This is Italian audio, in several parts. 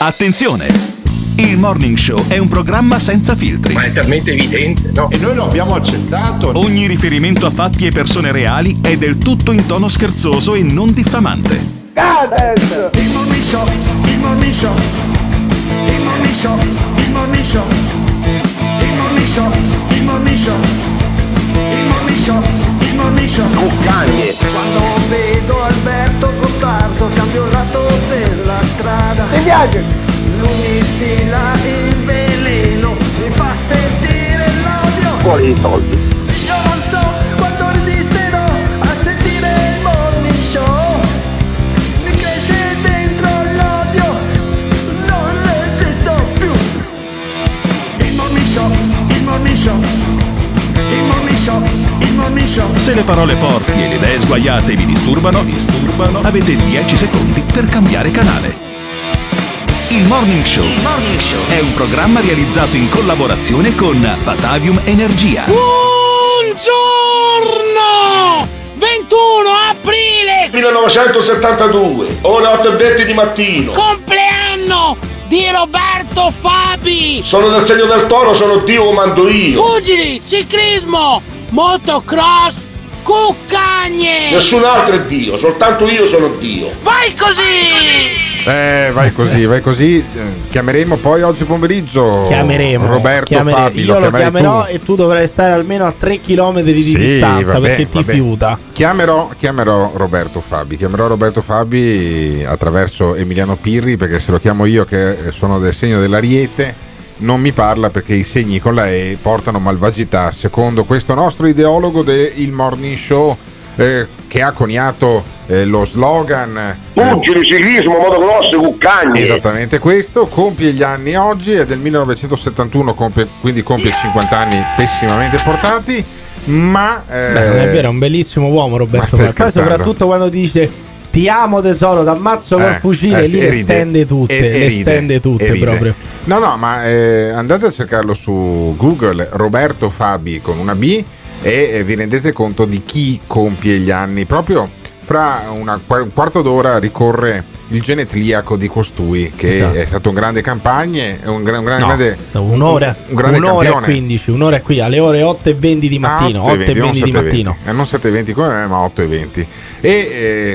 Attenzione! Il Morning Show è un programma senza filtri. Ma è talmente evidente, no? E noi lo abbiamo accettato. Ogni riferimento a fatti e persone reali è del tutto in tono scherzoso e non diffamante. Gates! Il Morning Show, il Morning Show, il Morning Show, il Morning Show, il Morning Show, il Morning Show, il Morning Show, Cuccagni! Quando vedo Alberto Gottardo cambio il lato della strada. Mi piace! Lui mi stila il veleno, mi fa sentire l'odio. Fuori i soldi! Io non so quanto resisterò a sentire il morning show. Mi cresce dentro l'odio, non resisto più. Il morning show, il morning show, il morning show. Se le parole forti e le idee sguaiate vi disturbano, disturbano, avete 10 secondi per cambiare canale. Il Morning Show è un programma realizzato in collaborazione con Batavium Energia. Buongiorno! 21 aprile, 1972, ore 8 e 20 di mattino. compleanno di Roberto Fabi! Sono del segno del toro, sono Dio, comando io. Pugili, ciclismo, motocross, cuccagne! Nessun altro è Dio, soltanto io sono Dio. Vai così! Eh, vai così, vai così. Eh, Chiameremo poi oggi pomeriggio Chiameremo Roberto chiamere- Fabi. Io lo chiamerò tu. e tu dovrai stare almeno a 3 km di Sì, distanza vabbè, perché ti vabbè. fiuta. Chiamerò, chiamerò Roberto Fabi. Chiamerò Roberto Fabi attraverso Emiliano Pirri perché se lo chiamo io che sono del segno dell'Ariete non mi parla perché i segni con la E portano malvagità secondo questo nostro ideologo del Morning Show eh, che ha coniato eh, lo slogan eh, Pugili, ciclismo, motocross, cuccagni. Esattamente questo, compie gli anni oggi, è del 1971, compie- quindi compie 50 anni pessimamente portati, ma... eh, Beh, non è vero, è un bellissimo uomo Roberto. Poi soprattutto quando dice ti amo tesoro, t'ammazzo col Eh, fucile, eh, lì le e stende tutte, E- le ride, stende tutte proprio. No, no, ma eh, andate a cercarlo su Google, Roberto Fabi con una B e eh, vi rendete conto di chi compie gli anni. Proprio fra una- un quarto d'ora ricorre il genetliaco di costui, che Esatto. è stato un grande campagne, un, gra- un gran- No, grande... un'ora, un grande un'ora e campione. 15, un'ora e qui alle ore 8 e 20 di mattino, Ah, 8 e 20 di 7:20. mattino. Eh, non 7.20 come me, ma 8.20. E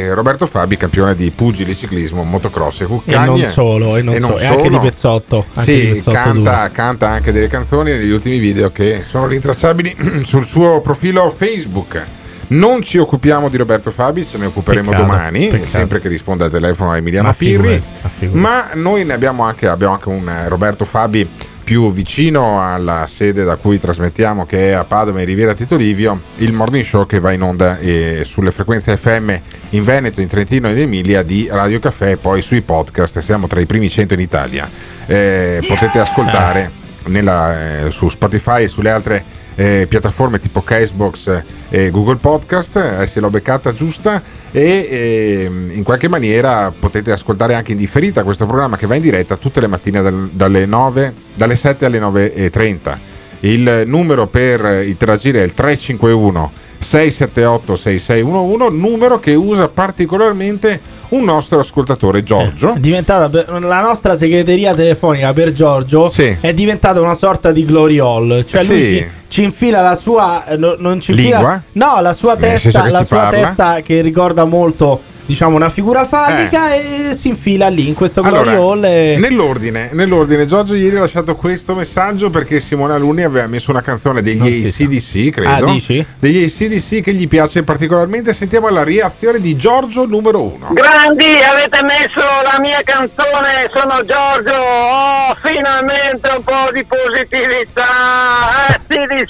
eh, Roberto Fabi, campione di pugili, ciclismo, motocross e E cuccagne. non solo, e, non solo, e anche di pezzotto. Anche di Sì, pezzotto canta, canta anche delle canzoni negli ultimi video che sono rintracciabili sul suo profilo Facebook. Non ci occupiamo di Roberto Fabi, ce ne occuperemo Peccato, domani, peccato. sempre che risponda al telefono a Emiliano Ma Pirri. figurati, ma figurati. Ma noi ne abbiamo anche, abbiamo anche un eh, Roberto Fabi più vicino alla sede da cui trasmettiamo, che è a Padova in Riviera Tito Livio, il morning show che va in onda eh, sulle frequenze FM in Veneto, in Trentino ed Emilia di Radio Caffè e poi sui podcast. Siamo tra i primi 100 in Italia. Eh, potete ascoltare nella, eh, su Spotify e sulle altre eh, piattaforme tipo Cashbox e Google Podcast, eh, se l'ho beccata giusta e ehm, in qualche maniera potete ascoltare anche in differita questo programma che va in diretta tutte le mattine dal- dalle, 9, dalle 7 alle 9.30. Il numero per interagire è il 351 678 6611, numero che usa particolarmente un nostro ascoltatore Giorgio. È diventata la nostra segreteria telefonica per Giorgio Sì. è diventata una sorta di glory hall. Cioè lui Sì. ci, ci infila la sua eh, no- non ci infila- Lingua? No, la sua testa, la sua parla? testa che ricorda molto diciamo una figura fallica e si infila lì in questo glory Eh. Allora, hall e... nell'ordine, nell'ordine, Giorgio ieri ha lasciato questo messaggio perché Simone Alunni aveva messo una canzone degli. ACDC, credo. Ah, dici? Degli ACDC che gli piace particolarmente. Sentiamo la reazione di Giorgio numero uno. Grandi, avete messo la mia canzone, sono Giorgio, oh, finalmente un po' di positività, eh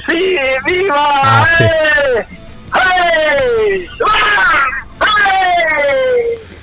sì, viva! Ah, sì. eh, eh, eh.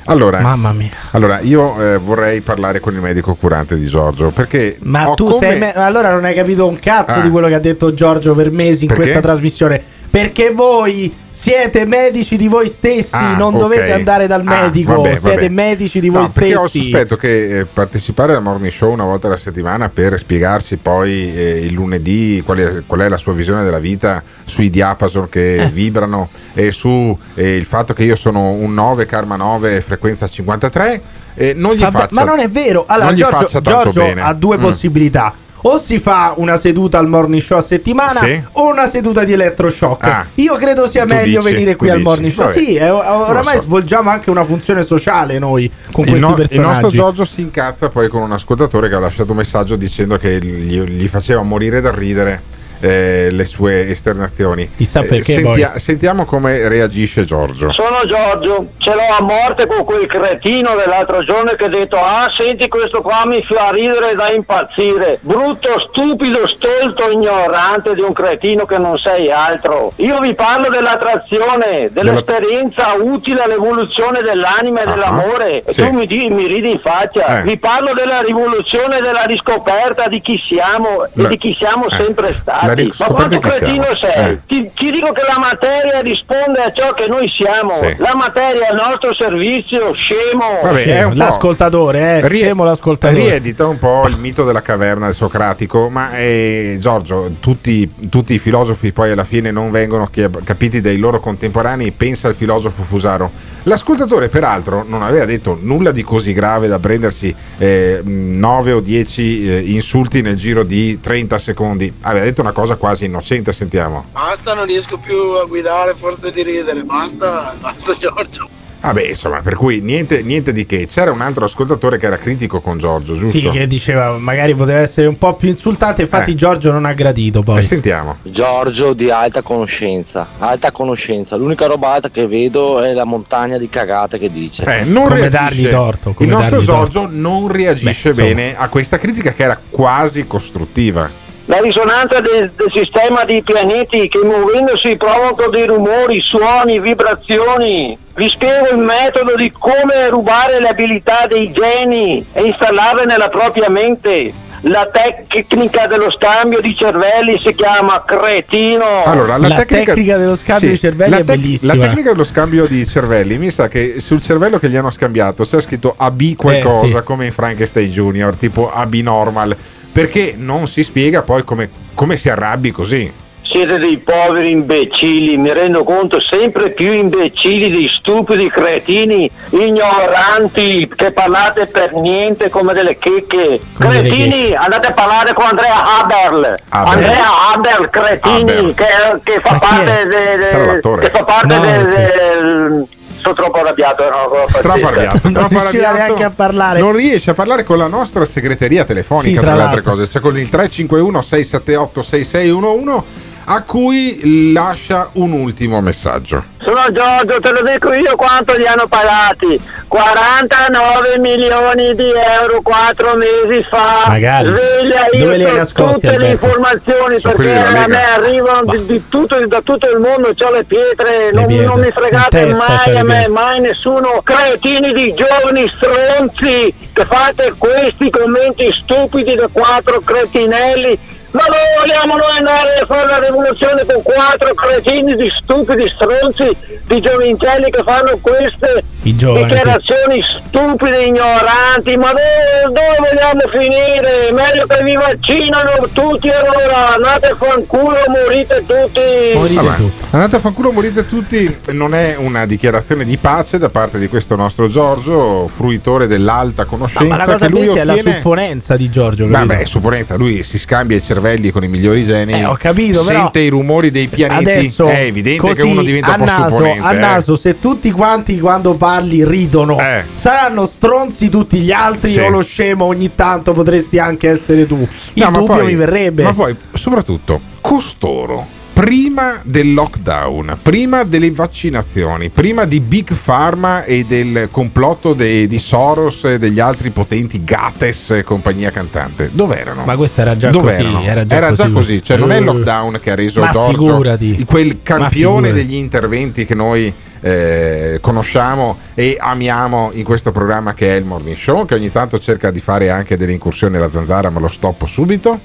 Allora, Mamma mia. allora io eh, vorrei parlare con il medico curante di Giorgio perché Ma tu come- sei. me- allora non hai capito un cazzo Ah. di quello che ha detto Giorgio Vermesi in Perché? questa trasmissione. Perché voi siete medici di voi stessi, Ah, non ok. dovete andare dal Ah, medico. vabbè, siete vabbè. medici di No, voi perché ho stessi. sospetto che eh, partecipare al morning show una volta alla settimana per spiegarci poi eh, il lunedì qual è, qual è la sua visione della vita sui diapason che Eh. vibrano e su eh, il fatto che io sono un 9 karma 9 frequenza 53 eh, non gli Vabbè, faccia ma non è vero. Allora, non Giorgio, Giorgio ha due Mm. possibilità. O si fa una seduta al morning show a settimana Sì. o una seduta di elettroshock. Ah. Io credo sia meglio dici, venire qui al morning show. Vabbè. Sì, eh, oramai so. svolgiamo anche una funzione sociale noi con il, questi no- il personaggi. nostro Giorgio si incazza poi con un ascoltatore che ha lasciato un messaggio dicendo che gli, gli faceva morire dal ridere eh, le sue esternazioni. Chissà perché sentia- sentiamo come reagisce Giorgio. Sono Giorgio, ce l'ho a morte con quel cretino dell'altro giorno che ha detto ah senti questo qua mi fa ridere da impazzire, brutto, stupido, stolto, ignorante di un cretino che non sei altro. Io vi parlo dell'attrazione, dell'esperienza utile all'evoluzione dell'anima e Ah, dell'amore e sì. tu mi, di- mi ridi in faccia. Eh. Vi parlo della rivoluzione, della riscoperta di chi siamo e di chi siamo eh. sempre stati. Ma riscoperta quanto di chi cretino siamo? sei? Eh. Ti, ti dico che la materia risponde a ciò che noi siamo. Sì. La materia è al nostro servizio, scemo. Vabbè, Scemo, è un po'- l'ascoltatore, eh, Rie- scemo l'ascoltatore. Riedita un po' il mito della caverna del Socratico, ma eh, Giorgio, tutti, tutti i filosofi poi alla fine non vengono capiti dai loro contemporanei, pensa al filosofo Fusaro. L'ascoltatore peraltro non aveva detto nulla di così grave da prendersi 9 o 10 insulti nel giro di 30 secondi, aveva detto una cosa quasi innocente, sentiamo. Basta, non riesco più a guidare, forse di ridere. Basta, basta Giorgio. Vabbè, insomma, per cui niente, niente di che. C'era un altro ascoltatore che era critico con Giorgio, giusto? Sì, che diceva magari poteva essere un po' più insultante, infatti Eh. Giorgio non ha gradito Eh, poi. sentiamo. Giorgio di alta conoscenza, alta conoscenza. L'unica roba alta che vedo è la montagna di cagate che dice. Eh, non Come reagisce- dargli torto, come il nostro Giorgio non reagisce Beh, bene a questa critica che era quasi costruttiva. La risonanza del, del sistema di pianeti che muovendosi provocano dei rumori, suoni, vibrazioni. Vi spiego il metodo di come rubare le abilità dei geni e installarle nella propria mente. La tecnica dello scambio di cervelli si chiama cretino. Allora, la, La tecnica dello scambio di cervelli la è bellissima. La tecnica dello scambio di cervelli mi sa che sul cervello che gli hanno scambiato c'è scritto AB qualcosa Eh, sì. come in Frankenstein Junior, tipo AB normal, perché non si spiega poi come, come si arrabbi così. Siete dei poveri imbecilli, mi rendo conto, sempre più imbecilli, dei stupidi cretini, ignoranti, che parlate per niente come delle checche. Come cretini, andate a parlare con Andrea Haberl. Haberl. Andrea Haberl, cretini, Haberl. che, che fa chi è? parte, de- de- che fa parte No, del... Sono troppo arrabbiato, no, Troppo arrabbiato, Non troppo arrabbiato. neanche a parlare. Non riesce a parlare con la nostra segreteria telefonica, Sì, tra, tra le altre cose. C'è con il 351 678 6611 a cui lascia un ultimo messaggio. Sono Giorgio, te lo dico io quanto gli hanno pagati. 49 milioni di euro 4 mesi fa. Magari. Sveglia io Dove li hai so nascosti, tutte le Alberto? informazioni Sono perché a me arrivano di, di tutto, da tutto il mondo, ho le pietre, non, pietre. non mi fregate mai le a me, mai nessuno. Cretini di giovani stronzi che fate questi commenti stupidi da quattro cretinelli. Ma noi vogliamo noi andare a fare la rivoluzione con quattro cretini di stupidi stronzi, di giovincelli che fanno queste giovani, dichiarazioni stupide, ignoranti, ma dove, dove vogliamo finire? Meglio che vi vaccinano tutti e allora andate a fanculo, morite tutti. Morite Vabbè, tutti. andate a fanculo, morite tutti. Non è una dichiarazione di pace da parte di questo nostro Giorgio, fruitore dell'alta No, conoscenza. ma la cosa che lui bella è la ottiene- supponenza di Giorgio. Vabbè, supponenza, lui si scambia i cervelli con i migliori geni. Eh, ho capito, Sente i rumori dei pianeti. Adesso è evidente che uno diventa un naso, a eh. naso, se tutti quanti quando parli ridono, Eh. saranno stronzi tutti gli altri Sì. o lo scemo ogni tanto potresti anche essere tu. Il No, dubbio poi- mi verrebbe. Ma poi, soprattutto, costoro. Prima del lockdown, prima delle vaccinazioni, prima di Big Pharma e del complotto dei- di Soros e degli altri potenti Gates e compagnia cantante, dov'erano? Ma questo era già Dove così, erano? era già così. cioè non è il Eh. lockdown che ha reso Ma Giorgio figurati. quel campione degli interventi che noi eh, conosciamo e amiamo in questo programma che è il Morning Show, che ogni tanto cerca di fare anche delle incursioni alla zanzara, ma lo stoppo subito.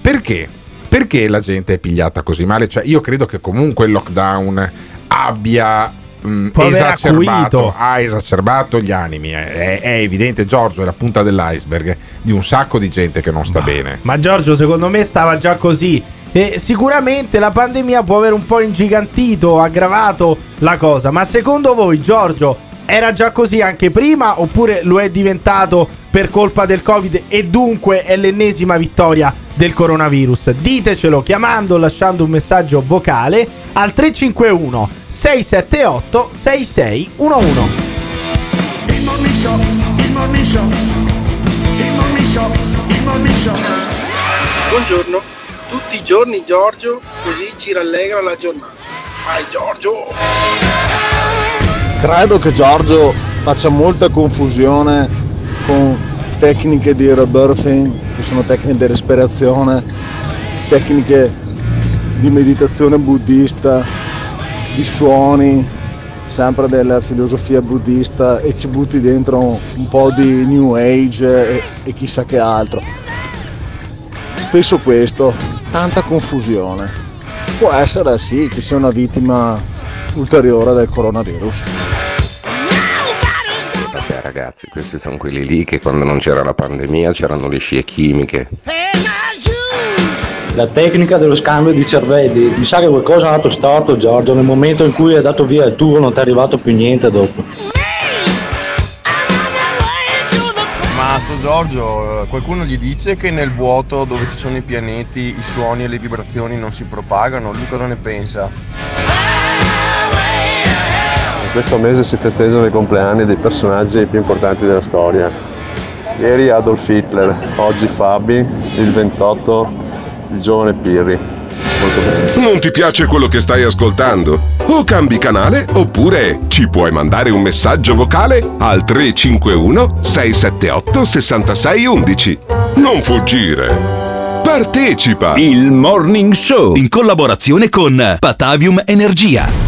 Perché? Perché la gente è pigliata così male? Cioè, io credo che comunque il lockdown abbia mh, aver esacerbato, ha esacerbato gli animi. È, è evidente, Giorgio, è la punta dell'iceberg di un sacco di gente che non sta bene. Ma Giorgio, secondo me stava già così. E sicuramente la pandemia può aver un po' ingigantito, aggravato la cosa. Ma secondo voi, Giorgio, era già così anche prima oppure lo è diventato per colpa del Covid e dunque è l'ennesima vittoria del coronavirus? Ditecelo chiamando o lasciando un messaggio vocale al 351 678 6611. Il morning show, il morning show, il morning show, il morning show. Buongiorno, tutti i giorni Giorgio, così ci rallegra la giornata. Vai Giorgio! Credo che Giorgio faccia molta confusione con tecniche di rebirthing, che sono tecniche di respirazione, tecniche di meditazione buddista, di suoni, sempre della filosofia buddista e ci butti dentro un po' di New Age e, e chissà che altro. Penso questo, tanta confusione. Può essere sì che sia una vittima ulteriore del coronavirus. Vabbè ragazzi, questi sono quelli lì che quando non c'era la pandemia c'erano le scie chimiche. La tecnica dello scambio di cervelli. Mi sa che qualcosa è andato storto, Giorgio. Nel momento in cui hai dato via il tubo non ti è arrivato più niente dopo. Ma sto Giorgio, qualcuno gli dice che nel vuoto dove ci sono i pianeti i suoni e le vibrazioni non si propagano? Lui cosa ne pensa? Questo mese si festeggiano i compleanni dei personaggi più importanti della storia. Ieri Adolf Hitler, oggi Fabi, il 28 il giovane Pirri. Molto bene. Non ti piace quello che stai ascoltando? O cambi canale oppure ci puoi mandare un messaggio vocale al 351 678 6611. Non fuggire. Partecipa! Il Morning Show in collaborazione con Patavium Energia.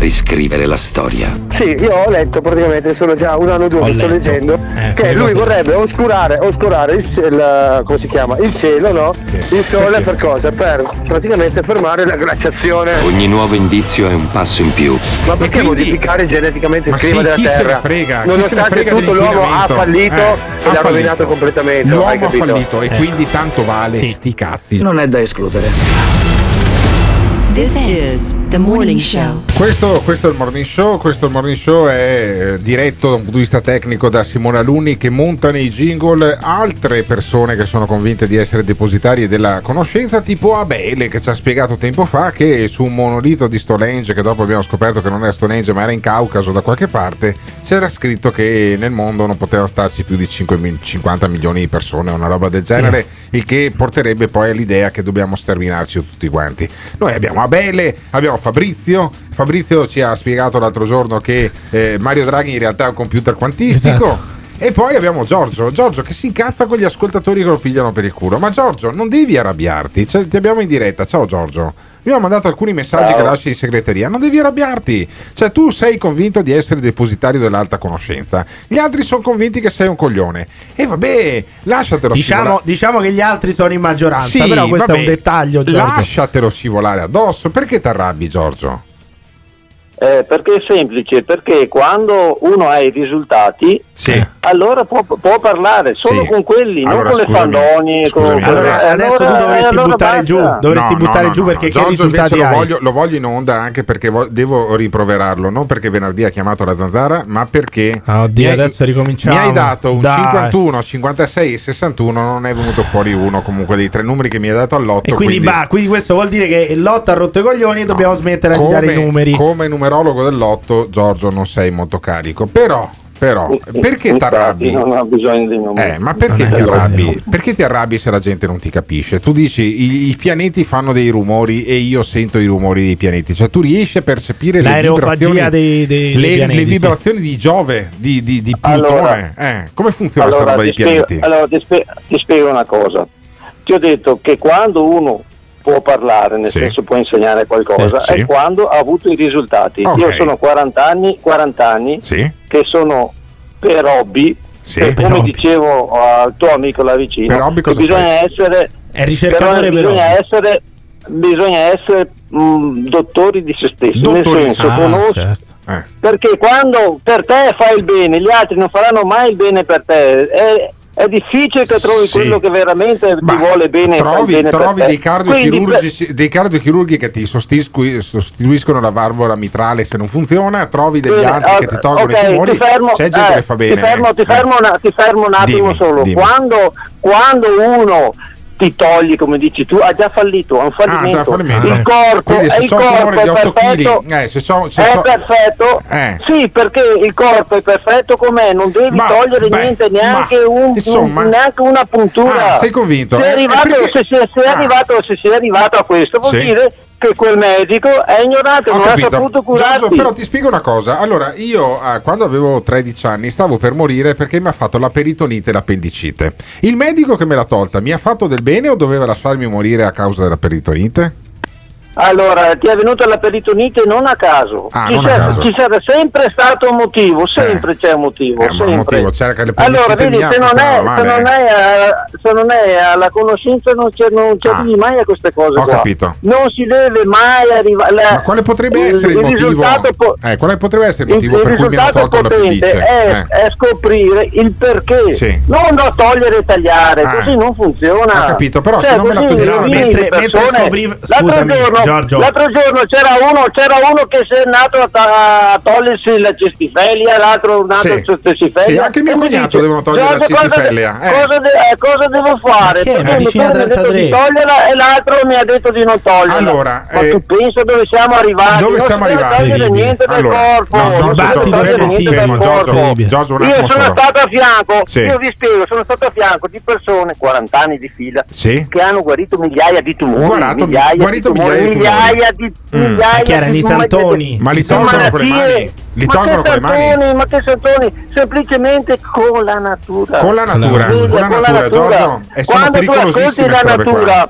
riscrivere la storia. Sì, io ho letto praticamente, sono già un anno o due Ho che sto letto. leggendo, Eh, che lui vorrebbe oscurare, oscurare il, il- come si chiama? il cielo, no? Il sole per cosa? Per praticamente fermare la glaciazione. Ogni nuovo indizio è un passo in più. Ma perché modificare geneticamente il Ma clima sì, della chi se ne Terra? frega? Chi se ne Nonostante frega tutto l'uomo ha fallito Eh, e ha l'ha fallito. rovinato completamente. hai L'uomo ha fallito e quindi tanto vale sti cazzi. Non è da escludere. This is the morning show. Questo, questo è il morning show. Questo il morning show è eh, diretto da un punto di vista tecnico da Simone Alunni che monta nei jingle altre persone che sono convinte di essere depositarie della conoscenza, tipo Abele che ci ha spiegato tempo fa che su un monolito di Stonehenge, che dopo abbiamo scoperto che non era Stonehenge ma era in Caucaso da qualche parte, c'era scritto che nel mondo non potevano starci più di 5 mil- 50 milioni di persone, una roba del genere, il che porterebbe poi all'idea che dobbiamo sterminarci tutti quanti. Noi abbiamo Abele, abbiamo Fabrizio. Fabrizio ci ha spiegato l'altro giorno che eh, Mario Draghi in realtà è un computer quantistico. Esatto. E poi abbiamo Giorgio, Giorgio che si incazza con gli ascoltatori che lo pigliano per il culo. Ma Giorgio, non devi arrabbiarti, cioè, ti abbiamo in diretta. Ciao Giorgio. Mi ho mandato alcuni messaggi Ciao. che lasci in segreteria. Non devi arrabbiarti. Cioè, tu sei convinto di essere depositario dell'alta conoscenza. Gli altri sono convinti che sei un coglione. E vabbè, lasciatelo diciamo, scivolare. Diciamo che gli altri sono in maggioranza. Sì, però questo vabbè, è un dettaglio. Giorgio. Lasciatelo scivolare addosso. Perché ti arrabbi, Giorgio? Eh, perché è semplice, perché quando uno ha i risultati sì. Eh. Allora può, può, parlare solo sì. con quelli, allora, non con scusami, le fandonie. Con... Allora, eh, adesso allora, tu dovresti allora buttare basta. giù, dovresti no, buttare no, no, giù perché che Johnson risultati lo voglio, lo voglio, in onda anche perché vo- devo riproverarlo, non perché venerdì ha chiamato la zanzara, ma perché oh, oddio, mi, adesso ricominciamo. mi hai dato un Dai. 51, 56 e 61, non è venuto fuori uno comunque dei tre numeri che mi hai dato all'otto. E quindi, quindi... Bah, quindi questo vuol dire che l'otto ha rotto i coglioni e dobbiamo smettere come, di dare i numeri. Come numerologo dell'otto, Giorgio, non sei molto carico, però però, perché ti arrabbi? Non ho bisogno di nome. Eh, ma perché ti, arrabbi? perché ti arrabbi se la gente non ti capisce? Tu dici i, pianeti fanno dei rumori e io sento i rumori dei pianeti, cioè tu riesci a percepire le vibrazioni, dei, dei, le, pianeti, le vibrazioni sì. di Giove, di, di, di Plutone. Allora, eh, come funziona allora, questa roba dei spiego, pianeti? allora, ti, spe- ti spiego una cosa. Ti ho detto che quando uno può parlare, nel sì. senso può insegnare qualcosa, sì, è quando ha avuto i risultati. Okay. Io sono 40 anni, 40 anni che sono per hobby, per come hobby. dicevo al tuo amico là vicino, per hobby cosa bisogna fai? essere... È ricercatore però, bisogna essere, bisogna essere mh, dottori di se stessi, dottori. nel senso ah, conosci... Certo. Eh. Perché quando per te fai il bene, gli altri non faranno mai il bene per te. È, è difficile che trovi sì. quello che veramente Ma ti vuole bene. Trovi, bene trovi dei, cardiochirurgi, Quindi, dei, cardiochirurghi, che ti sostituiscono la valvola mitrale se non funziona, trovi degli bene, altri che ti tolgono okay, i tumori. Fermo, C'è gente eh, che fa bene. Ti fermo, ti eh. fermo, eh. una, ti fermo un attimo dimmi, solo. Dimmi. Quando, quando uno ti togli, come dici tu, ha già fallito, ha un fallimento. Ah, fallimento. Il eh. corpo, Quindi, eh, il corpo è perfetto, eh, se so, se è so, perfetto. Eh. Sì, perché il corpo è perfetto com'è, non devi ma, togliere beh, niente, neanche, ma, un, insomma, neanche, una puntura. Ah, sei convinto? Se, eh, arrivato, se, se, ah. arrivato, arrivato a questo, vuol sì. dire che quel medico è ignorato, Ho non capito. ha saputo curarti. Giorgio, però ti spiego una cosa. Allora, io ah, quando avevo 13 anni stavo per morire perché mi ha fatto la peritonite e l'appendicite. Il medico che me l'ha tolta mi ha fatto del bene o doveva lasciarmi morire a causa della peritonite? Allora, ti è venuta la peritonite non a caso. Ah, ci, c'era, ci sempre stato un motivo, sempre eh. c'è un motivo. Eh, un motivo allora, vedi, se non, è, se, non eh. a, se non, è, alla conoscenza non ci arrivi ah. mai a queste cose. Ho qua. capito. Non si deve mai arrivare. La, Ma quale potrebbe essere il, il motivo? Po- eh, quale potrebbe essere il motivo il, per il cui mi hanno tolto la pelliccia? È, eh. è scoprire il perché. Sì. Non da togliere e tagliare, ah. così non funziona. Ho capito, però cioè, se non me la toglierò mentre, mentre scoprivo. L'altro giorno Giorgio. l'altro giorno c'era uno, c'era uno che si è nato a, ta- a togliersi la cestifelia, l'altro un altro sì. cestifelia. Sì, anche mio cognato dice, devono togliere la cestifelia. Cosa, eh. cosa, de- eh, cosa devo fare? Perché una decina 33. Di toglierla e l'altro mi ha detto di non toglierla. Allora, Ma eh, penso dove siamo arrivati. Dove non siamo arrivati? niente allora, corpo. No, non Giorgio, fermo, fermo, Giorgio, Giorgio un attimo Io sono stato a fianco, io vi spiego, sono stato a fianco di persone, 40 anni di fila, che hanno guarito migliaia di tumori. Guardato, migliaia di tumori, migliaia di mm, migliaia mm, chi erano i santoni ma li tolgono eh, con le mani? li ma tolgono con le mani? Ma che santoni semplicemente con la natura. Con la natura con la natura, con la natura. Giorgio e sono pericolosissime la natura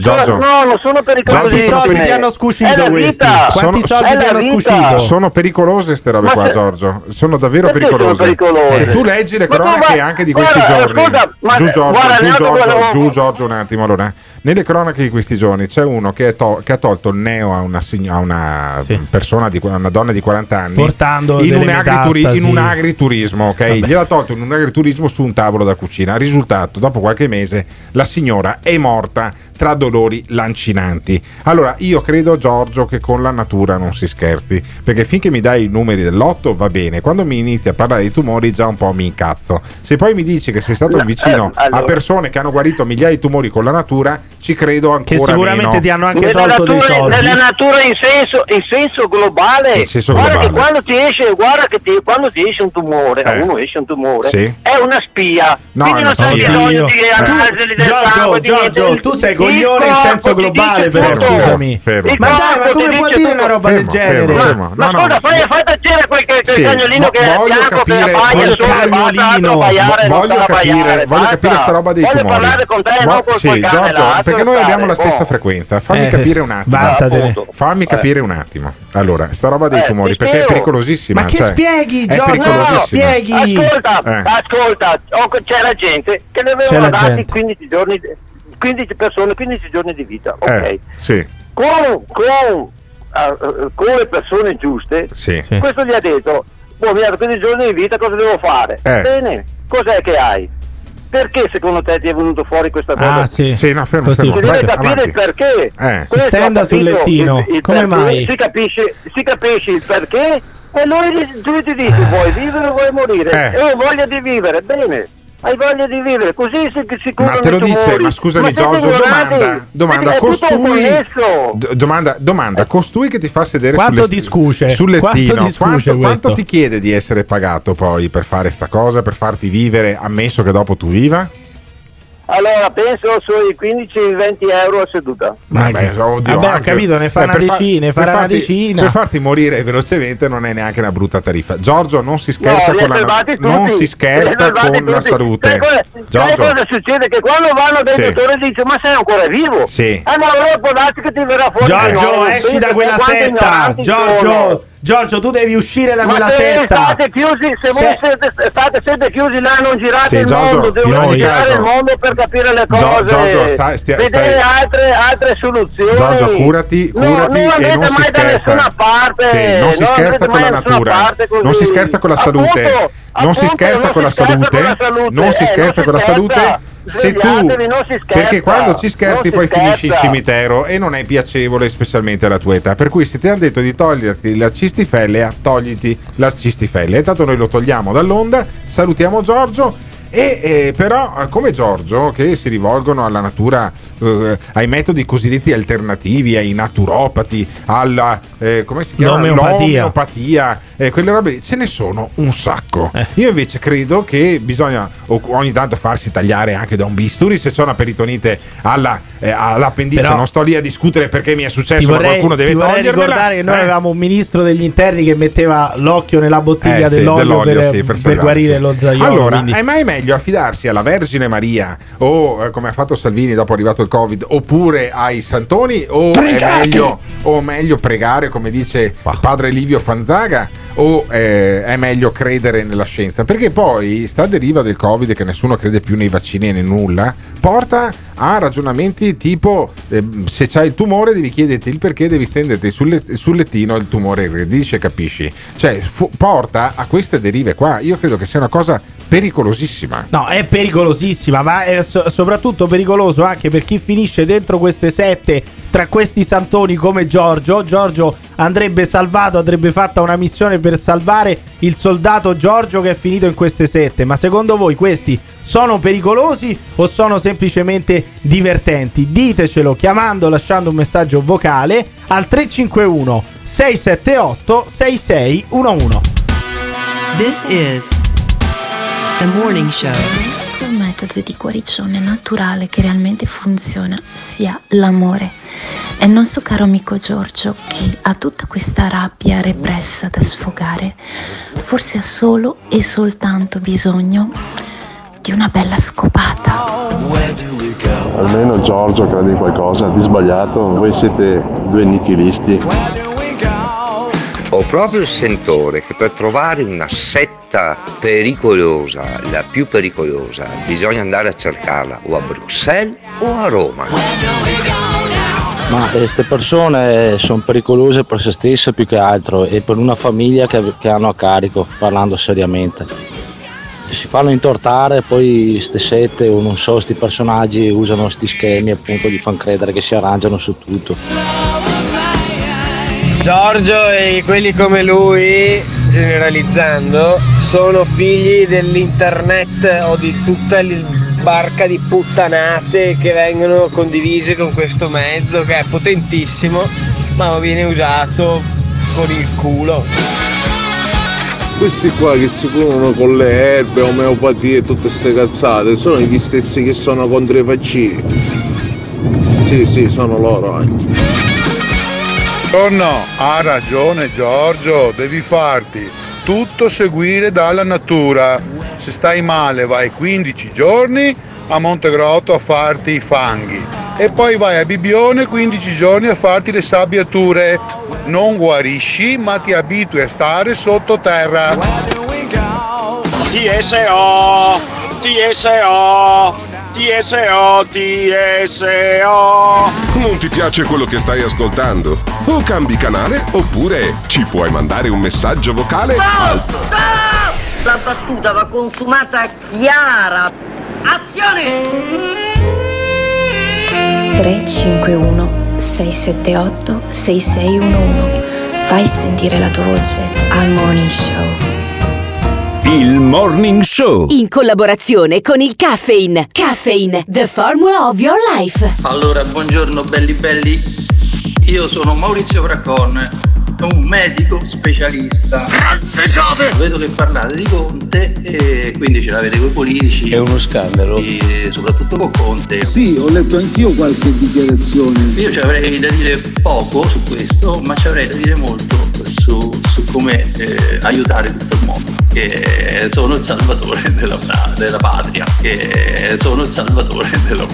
Giorgio. No, non sono pericolose. Quanti soldi ti hanno scuscito questi? Quanti sono, soldi ti hanno scuscito? Sono pericolose queste robe qua, Giorgio. Sono davvero pericolose. Sono pericolose. Eh, tu leggi le cronache ma, anche di questi guarda, giorni. Scusa, ma, giù Giorgio, guarda, giù, Giorgio, volevo... giù Giorgio un attimo. Allora, nelle cronache di questi giorni c'è uno che, to- che ha tolto il neo a una, sig- a una sì. persona, di, una donna di 40 anni. Portando in, un, agrituri- in un agriturismo, ok? Vabbè. Gliel'ha tolto in un agriturismo su un tavolo da cucina. Risultato, dopo qualche mese, la signora è morta tra dolori lancinanti. Allora, io credo, Giorgio, che con la natura non si scherzi, perché finché mi dai i numeri dell'otto va bene, quando mi inizi a parlare di tumori già un po' mi incazzo. Se poi mi dici che sei stato no, vicino eh, allora. a persone che hanno guarito migliaia di tumori con la natura, ci credo ancora Che sicuramente meno. ti hanno anche nella tolto natura, dei soldi. Nella natura in senso, in senso globale, in senso guarda globale. che quando ti esce, guarda che ti, quando ti esce un tumore, eh. a uno esce un tumore, sì. è una spia. No, Quindi non c'è bisogno di analisi del sangue, di Giorgio, tu sei con coglione in senso globale, però scusami. Fermo, ma dai, ma come può dire una roba del genere? Ma scusa, fai, fai tacere quel, cagnolino che è bianco, che abbaia il cagnolino. Voglio capire, voglio capire sta roba dei tumori. Voglio parlare con te, non col cane. Giorgio, perché noi abbiamo la stessa boh. frequenza. Fammi eh, capire un attimo. Fammi capire un attimo. Allora, sta roba dei eh, tumori, perché è pericolosissima. Ma che spieghi, Giorgio? Spieghi. Eh. Ascolta, ascolta, c'è la gente che ne avevano dati 15 giorni 15 persone, 15 giorni di vita. Ok. Eh, sì. con, con, uh, con, le persone giuste, sì. questo gli ha detto, boh, mi 15 giorni di vita, cosa devo fare? Eh. Bene, cos'è che hai? Perché secondo te ti è venuto fuori questa ah, cosa? Ah, sì, sì no, fermo, fermo. Si deve capire Avanti. il perché. Eh. Si stenda sul lettino. Il, il Come mai? Si capisce, si capisce il perché e allora tu ti dici, ah. vuoi vivere o vuoi morire? Eh. E ho voglia di vivere, bene. Hai voglia di vivere, così si, si curano Ma te lo dice, tumori. ma scusami Giorgio, domanda, domanda, tutto costui, d- domanda, domanda, costui che ti fa sedere Quanto sul, discuce? sul Quanto lettino, quanto, quanto questo? ti chiede di essere pagato poi per fare sta cosa, per farti vivere, ammesso che dopo tu viva? Allora, penso sui 15-20 euro a seduta. Vabbè, oddio, Vabbè, ho anche- capito, ne fa eh, una fa- decina, ne per farà una farti- decina. Per farti morire velocemente non è neanche una brutta tariffa. Giorgio, non si No, scherza li con la, tutti. non si scherza salvati con la salute. Sai cosa, sai Giorgio, cosa succede? Che quando vanno dai Sì. dottori dice ma sei ancora vivo? Sì. Ah no, allora può darsi che ti verrà fuori Giorgio, nuovo. esci da quella setta. ignoranti sono. Giorgio, tu devi uscire da Ma quella se setta. state chiusi, se Se- voi siete, state sempre chiusi là, non girate Sì, il Giorgio, mondo, in devono girare il mondo per capire le cose. Gio- Giorgio, sta- stia- Vedere stai- altre, altre soluzioni. Giorgio, curati, No, curati non e andrete non si mai da scherza. nessuna parte. Sì, non si non scherza con mai la natura. Non si scherza con la salute. Appunto, non si appunto, scherza non con la si scherza salute. con la salute. Non si Eh, scherza non si con la scherza. salute. Se tu non perché quando ci Non scherzi si poi finisci in cimitero e non è piacevole specialmente alla tua età. Per cui se ti hanno detto di toglierti la cistifellea togliti la cistifellea intanto noi lo togliamo dall'onda. Salutiamo Giorgio e eh, però eh, come Giorgio che si rivolgono alla natura eh, ai metodi cosiddetti alternativi ai naturopati alla eh, come si chiama L'omeopatia. L'omeopatia, eh, quelle robe ce ne sono un sacco Eh. io invece credo che bisogna ogni tanto farsi tagliare anche da un bisturi se c'è una peritonite alla, all'appendice Però- non sto lì a discutere perché mi è successo ma vorrei, qualcuno deve ti vorrei togliermela ricordare che noi avevamo un ministro degli interni che metteva l'occhio nella bottiglia sì, dell'olio, per, sì, per salvarsi. guarire lo zaiolo. Allora, quindi- è mai meglio affidarsi alla Vergine Maria o eh, come ha fatto Salvini dopo arrivato il Covid oppure ai santoni o meglio, o meglio pregare come dice padre Livio Fanzaga o eh, è meglio credere nella scienza? Perché poi sta deriva del Covid che nessuno crede più nei vaccini e né nulla porta a ragionamenti tipo eh, se c'hai il tumore devi chiederti il perché devi stenderti sul, let- sul lettino il tumore regredisce capisci? Cioè fu- porta a queste derive qua. Io credo che sia una cosa pericolosissima No, è pericolosissima, ma è so- soprattutto pericoloso anche per chi finisce dentro queste sette tra questi santoni come Giorgio. Giorgio andrebbe salvato, andrebbe fatta una missione per salvare il soldato Giorgio che è finito in queste sette. Ma secondo voi questi sono pericolosi o sono semplicemente divertenti? Ditecelo chiamando, lasciando un messaggio vocale al 351 678 6611. This is the morning show. Un metodo di guarigione naturale che realmente funziona sia l'amore. E il nostro caro amico Giorgio, che ha tutta questa rabbia repressa da sfogare, forse ha solo e soltanto bisogno di una bella scopata. Almeno Giorgio crede in qualcosa di sbagliato, voi siete due nichilisti. Ho proprio il sentore che per trovare una setta pericolosa, la più pericolosa, bisogna andare a cercarla o a Bruxelles o a Roma. Ma queste persone sono pericolose per se stesse più che altro e per una famiglia che, che hanno a carico, parlando seriamente. Si fanno intortare, poi ste sette o non so, sti personaggi usano sti schemi appunto, gli fanno credere che si arrangiano su tutto. Giorgio e quelli come lui, generalizzando, sono figli dell'internet o di tutta la barca di puttanate che vengono condivise con questo mezzo che è potentissimo, ma viene usato con il culo. Questi qua che si curano con le erbe, omeopatie e tutte queste cazzate sono gli stessi che sono contro i vaccini. Sì, sì, sono loro anche. Buongiorno, ha ragione Giorgio, devi farti tutto seguire dalla natura. Se stai male vai 15 giorni a Montegrotto a farti i fanghi e poi vai a Bibione 15 giorni a farti le sabbiature. Non guarisci ma ti abitui a stare sottoterra. TSO, TSO, TSO, TSO. Non ti piace quello che stai ascoltando? O cambi canale oppure ci puoi mandare un messaggio vocale al La battuta va consumata chiara. Azione! 351 678 6611 Fai sentire la tua voce al Morning Show. Il Morning Show. In collaborazione con il Caffeine. Caffeine, the formula of your life. Allora, buongiorno belli belli. Io sono Maurizio Fracon, un medico specialista. Vedo che parlate di Conte e quindi ce l'avete con i politici. È uno scandalo. E soprattutto con Conte. Sì, ho letto anch'io qualche dichiarazione. Io ci avrei da dire poco su questo, ma ci avrei da dire molto su, su come eh, aiutare tutto il mondo. Che sono il salvatore della, della patria. Che sono il salvatore della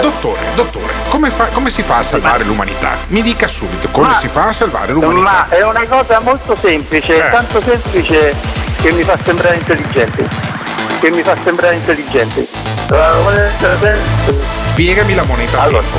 Dottore, dottore, come, fa- come si fa a salvare l'umanità? Mi dica subito come Ma- si fa a salvare Ma l'umanità. è una cosa molto semplice, Eh. tanto semplice che mi fa sembrare intelligente. Che mi fa sembrare intelligente. Spiegami la moneta a tempo.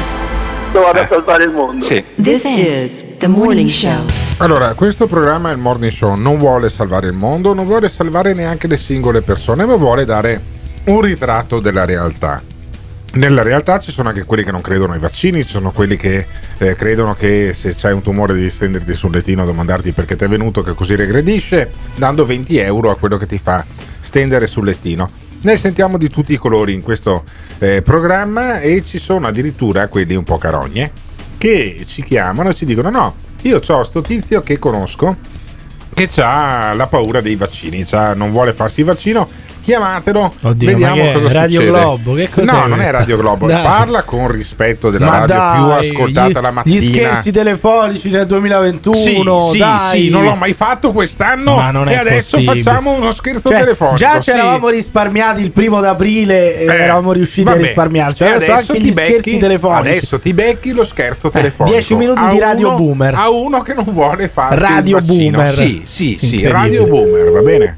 Dove vado a salvare il mondo. Sì. This is the Morning Show. Allora, questo programma è il Morning Show, non vuole salvare il mondo, non vuole salvare neanche le singole persone, ma vuole dare un ritratto della realtà. Nella realtà ci sono anche quelli che non credono ai vaccini, ci sono quelli che eh, credono che se c'hai un tumore devi stenderti sul lettino a domandarti perché ti è venuto, che così regredisce, dando 20 euro a quello che ti fa stendere sul lettino. Ne sentiamo di tutti i colori in questo eh, programma e ci sono addirittura quelli un po' carogne che ci chiamano e ci dicono no, io ho sto tizio che conosco che ha la paura dei vaccini, non vuole farsi il vaccino, chiamatelo, Oddio, vediamo cosa Radio succede. Globo, che cos'è No, non è questa? Radio Globo, Dai. parla con rispetto della Ma radio dai, più ascoltata gli- la mattina. Gli scherzi telefonici nel 2021. Sì, sì, dai. sì, non l'ho mai fatto quest'anno e adesso possibile. facciamo uno scherzo Cioè, telefonico. Già sì. ci eravamo risparmiati il primo d'aprile e Eh, eravamo riusciti vabbè. a risparmiarci. E Adesso, anche gli becchi- scherzi telefonici. Adesso ti becchi lo scherzo telefonico. 10 minuti A di Radio uno- Boomer. A uno che non vuole farsi Radio. Boomer. Sì, sì, sì. Radio Boomer, va bene?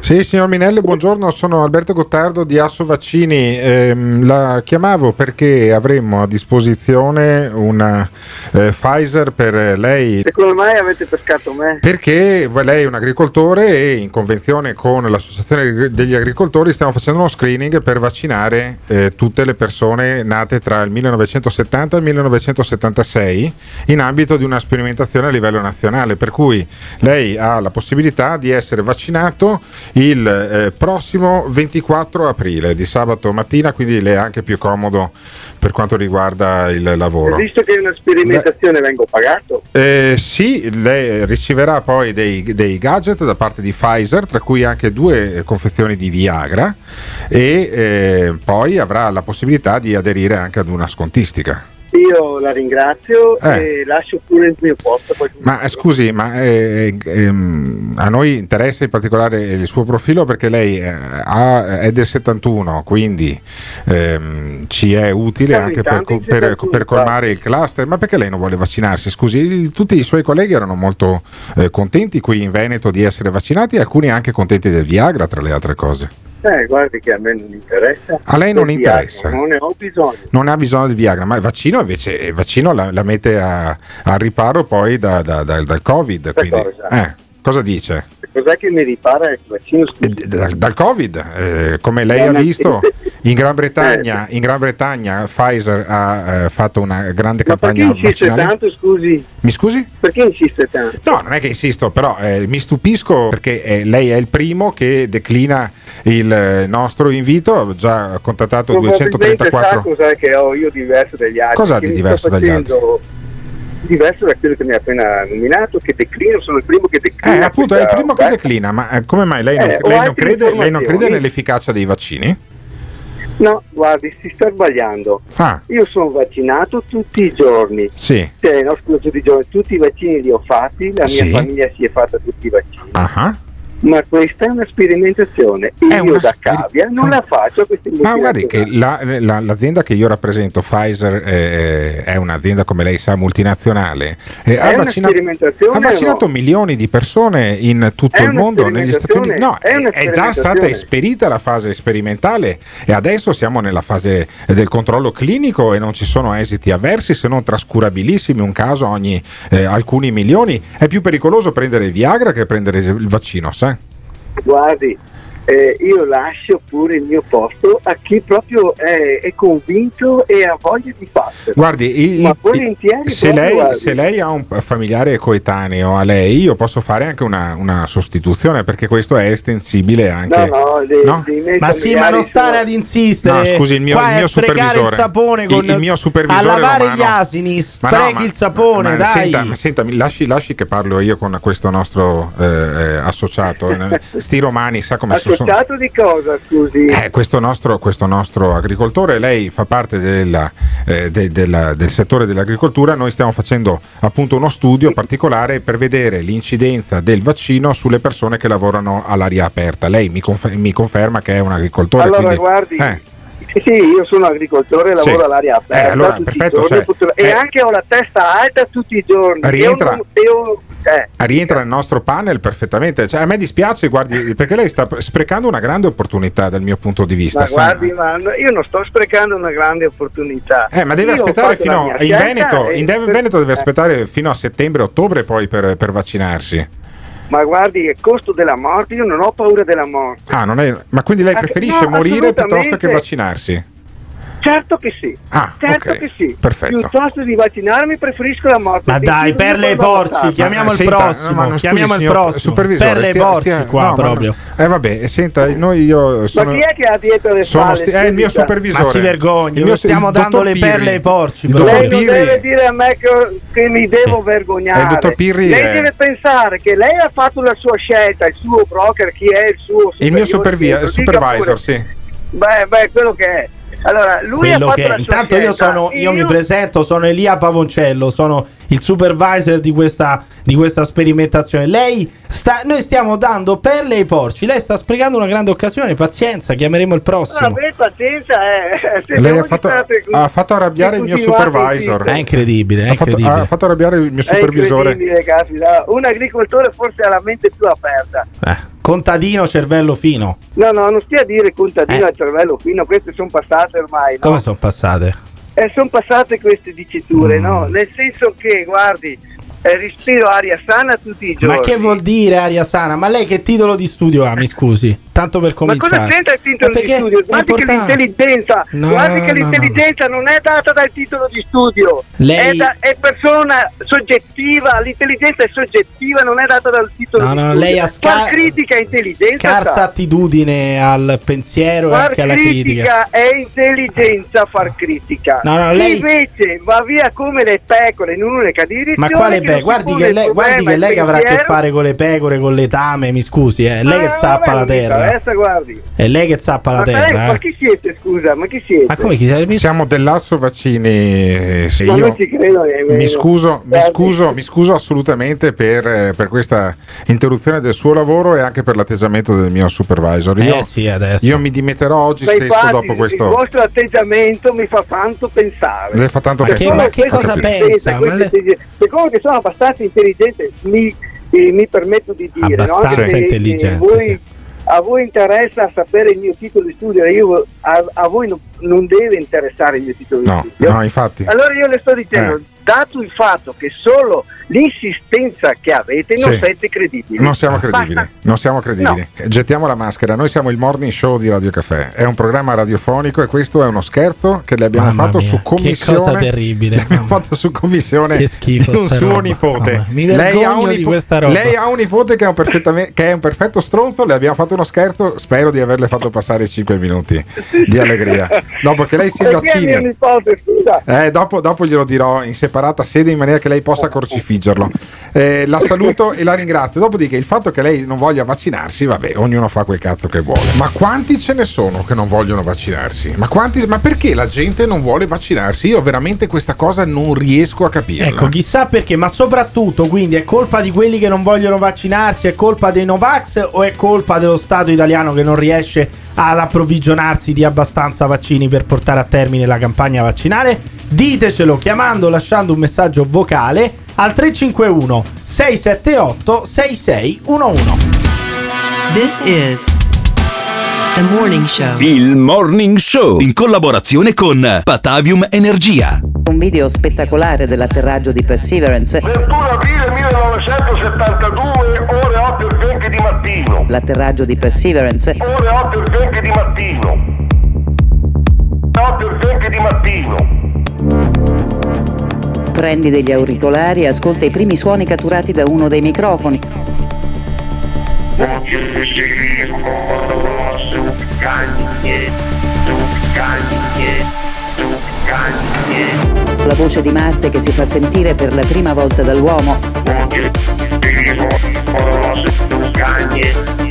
Sì, signor Minelli, buongiorno, sono Alberto Gottardo di Asso Vaccini. Ehm, la chiamavo perché avremmo a disposizione una eh, Pfizer per lei. E come mai avete pescato me? Perché lei è un agricoltore e in convenzione con l'Associazione degli Agricoltori stiamo facendo uno screening per vaccinare eh, tutte le persone nate tra il 1970 e il 1976 in ambito di una sperimentazione a livello nazionale. Per cui lei ha la possibilità di essere vaccinato il eh, prossimo 24 aprile di sabato mattina, quindi le è anche più comodo per quanto riguarda il lavoro. Visto che è una sperimentazione vengo pagato. Eh, sì, lei riceverà poi dei, dei gadget da parte di Pfizer, tra cui anche due confezioni di Viagra e eh, poi avrà la possibilità di aderire anche ad una scontistica. Io la ringrazio Eh. e lascio pure il mio posto. Ma eh, scusi, ma eh, ehm, a noi interessa in particolare il suo profilo perché lei eh, ha- è del 71, quindi ehm, ci è utile Siamo anche per, per- 71, per colmare il cluster. Ma perché lei non vuole vaccinarsi? Scusi, tutti i suoi colleghi erano molto eh, contenti qui in Veneto di essere vaccinati, alcuni anche contenti del Viagra, tra le altre cose. Eh, guardi che a me non interessa. A lei non interessa? Viagra, Non ne ho bisogno. Non ha bisogno del Viagra, ma il vaccino invece il vaccino la, la mette a, a riparo poi da- da- da- dal Covid. Quindi, cosa? eh, cosa dice? Cos'è che mi ripara il vaccino? Eh, Dal, dal Covid, eh, come lei Eh, ha ma- visto, in Gran Bretagna, in Gran Bretagna Pfizer ha eh, fatto una grande Ma perché campagna insiste vaccinale. tanto, scusi? Mi scusi? Perché insiste tanto? No, non è che insisto, però eh, mi stupisco perché eh, lei è il primo che declina il eh, nostro invito. Ho già contattato Probabilmente sa 234. cos'è che ho io diverso dagli altri. Cosa di diverso dagli facendo- diverso da quello che mi ha appena nominato, che declino, sono il primo che declina. Eh, appunto, è il primo che declina, ma eh, come mai lei non, Eh, lei non crede, lei non crede nell'efficacia dei vaccini? No, guardi, si sta sbagliando. Ah. Io sono vaccinato tutti i giorni. Sì. Cioè, no, scusa, tutti i giorni, tutti i vaccini li ho fatti, la mia Sì. famiglia si è fatta tutti i vaccini. Ah. Ma questa è una sperimentazione. E io da cavia non la faccio Ma guardi che la- la- l'azienda che io rappresento, Pfizer, eh, è un'azienda come lei sa multinazionale. eh, ha, vaccina- ha vaccinato no? milioni di persone in tutto il mondo, negli Stati Uniti. No, è è, già stata esperita la fase sperimentale e adesso siamo nella fase del controllo clinico e non ci sono esiti avversi se non trascurabilissimi, un caso ogni eh, alcuni milioni. È più pericoloso prendere il Viagra che prendere il vaccino, sa? Guardi, eh, io lascio pure il mio posto a chi proprio è, è convinto e ha voglia di farlo. Guardi, il- Ma il- volentieri se, lei, guardi. se lei ha un familiare coetaneo a lei, io posso fare anche una, una sostituzione perché questo è estensibile anche. No, no, dei- No? Ma sì, ma non stare sono- ad insistere. No, scusi, il mio- Qua il mio supervisore. il sapone con Il- il mio supervisore a lavare romano. gli asini, Ma no, sprechi ma- il sapone, ma dai. Senta, ma senta, mi lasci, lasci che parlo io con questo nostro eh, eh, associato. Sti romani, sa come sono. Associato di cosa, scusi? Eh, questo, nostro, questo nostro agricoltore, lei fa parte della, eh, de- della- del settore dell'agricoltura, noi stiamo facendo appunto uno studio particolare per vedere l'incidenza del vaccino sulle persone che lavorano all'aria aperta. Lei mi, confer- mi conferma che è un agricoltore. Allora, quindi- guardi, eh, sì, sì, io sono agricoltore, lavoro Sì. all'aria aperta Eh, allora, perfetto, giorni, cioè, e eh. anche ho la testa alta tutti i giorni. Rientra- Io io- eh, rientra nel nostro panel perfettamente. Cioè, a me dispiace, guardi, perché lei sta sprecando una grande opportunità dal mio punto di vista. ma guardi, ma io non sto sprecando una grande opportunità. Eh, ma deve Io aspettare fino mia in Veneto, e- in Veneto deve aspettare fino a settembre-ottobre poi per, per vaccinarsi. Ma guardi, il costo della morte, io non ho paura della morte. Ah, non è, ma quindi lei Ah, preferisce no, morire piuttosto che vaccinarsi? Certo che sì. Ah, certo ok, che sì. perfetto. Piuttosto di vaccinarmi preferisco la morte. Ma dai, Io perle ai non sono porci, chiamiamo Ma il senta, prossimo. no, chiamiamo scusi, il prossimo. ai stia- porci stia- qua no, proprio. no. Eh vabbè, senta, noi io sono Ma chi è che ha dietro le sono spalle? sti- è il mio supervisore. Ma si vergogni, Il mio- stiamo il dando le perle ai porci. Il Lei non Pirri- deve dire a me che, che mi devo vergognare. Eh, il dottor Pirri lei è- deve pensare che lei ha fatto la sua scelta, il suo broker, chi è il suo il mio supervisor, sì. Beh, beh, quello che è. Allora, lui Quello ha fatto che Intanto io sono, io mi presento, sono Elia Pavoncello, sono il supervisor di questa, di questa sperimentazione. Lei sta, noi stiamo dando perle ai porci, lei sta sprecando una grande occasione, pazienza, chiameremo il prossimo. Vabbè, pazienza, eh. Se Lei ha fatto, ha fatto arrabbiare il mio supervisor. È incredibile, è Ha fatto, ha fatto arrabbiare il mio È supervisore. Un agricoltore forse ha la mente più aperta. Eh, contadino, cervello fino. No, no, non stia a dire contadino Eh. cervello fino, queste sono passate ormai, no? Come sono passate? Eh, sono passate queste diciture, Mm. no? Nel senso che, guardi, eh, respiro aria sana tutti i giorni. Ma che vuol dire aria sana? Ma lei che titolo di studio ha, mi scusi? Tanto per Ma cominciare. cosa c'entra il titolo Ma di studio? Guardi che l'intelligenza, No, guardi che no, l'intelligenza non è data dal titolo di studio, Lei- è, da- è persona soggettiva, l'intelligenza è soggettiva, non è data dal titolo No, di no, studio. lei ha sca- Far critica intelligenza. Scarsa sa. attitudine al pensiero e Far anche alla critica critica. è intelligenza far critica. No, no, lei- invece va via come le pecore in un'unica direzione. Ma quale che si Guardi che il lei, guardi che il lei che avrà a che fare con le pecore, con le tame, mi scusi, eh. È lei che zappa vabbè, la terra. È lei che zappa la terra. ma eh. chi siete, scusa? Ma chi siete? Ma come chi sei? Siamo dell'Asso Vaccini. eh, se Ma io non ci credo mi scuso, mi scuso, mi scuso assolutamente per, eh, per questa interruzione del suo lavoro e anche per l'atteggiamento del mio supervisor. Io, Eh sì, adesso. io mi dimetterò oggi Ma stesso infatti, dopo Il questo. vostro atteggiamento mi fa tanto pensare. Le fa tanto Ma pensare. come ma che cosa pensa? questa Ma le- Siccome che sono abbastanza intelligente, mi, eh, mi permetto di dire no? Abbastanza Che- che intelligente, voi- sì. A voi interessa sapere il mio titolo di studio, io- a, a voi non, non deve interessare il mio titolo di No, studio. no, infatti. Allora io le sto dicendo, Eh. dato il fatto che solo l'insistenza che avete non Sì. siete credibili. Non siamo credibili, Basta. non siamo credibili. Gettiamo la maschera. Noi siamo il morning show di Radio Caffè. È un programma radiofonico e questo è uno scherzo che le abbiamo Mamma fatto mia, su che commissione. cosa terribile, Le abbiamo fatto su commissione Che schifo di un sta suo roba. nipote. Mamma, mi lei, ha un di nipo- questa roba. lei ha un nipote che è un, perfettame- che è un perfetto stronzo. Le abbiamo fatto uno scherzo. Spero di averle fatto passare 5 minuti di allegria. dopo che lei si scusa? Eh, dopo, dopo glielo dirò in separata sede in maniera che lei possa crocifiggerlo. Eh, la saluto e la ringrazio. Dopodiché il fatto che lei non voglia vaccinarsi, vabbè, ognuno fa quel cazzo che vuole. Ma quanti ce ne sono che non vogliono vaccinarsi? Ma, quanti, ma perché la gente non vuole vaccinarsi? Io veramente questa cosa non riesco a capire. Ecco, chissà perché, ma soprattutto quindi è colpa di quelli che non vogliono vaccinarsi, è colpa dei Novax o è colpa dello Stato italiano che non riesce ad approvvigionarsi di abbastanza vaccini per portare a termine la campagna vaccinale? Ditecelo chiamando o lasciando un messaggio vocale al 351 678 6611. This is the morning show. Il Morning Show in collaborazione con Patavium Energia. Un video spettacolare dell'atterraggio di Perseverance. 21 aprile 1972, mattino. L'atterraggio di Perseverance. Ore 8 e 20 di mattino. 8 e 20 di mattino. Prendi degli auricolari e ascolta i primi suoni catturati da uno dei microfoni. La voce di Marte che si fa sentire per la prima volta dall'uomo.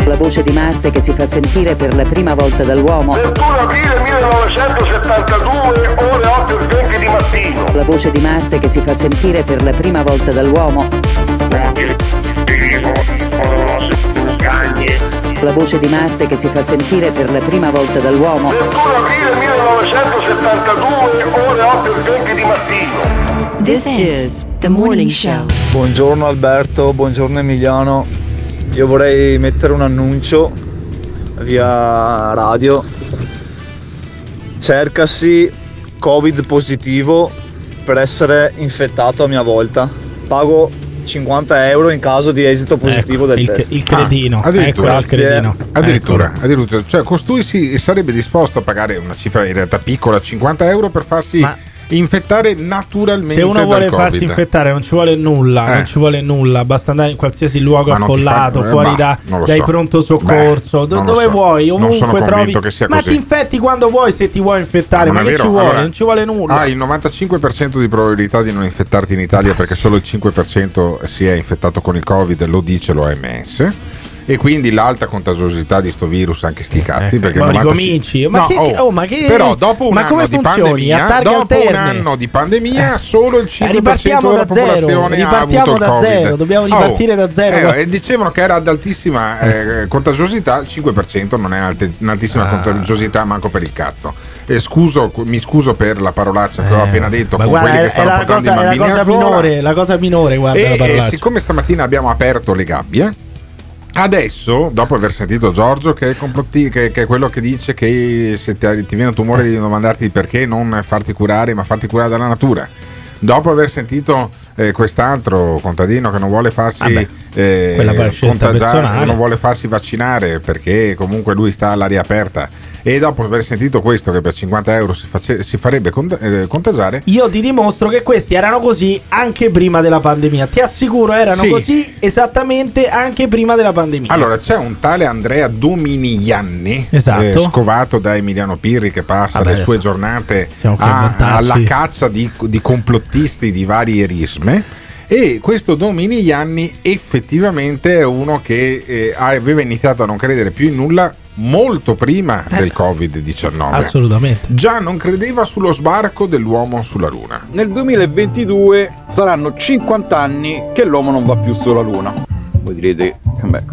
La voce di Marte che si fa sentire per la prima volta dall'uomo. 21 aprile 1972, ore 8 e 20 di mattino. La voce di Marte che si fa sentire per la prima volta dall'uomo. La voce di Marte che si fa sentire per la prima volta dall'uomo. 21 aprile 1972, ore 8 e 20 di mattino. This is the morning show. Buongiorno Alberto, buongiorno Emiliano. Io vorrei mettere un annuncio via radio. Cercasi Covid positivo per essere infettato a mia volta. Pago 50 euro in caso di esito positivo del il, test. il cretino. Ah, addirittura. Ecco il cretino. Addirittura, addirittura. Cioè, costui si sarebbe disposto a pagare una cifra in realtà piccola, 50 euro, per farsi infettare naturalmente. Se uno vuole Covid. farsi infettare non ci vuole nulla, Eh. non ci vuole nulla, basta andare in qualsiasi luogo Ma affollato, fa- eh, fuori bah, da- dai so. pronto soccorso, Beh, do- dove so. vuoi, ovunque trovi. Ma così. ti infetti quando vuoi se ti vuoi infettare, ma, è che ci vuole? Allora, non ci vuole nulla. Ha il 95% di probabilità di non infettarti in Italia perché solo il 5% si è infettato con il Covid, lo dice l'OMS. E quindi l'alta contagiosità di sto virus, anche sti cazzi. perché ma il 95 ricominci. Ma No, che- oh, oh, ma che- Però dopo un ma anno come di funzioni? pandemia, dopo un anno di pandemia, solo il 5% ripartiamo della da zero, popolazione ha ripartiamo da Covid. zero, dobbiamo ripartire da zero. eh, e dicevano che era ad altissima eh, contagiosità, il 5% non è alte- un'altissima Ah. contagiosità manco per il cazzo. Scuso, mi scuso per la parolaccia che ho appena detto Eh, Ma con guarda, quelli che è, è stanno la portando cosa, i è la bambini cosa minore, la cosa minore, guarda la E, e parlaccia. siccome stamattina abbiamo aperto le gabbie, adesso, dopo aver sentito Giorgio, che è, complotti- che- che è quello che dice che se ti, ti viene un tumore devi domandarti perché non farti curare, ma farti curare dalla natura. Dopo aver sentito eh, quest'altro contadino che non vuole farsi eh, poi è scelta contagiare, non vuole farsi vaccinare perché comunque lui sta all'aria aperta. E dopo aver sentito questo, che per 50 euro si, face- si farebbe cont- eh, contagiare, Io ti dimostro che questi erano così anche prima della pandemia. Ti assicuro, erano Sì. così esattamente anche prima della pandemia. Allora, c'è un tale Andrea Dominiglianni, Esatto. eh, scovato da Emiliano Pirri, che passa Vabbè, le sue adesso giornate a alla caccia di, di complottisti di varie risme. E questo Dominiglianni effettivamente è uno che eh, aveva iniziato a non credere più in nulla molto prima del Covid-19. Assolutamente. Già non credeva sullo sbarco dell'uomo sulla Luna. Nel 2022 saranno 50 anni che l'uomo non va più sulla Luna. Voi direte, beh,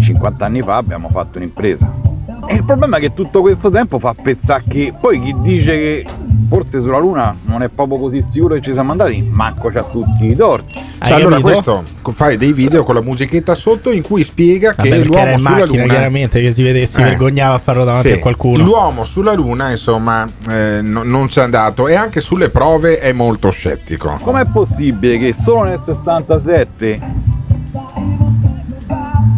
50 anni fa abbiamo fatto un'impresa. E il problema è che tutto questo tempo fa pensare che poi chi dice che forse sulla Luna non è proprio così sicuro che ci siamo andati, manco c'ha tutti i torti. Cioè, allora questo fai dei video con la musichetta sotto in cui spiega Vabbè, che perché era l'uomo in sulla macchina, Luna chiaramente, che si vede, si Eh. vergognava a farlo davanti Sì, a qualcuno. L'uomo sulla Luna, insomma, eh, no- non c'è andato e anche sulle prove è molto scettico. Com'è possibile che solo nel 67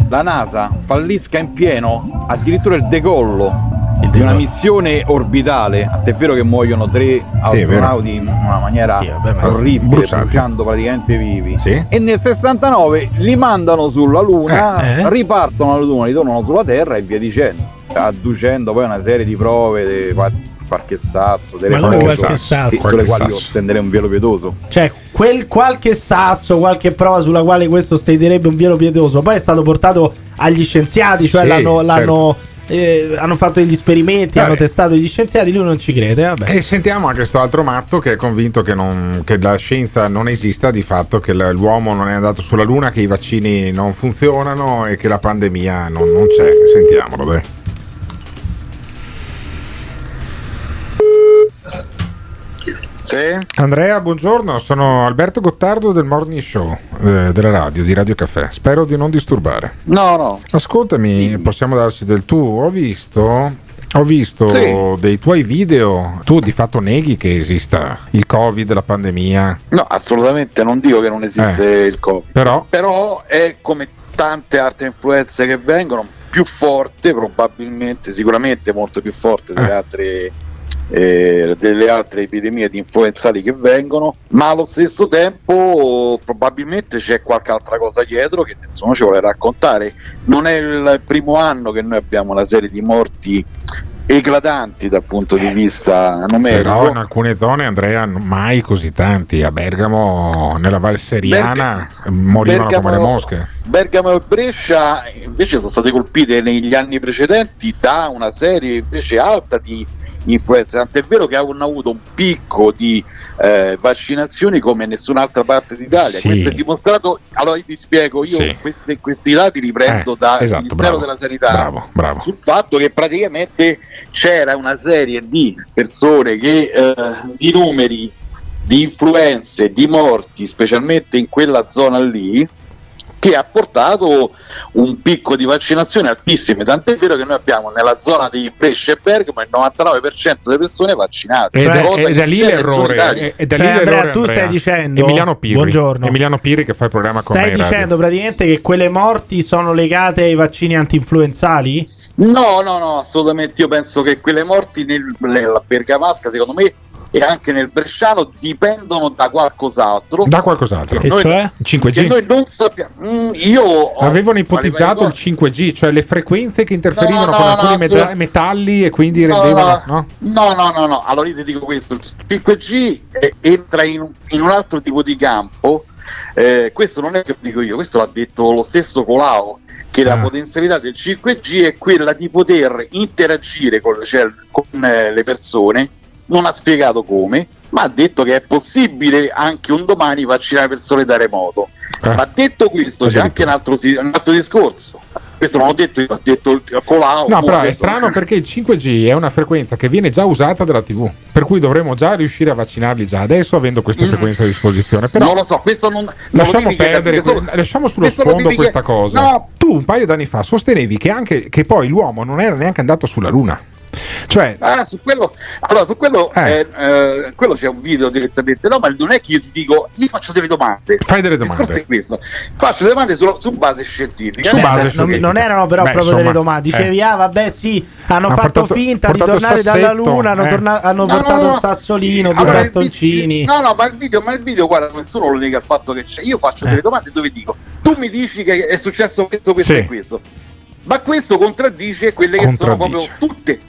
la NASA fallisca in pieno addirittura il decollo di una missione orbitale? È vero che muoiono tre astronauti in una maniera orribile, bruciati. bruciando praticamente vivi. Sì. E nel 69 li mandano sulla Luna, Eh, eh. ripartono alla Luna, ritornano sulla Terra e via dicendo. adducendo poi una serie di prove qualche sasso, delle cose qualche sasso? sulle Qualche quali io sasso. stenderei un velo pietoso. Cioè, quel qualche sasso, qualche prova sulla quale questo stenderebbe un velo pietoso, poi è stato portato agli scienziati, cioè Sì, l'hanno, l'hanno, certo. Eh, hanno fatto degli esperimenti, Vabbè. hanno testato gli scienziati, lui non ci crede. Vabbè. E sentiamo anche questo altro matto che è convinto che, non- che la scienza non esista di fatto, che l'uomo non è andato sulla Luna, che i vaccini non funzionano e che la pandemia non, non c'è. Sentiamolo, dai. Sì? Andrea, buongiorno, sono Alberto Gottardo del Morning Show eh, della radio, di Radio Caffè. Spero di non disturbare. No, no. Ascoltami, possiamo darci del tu. Ho visto, ho visto Sì. dei tuoi video. Tu di fatto neghi che esista il Covid, la pandemia. No, assolutamente non dico che non esiste il Covid. Eh. Però, Però è come tante altre influenze che vengono più forte, probabilmente, sicuramente molto più forte delle altre eh, delle altre epidemie di influenzali che vengono, ma allo stesso tempo probabilmente c'è qualche altra cosa dietro che nessuno ci vuole raccontare. Non è il primo anno che noi abbiamo una serie di morti eclatanti dal punto di vista numerico. però in alcune zone, Andrea, mai così tanti. A Bergamo, nella Val Seriana, morivano Bergamo- come le mosche. Bergamo e Brescia invece sono state colpite negli anni precedenti da una serie invece alta di influenze, tant'è vero che hanno avuto un picco di eh, vaccinazioni come nessun'altra parte d'Italia. Sì. Questo è dimostrato, allora io vi spiego, io Sì. questi, questi dati li prendo Eh, dal esatto, Ministero bravo, della Sanità bravo, bravo. sul fatto che praticamente c'era una serie di persone che eh, di numeri di influenze, di morti, specialmente in quella zona lì, che ha portato un picco di vaccinazione altissime. Tant'è vero che noi abbiamo nella zona di Brescia e Bergamo il 99% delle persone vaccinate. Ed è, cosa è da lì l'errore. in È, da Cioè, lì l'errore. Andrea, tu stai Andrea. dicendo- Emiliano Pirri. Buongiorno. Emiliano Pirri che fa il programma con me. Stai in radio. dicendo praticamente che quelle morti sono legate ai vaccini antinfluenzali? No, no, no, assolutamente. Io penso che quelle morti nel- nella Bergamasca, secondo me, e anche nel Bresciano dipendono da qualcos'altro. Da qualcos'altro. Che noi, Il 5G? che noi non sappiamo. Mm, io Avevano ipotizzato il livello- 5G, cioè le frequenze che interferivano No, no, con no, alcuni assolut- metalli e quindi No, rendevano. No? No, no, no, no. Allora io ti dico questo: il 5G eh, entra in, un- in un altro tipo di campo. Eh, questo non è che lo dico io, questo l'ha detto lo stesso Colau. Che la Ah. potenzialità del 5G è quella di poter interagire con, cioè, con eh, le persone. Non ha spiegato come, ma ha detto che è possibile anche un domani vaccinare persone da remoto. Eh. Ma detto questo, c'è anche un altro, un altro discorso. Questo non l'ho detto io, l'ha detto il Colau. No, però ha è strano perché il 5G è una frequenza che viene già usata dalla TV, per cui dovremmo già riuscire a vaccinarli già adesso avendo queste frequenze a disposizione. Però Mm. non lo so, questo non. non lasciamo perdere, que- lasciamo sullo sfondo devi questa cosa. No, Tu un paio d'anni fa sostenevi che, anche, che poi l'uomo non era neanche andato sulla Luna. Cioè, Ah, su quello, allora, su quello, eh, eh, quello c'è un video direttamente. No, ma non è che io ti dico, io faccio delle domande. Fai delle domande. Faccio delle domande su, su base scientifica. Su Eh, base eh, non, scientifica. non erano però Beh, proprio insomma, delle domande. Dicevi, eh. ah, vabbè, sì, hanno Ha fatto portato- finta di portato il tornare dalla sassetto, Luna, hanno, eh. torna- hanno No, portato no, no. il sassolino, due Allora, il bastoncini. No, no, ma il video, ma il video, guarda, nessuno lo nega il fatto che c'è. Io faccio Eh. delle domande dove dico, tu mi dici che è successo questo, questo Sì. e questo. Ma questo contraddice quelle che sono Contraddice. proprio tutte,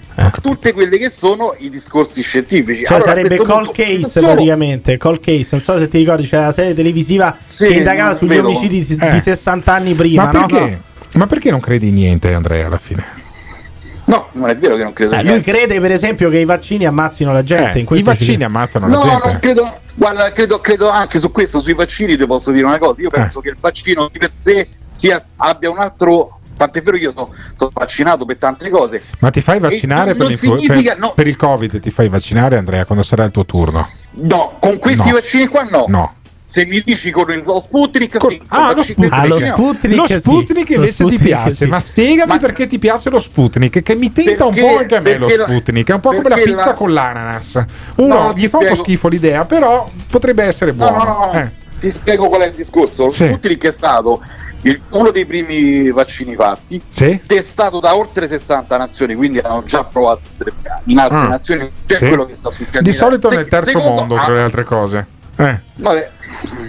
tutte quelle che sono i discorsi scientifici. Cioè Allora, sarebbe call punto, case solo- praticamente, call case, non so se ti ricordi, c'era la serie televisiva Sì, che indagava sugli vedo. omicidi di, Eh. di 60 anni prima, ma no? perché? Ma perché non credi in niente, Andrea, alla fine? No, non è vero che non credo Eh, lui crede per esempio che i vaccini ammazzino la gente. Eh, in I questo ci vaccini crede. ammazzano la No, gente. non credo. Guarda, credo, credo anche su questo, sui vaccini, ti posso dire una cosa. Io penso che il vaccino di per sé sia, abbia un altro. Tant'è vero che io sono, sono vaccinato per tante cose. Ma ti fai vaccinare per, significa- per- no. per il Covid? Ti fai vaccinare, Andrea, quando sarà il tuo turno? No, con questi No. vaccini qua no. No. Se mi dici con lo Sputnik, sì. Con Ah, lo Sputnik. Ah, lo no. Sputnik, lo sì. Sputnik Lo invece Sputnik ti piace, sì. ma spiegami Ma- perché ti piace lo Sputnik, che mi tenta un Perché- po' anche a me lo Sputnik, è un po' come la pizza la- con l'ananas. Uno No, gli fa un po' schifo l'idea, però potrebbe essere No, buono. no, no, no. Eh. Ti spiego qual è il discorso. Lo Sì. Sputnik è stato il- uno dei primi vaccini fatti, Sì? testato da oltre 60 nazioni, quindi hanno già provato in altre Ah. nazione. C'è Sì. quello che sta succedendo. Di solito nel terzo secondo- mondo, tra le altre cose. Eh. vabbè,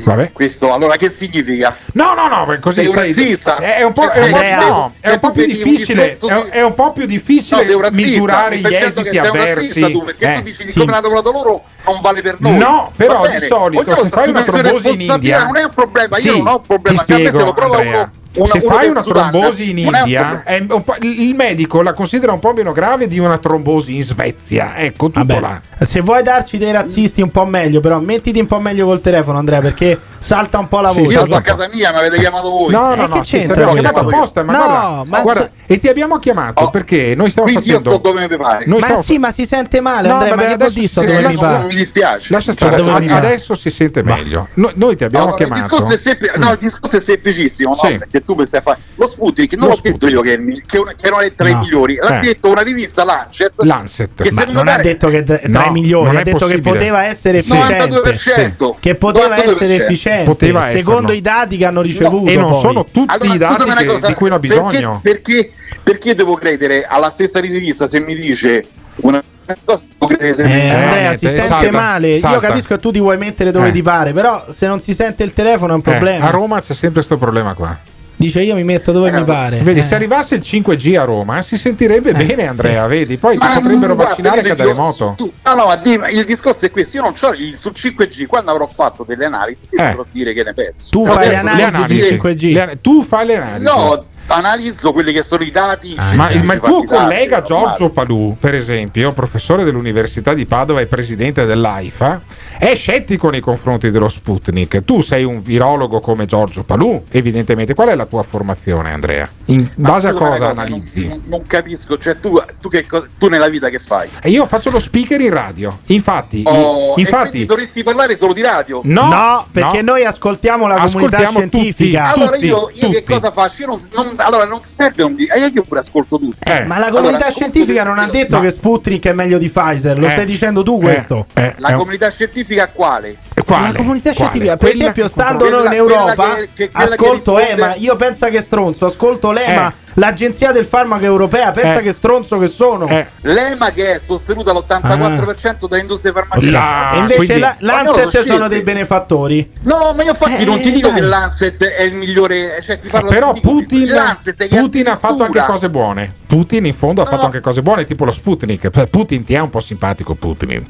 Vabbè. Questo allora che significa? No, no, no, così sei un razzista. è un po', è un po', Andrea, no, è un po' più un difficile, discorso è, è un po' più difficile No, sei un misurare mi gli esiti che sei un avversi. razzista tu, perché Eh, tu dici sì. come hanno lavorato loro non vale per noi. No, però di solito Ognuno se fai una trombosi in India non è un problema, Sì, io non ho un problema, ti che a me se spiego, lo prova Andrea. uno una- se fai una Sudan, trombosi in India, è un po'- il medico la considera un po' meno grave di una trombosi in Svezia. Ecco, tutto Vabbè, là. se vuoi darci dei razzisti un po' meglio, però mettiti un po' meglio col telefono, Andrea, perché salta un po' la Sì, voce. Io sto a casa mia, mi avete chiamato voi. No, Eh, no, che no, ci c'entra questo? chiamato apposta, ma No, guarda, ma guarda, se- e ti abbiamo chiamato perché noi stiamo Oh, Quindi io facendo sto dove mi pare. Noi ma stiamo- sì, ma si sente male, No, Andrea. Ma che vuol dire sto dove mi pare? mi dispiace. Lascia Cioè, stare, adesso si sente meglio. No- noi ti abbiamo chiamato. il discorso è semplicissimo, no? perché tu mi stai fare lo Sputnik, non Lo l'ho detto io che, è che, una- che erano le tre No. migliori, l'ha Eh. detto una rivista Lancet. Lancet. Che Ma non ha detto che tra No, i migliori, non ha è detto che possibile. poteva essere Sì. efficiente. 92%. Che poteva 92%. essere efficiente. Poteva secondo i dati che hanno ricevuto. e non poi. sono tutti Allora, i dati che- cosa, di cui hanno perché- bisogno. Perché, perché devo credere alla stessa rivista se mi dice una Eh, Andrea, niente, si sente salta, male. Io salta. capisco che tu ti vuoi mettere dove Eh. ti pare, però se non si sente il telefono è un Eh, problema. a Roma c'è sempre questo problema qua. Dice io mi metto dove mi pare. Vedi, Eh. se arrivasse il 5G a Roma si sentirebbe bene, Andrea. Vedi, poi ti Ma, potrebbero guarda, vaccinare anche da remoto. tu- no, no, ma dimmi, il discorso è questo: io non c'ho il, sul 5G, quando avrò fatto delle analisi, ti Eh. potrò dire che ne penso. Tu fai le analisi dire- 5G. Le tu fai le analisi. No, analizzo quelli che sono i dati. Ma, il- ma il tuo collega. Giorgio Palù, per esempio, professore dell'Università di Padova e presidente dell'AIFA, è scettico nei confronti dello Sputnik. Tu sei un virologo come Giorgio Palù, evidentemente. Qual è la tua formazione, Andrea? In Ma base a cosa cosa, analizzi? Non, non capisco, cioè tu, tu, che tu nella vita che fai? E io faccio lo speaker in radio. Infatti, Oh, infatti dovresti parlare solo di radio. no, No, perché no. noi ascoltiamo la comunità Ascoltiamo scientifica. tutti. Allora io, io che tutti. cosa faccio? Io non, non- allora non serve un di- eh, io pure ascolto tutti. Eh, Ma la comunità Allora, scientifica non ha detto No. che Sputnik è meglio di Pfizer, lo Eh, stai dicendo tu eh, questo. eh, La un- comunità scientifica quale? quale? La comunità Quale? scientifica, per Quella esempio, stando noi in quella Europa, che- che- quella ascolto risponde- EMA. Io penso che è stronzo. Ascolto l'EMA, Eh. l'agenzia del farmaco europea. Pensa Eh. che stronzo che sono. Eh, L'EMA che è sostenuta all'84% da industrie farmaceutiche. La- invece quindi- la- Lancet sono scelte. dei benefattori. No, ma io infatti Eh, non ti dico dai. che Lancet è il migliore, cioè ti parlo però Putin, che Putin ha fatto anche cose buone. Putin in fondo ha No. fatto anche cose buone, tipo lo Sputnik. Putin ti è un po' simpatico, Putin.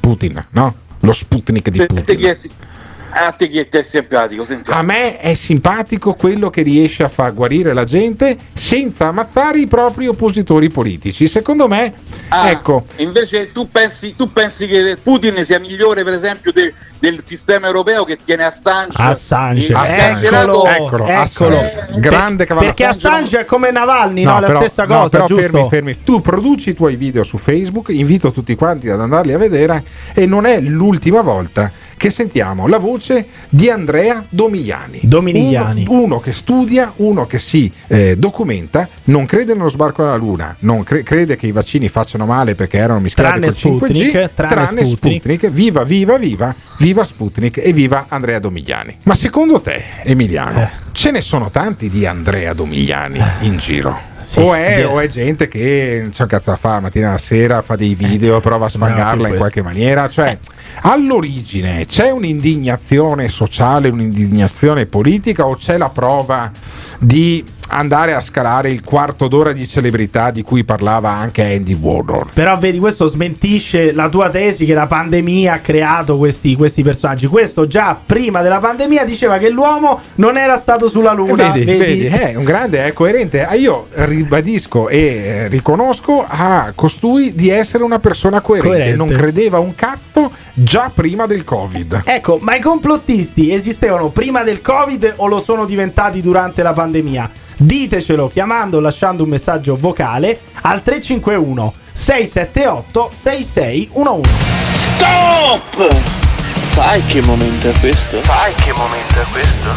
Putin, no? Lo Sputnik di A te chi Putin. A te chi è, ti è simpatico? Sentiamo. A me è simpatico quello che riesce a far guarire la gente senza ammazzare i propri oppositori politici. Secondo me, Ah, ecco, Invece tu pensi, tu pensi che Putin sia migliore, per esempio, de- del sistema europeo che tiene Assange? Assange, E- Assange. eccolo, Eccolo, eccolo. Assange. Grande cavallo. Perché Assange è come Navalny, no? No, la però, stessa no, cosa, però giusto? fermi, fermi. Tu produci i tuoi video su Facebook, invito tutti quanti ad andarli a vedere e non è l'ultima volta che sentiamo la voce di Andrea Domigliani. Dominigliani. Uno, uno che studia, uno che si eh, documenta, non crede nello sbarco alla Luna, non cre- crede che i vaccini facciano male perché erano mischiati Tranne col 5G, Sputnik, tranne Sputnik. Viva, viva, viva, viva Sputnik e viva Andrea Domigliani. Ma secondo te, Emiliano, Eh. ce ne sono tanti di Andrea Domigliani in giro? Sì, o, è, o è gente che non c'è cazzo da fare mattina alla sera, fa dei video, prova a sfangarla in qualche maniera. Cioè, all'origine c'è un'indignazione sociale, un'indignazione politica o c'è la prova di andare a scalare il quarto d'ora di celebrità di cui parlava anche Andy Warhol? Però vedi, questo smentisce la tua tesi che la pandemia ha creato questi, questi personaggi. Questo già prima della pandemia diceva che l'uomo non era stato sulla Eh, Luna. Vedi, vedi, è un grande, è coerente. Ah, Io ribadisco e eh, riconosco a costui di essere una persona coerente. Coerente. Non credeva un cazzo già prima del Covid. Ecco, ma i complottisti esistevano prima del Covid o lo sono diventati durante la pandemia? Ditecelo chiamando o lasciando un messaggio vocale al 351 678 6611. Stop! Sai che momento è questo? Sai che momento è questo?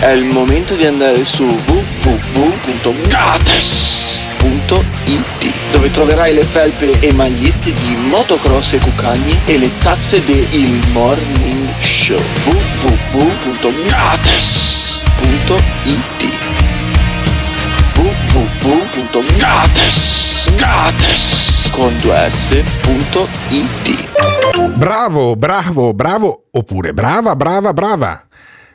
È il momento di andare su www.gates.it dove troverai le felpe e magliette di motocross e cucagni e le tazze del Morning Show www.gates.it www.gates.it con 2s.it Bravo, bravo, bravo, oppure brava, brava, brava.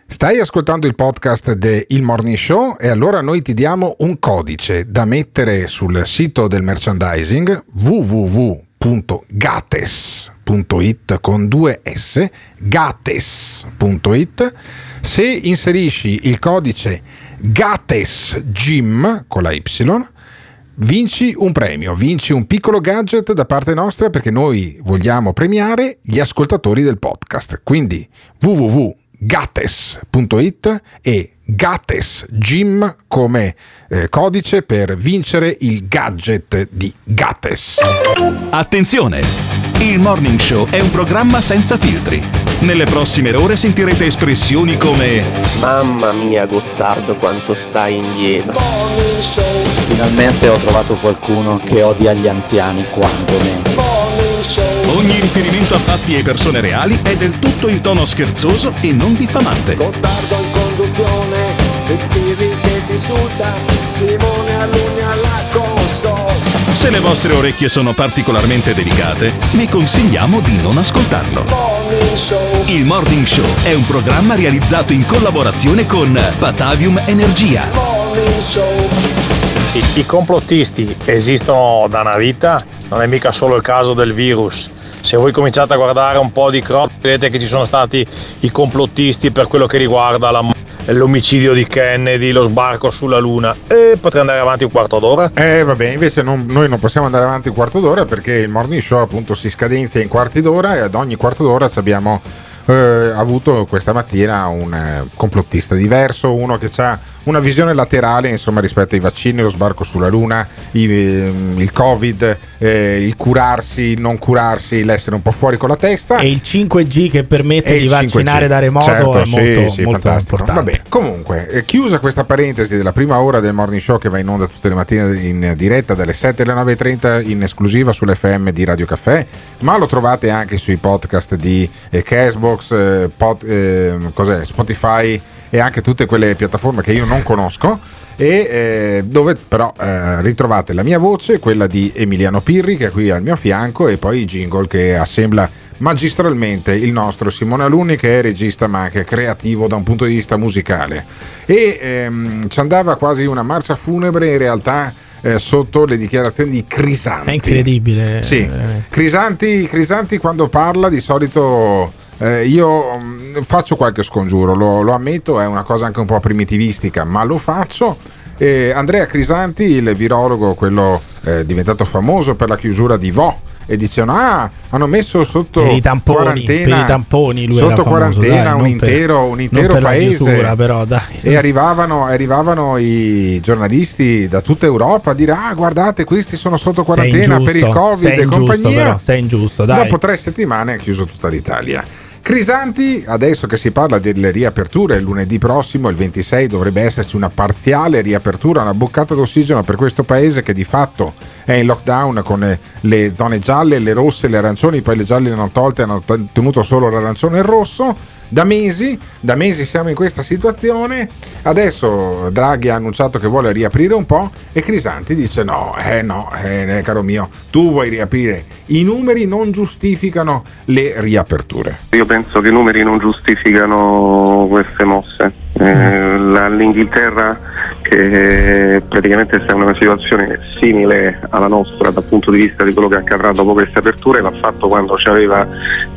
Stai ascoltando il podcast del Morning Show e allora noi ti diamo un codice da mettere sul sito del merchandising www.gates.it con due S, gates.it. Se inserisci il codice GATESGYM con la Y, vinci un premio, vinci un piccolo gadget da parte nostra perché noi vogliamo premiare gli ascoltatori del podcast. Quindi www.gates.it e Gates Gym come eh, codice per vincere il gadget di Gates. Attenzione! Il Morning Show è un programma senza filtri. Nelle prossime ore sentirete espressioni come Mamma mia Gottardo quanto stai indietro. Finalmente ho trovato qualcuno che odia gli anziani quanto me. Ogni riferimento a fatti e persone reali è del tutto in tono scherzoso e non diffamante. Gottardo in conduzione, il Pirri che ti insulta, Simone Alunni alla console. Se le vostre orecchie sono particolarmente delicate, vi consigliamo di non ascoltarlo. Morning Show. Il Morning Show è un programma realizzato in collaborazione con Batavium Energia. Morning Show. I, I complottisti esistono da una vita, non è mica solo il caso del virus. Se voi cominciate a guardare un po' di cronache, vedete che ci sono stati i complottisti per quello che riguarda la- l'omicidio di Kennedy, lo sbarco sulla Luna. E potrei andare avanti un quarto d'ora. Eh vabbè, invece non- noi non possiamo andare avanti un quarto d'ora perché il morning show appunto si scadenzia in quarti d'ora e ad ogni quarto d'ora abbiamo eh, avuto questa mattina un eh, complottista diverso, uno che ha una visione laterale insomma rispetto ai vaccini, lo sbarco sulla Luna, i- ehm, il Covid, eh, il curarsi, il non curarsi, l'essere un po' fuori con la testa. E il 5G che permette E di il vaccinare 5G. da remoto Certo, è sì, molto, sì, molto importante. Va bene. Comunque, eh, chiusa questa parentesi della prima ora del morning show che va in onda tutte le mattine in diretta dalle 7 alle 9.30 in esclusiva sull'FM di Radio Caffè, ma lo trovate anche sui podcast di eh, Cashbox, eh, pod- eh, cos'è, Spotify e anche tutte quelle piattaforme che io non conosco e eh, dove però eh, ritrovate la mia voce, quella di Emiliano Pirri che è qui al mio fianco e poi i jingle che assembla magistralmente il nostro Simone Alunni che è regista ma anche creativo da un punto di vista musicale e ehm, ci andava quasi una marcia funebre in realtà eh, sotto le dichiarazioni di Crisanti È incredibile. sì. Crisanti, Crisanti quando parla di solito eh, io mm, faccio qualche scongiuro, lo, lo ammetto, è una cosa anche un po' primitivistica, ma lo faccio. Eh, Andrea Crisanti, il virologo, quello eh, diventato famoso per la chiusura di Vo, e dicevano: Ah, hanno messo sotto Per i tamponi, quarantena, per i tamponi sotto famoso, quarantena dai, un, intero, per- un intero paese. chiusura, però, dai. E arrivavano, arrivavano i giornalisti da tutta Europa a dire: Ah, guardate, questi sono sotto quarantena per il ingiusto, Covid e ingiusto, compagnia. però, sei ingiusto, dai. Dopo tre settimane ha chiuso tutta l'Italia. Crisanti, adesso che si parla delle riaperture, lunedì prossimo, il 26, dovrebbe esserci una parziale riapertura, una boccata d'ossigeno per questo paese che di fatto è in lockdown con le zone gialle, le rosse, le arancioni, poi le gialle le hanno tolte, hanno tenuto solo l'arancione e il rosso. Da mesi, da mesi siamo in questa situazione. Adesso Draghi ha annunciato che vuole riaprire un po' e Crisanti dice no, eh no, eh, caro mio, tu vuoi riaprire. I numeri non giustificano le riaperture. Io penso che i numeri non giustificano queste mosse. Eh, la- L'Inghilterra, che praticamente sta in una situazione simile alla nostra dal punto di vista di quello che accadrà dopo queste aperture, l'ha fatto quando c'aveva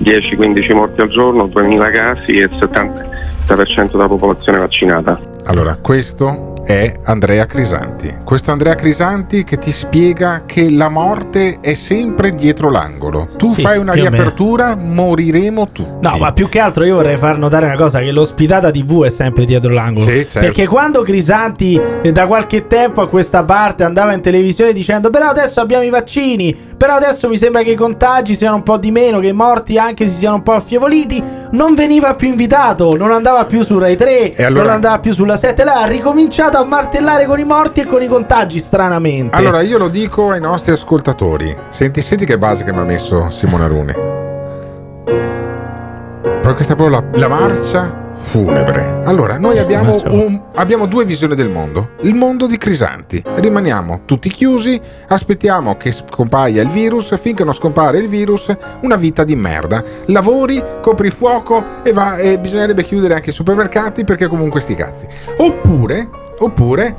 10-15 morti al giorno, 2000 casi e il 70% della popolazione vaccinata. Allora, questo è Andrea Crisanti. Questo Andrea Crisanti che ti spiega che la morte è sempre dietro l'angolo. Tu Sì, fai una riapertura, moriremo tutti. No, ma più che altro io vorrei far notare una cosa: che l'ospitata TV è sempre dietro l'angolo. Sì, certo. Perché quando Crisanti eh, da qualche tempo a questa parte andava in televisione dicendo: Però adesso abbiamo i vaccini, però adesso mi sembra che i contagi siano un po' di meno, che i morti anche si siano un po' affievoliti. Non veniva più invitato, non andava più su Rai 3, E allora- non andava più sulla 7. Là ha ricominciato a martellare con i morti e con i contagi, stranamente. Allora, io lo dico ai nostri ascoltatori. Senti, senti che base che mi ha messo Simone Aruni. Però questa è proprio la, la marcia funebre. Allora, noi abbiamo, un- abbiamo due visioni del mondo. Il mondo di Crisanti. Rimaniamo tutti chiusi, aspettiamo che scompaia il virus, finché non scompare il virus, una vita di merda. Lavori, coprifuoco e, va, e bisognerebbe chiudere anche i supermercati perché comunque sti cazzi. Oppure, oppure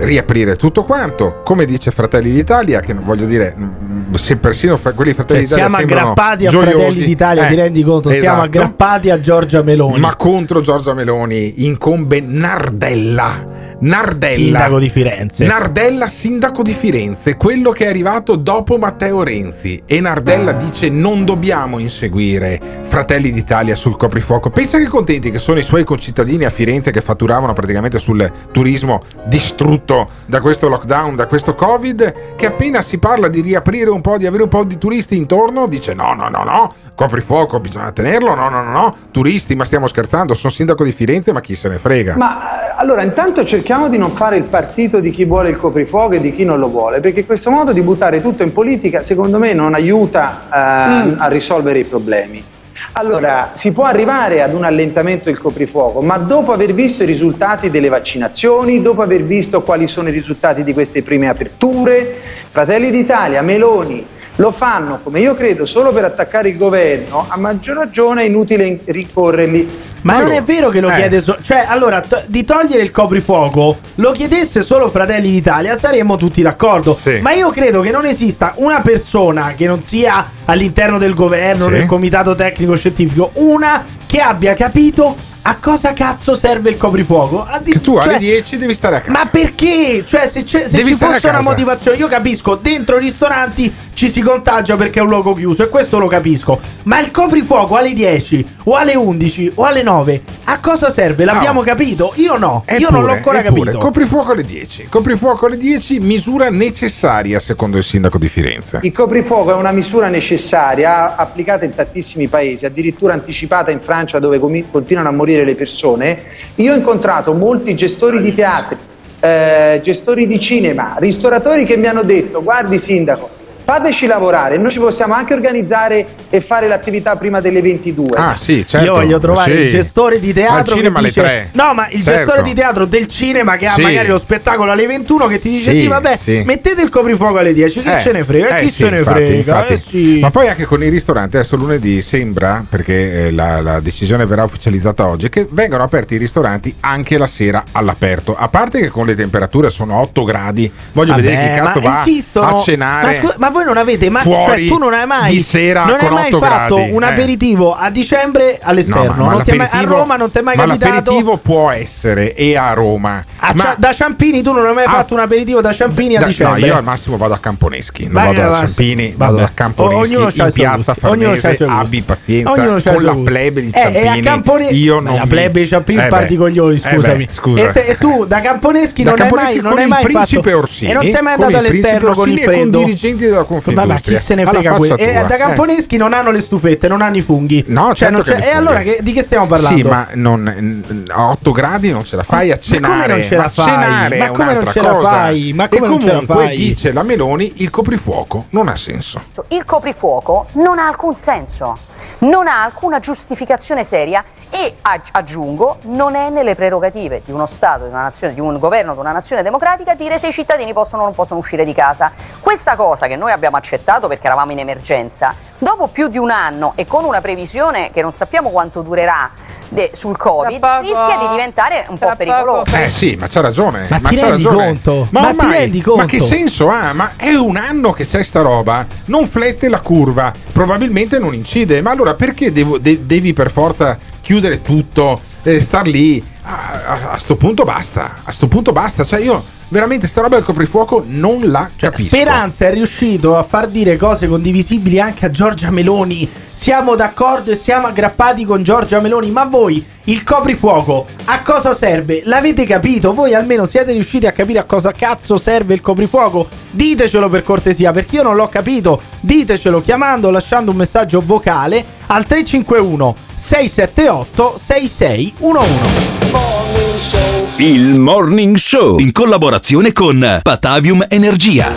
riaprire tutto quanto, come dice Fratelli d'Italia, che voglio dire, mm, se persino fra quelli Fratelli Cioè, d'Italia siamo aggrappati a gioiosi, Fratelli d'Italia, eh, ti rendi conto? Siamo esatto. aggrappati a Giorgia Meloni. Ma contro Giorgia Meloni incombe Nardella. Nardella. Sindaco di Firenze. Nardella, sindaco di Firenze, quello che è arrivato dopo Matteo Renzi. E Nardella dice: Non dobbiamo inseguire Fratelli d'Italia sul coprifuoco. Pensa che contenti che sono i suoi concittadini a Firenze che fatturavano praticamente sul turismo distrutto da questo lockdown, da questo Covid. Che appena si parla di riaprire un po', di avere un po' di turisti intorno, dice: No, no, no, no, coprifuoco bisogna tenerlo. No, no, no, no, turisti, ma stiamo scherzando. Sono sindaco di Firenze, ma chi se ne frega. Ma eh, allora intanto cerchiamo di non fare il partito di chi vuole il coprifuoco e di chi non lo vuole, perché questo modo di buttare tutto in politica secondo me non aiuta eh, a risolvere i problemi. Allora, si può arrivare ad un allentamento del coprifuoco, ma dopo aver visto i risultati delle vaccinazioni, dopo aver visto quali sono i risultati di queste prime aperture, Fratelli d'Italia, Meloni, lo fanno, come io credo, solo per attaccare il governo, a maggior ragione è inutile in- ricorrerli. Ma non è vero che lo Eh. chiede solo. Cioè, allora, to- di togliere il coprifuoco lo chiedesse solo Fratelli d'Italia, saremmo tutti d'accordo. Ma io credo che non esista una persona che non sia all'interno del governo, Sì. nel comitato tecnico scientifico, una che abbia capito a cosa cazzo serve il coprifuoco. Addi- Che tu cioè- alle 10 devi stare a casa. Ma perché? Cioè, se, c'è- se Devi ci stare a fosse una motivazione, io capisco, dentro i ristoranti ci si contagia perché è un luogo chiuso e questo lo capisco. Ma il coprifuoco alle 10 o alle 11 o alle 9 a cosa serve? L'abbiamo capito? Io no, io non l'ho ancora eppure, capito. Coprifuoco alle 10. Coprifuoco alle 10, misura necessaria secondo il sindaco di Firenze. Il coprifuoco è una misura necessaria, applicata in tantissimi paesi, addirittura anticipata in Francia dove comi- continuano a morire le persone. Io ho incontrato molti gestori di teatri, eh, gestori di cinema, ristoratori che mi hanno detto guardi sindaco, fateci lavorare, noi ci possiamo anche organizzare e fare l'attività prima delle 22. Ah, sì, certo. Io voglio trovare Sì. il gestore di teatro Al cinema che alle dice tre. No, ma il Certo. gestore di teatro del cinema che ha Sì. magari lo spettacolo alle 21 che ti dice Sì, sì, vabbè, sì. mettete il coprifuoco alle 10, chi Eh, ce ne frega? eh chi sì, se ne infatti, frega? infatti. Eh sì. Ma poi anche con i ristoranti, adesso lunedì sembra, perché eh, la, la decisione verrà ufficializzata oggi, che vengano aperti i ristoranti anche la sera all'aperto. A parte che con le temperature sono 8 gradi, voglio Vabbè, vedere chi cazzo va esistono- a cenare. Ma, scu- ma voi non avete mai. fuori Cioè, tu non hai mai. di sera non hai mai 8 fatto gradi. un Eh. aperitivo a dicembre all'esterno. No, ma- ma mai- a Roma non ti è mai ma capitato. l'aperitivo può essere e a Roma. A ma Cia- da Ciampini tu non hai mai fatto un aperitivo da Ciampini a Da- dicembre. No, io al massimo vado a Camponeschi, non Ma vado da va- Ciampini, vabbè. vado da Camponeschi Ognuno in piazza Farnese, abbi pazienza Ognuno con la plebe di Eh, a Ciampini. Io Beh, non la plebe di Ciampini Eh parti beh, con gli oli, eh scusami. E, tu da Camponeschi non hai mai, non hai mai principe fatto e non sei mai andato all'esterno con il con freddo. dirigenti della Confindustria. Ma, ma chi se ne frega quello? E tua, da eh. Camponeschi non hanno le stufette, non hanno i funghi. No, Cioè, certo non che c'è- le E allora che- di che stiamo parlando? Sì, ma non, a 8 gradi non ce la fai a Ma cenare. come non ce la ma fai? cenare Ma come non ce la fai? Ma come e non ce la comunque fai? dice la Meloni il coprifuoco non ha senso. Il coprifuoco non ha alcun senso, non ha alcuna giustificazione seria e ag- aggiungo non è nelle prerogative di uno Stato, di una nazione, di un governo, di una nazione democratica dire se i cittadini possono o non possono uscire di casa. Questa cosa che noi abbiamo accettato perché eravamo in emergenza, dopo più di un anno e con una previsione che non sappiamo quanto durerà de- sul Covid, rischia di diventare un po' pericolosa. Eh sì, ma c'ha ragione. Ma ti c'ha rendi ragione. conto? Ma, Ma ti ormai- rendi conto? Ma che senso ha? Ma è un anno che c'è sta roba, non flette la curva, probabilmente non incide. Ma allora perché devo- de- devi per forza chiudere tutto, eh, star lì? A, a- a sto punto basta. A sto punto basta. Cioè io veramente sta roba del coprifuoco non la capisco. Speranza è riuscito a far dire cose condivisibili anche a Giorgia Meloni. Siamo d'accordo e siamo aggrappati con Giorgia Meloni. Ma voi, il coprifuoco, a cosa serve? L'avete capito? Voi almeno siete riusciti a capire a cosa cazzo serve il coprifuoco? Ditecelo per cortesia, perché io non l'ho capito. Ditecelo chiamando lasciando un messaggio vocale al 351 678 6611. Il Morning Show in collaborazione con Patavium Energia.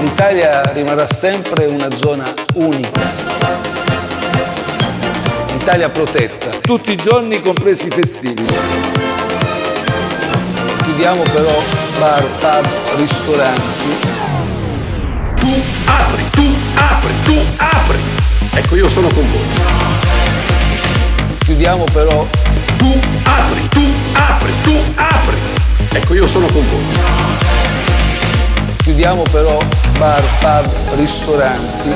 L'Italia rimarrà sempre una zona unica. Italia protetta, tutti i giorni compresi i festivi. Chiudiamo però bar, pub, ristoranti. Apri, tu apri, tu apri. Ecco, io sono con voi. Chiudiamo però Tu apri, tu apri, tu apri. Ecco, io sono con voi. Chiudiamo però bar, pub, ristoranti.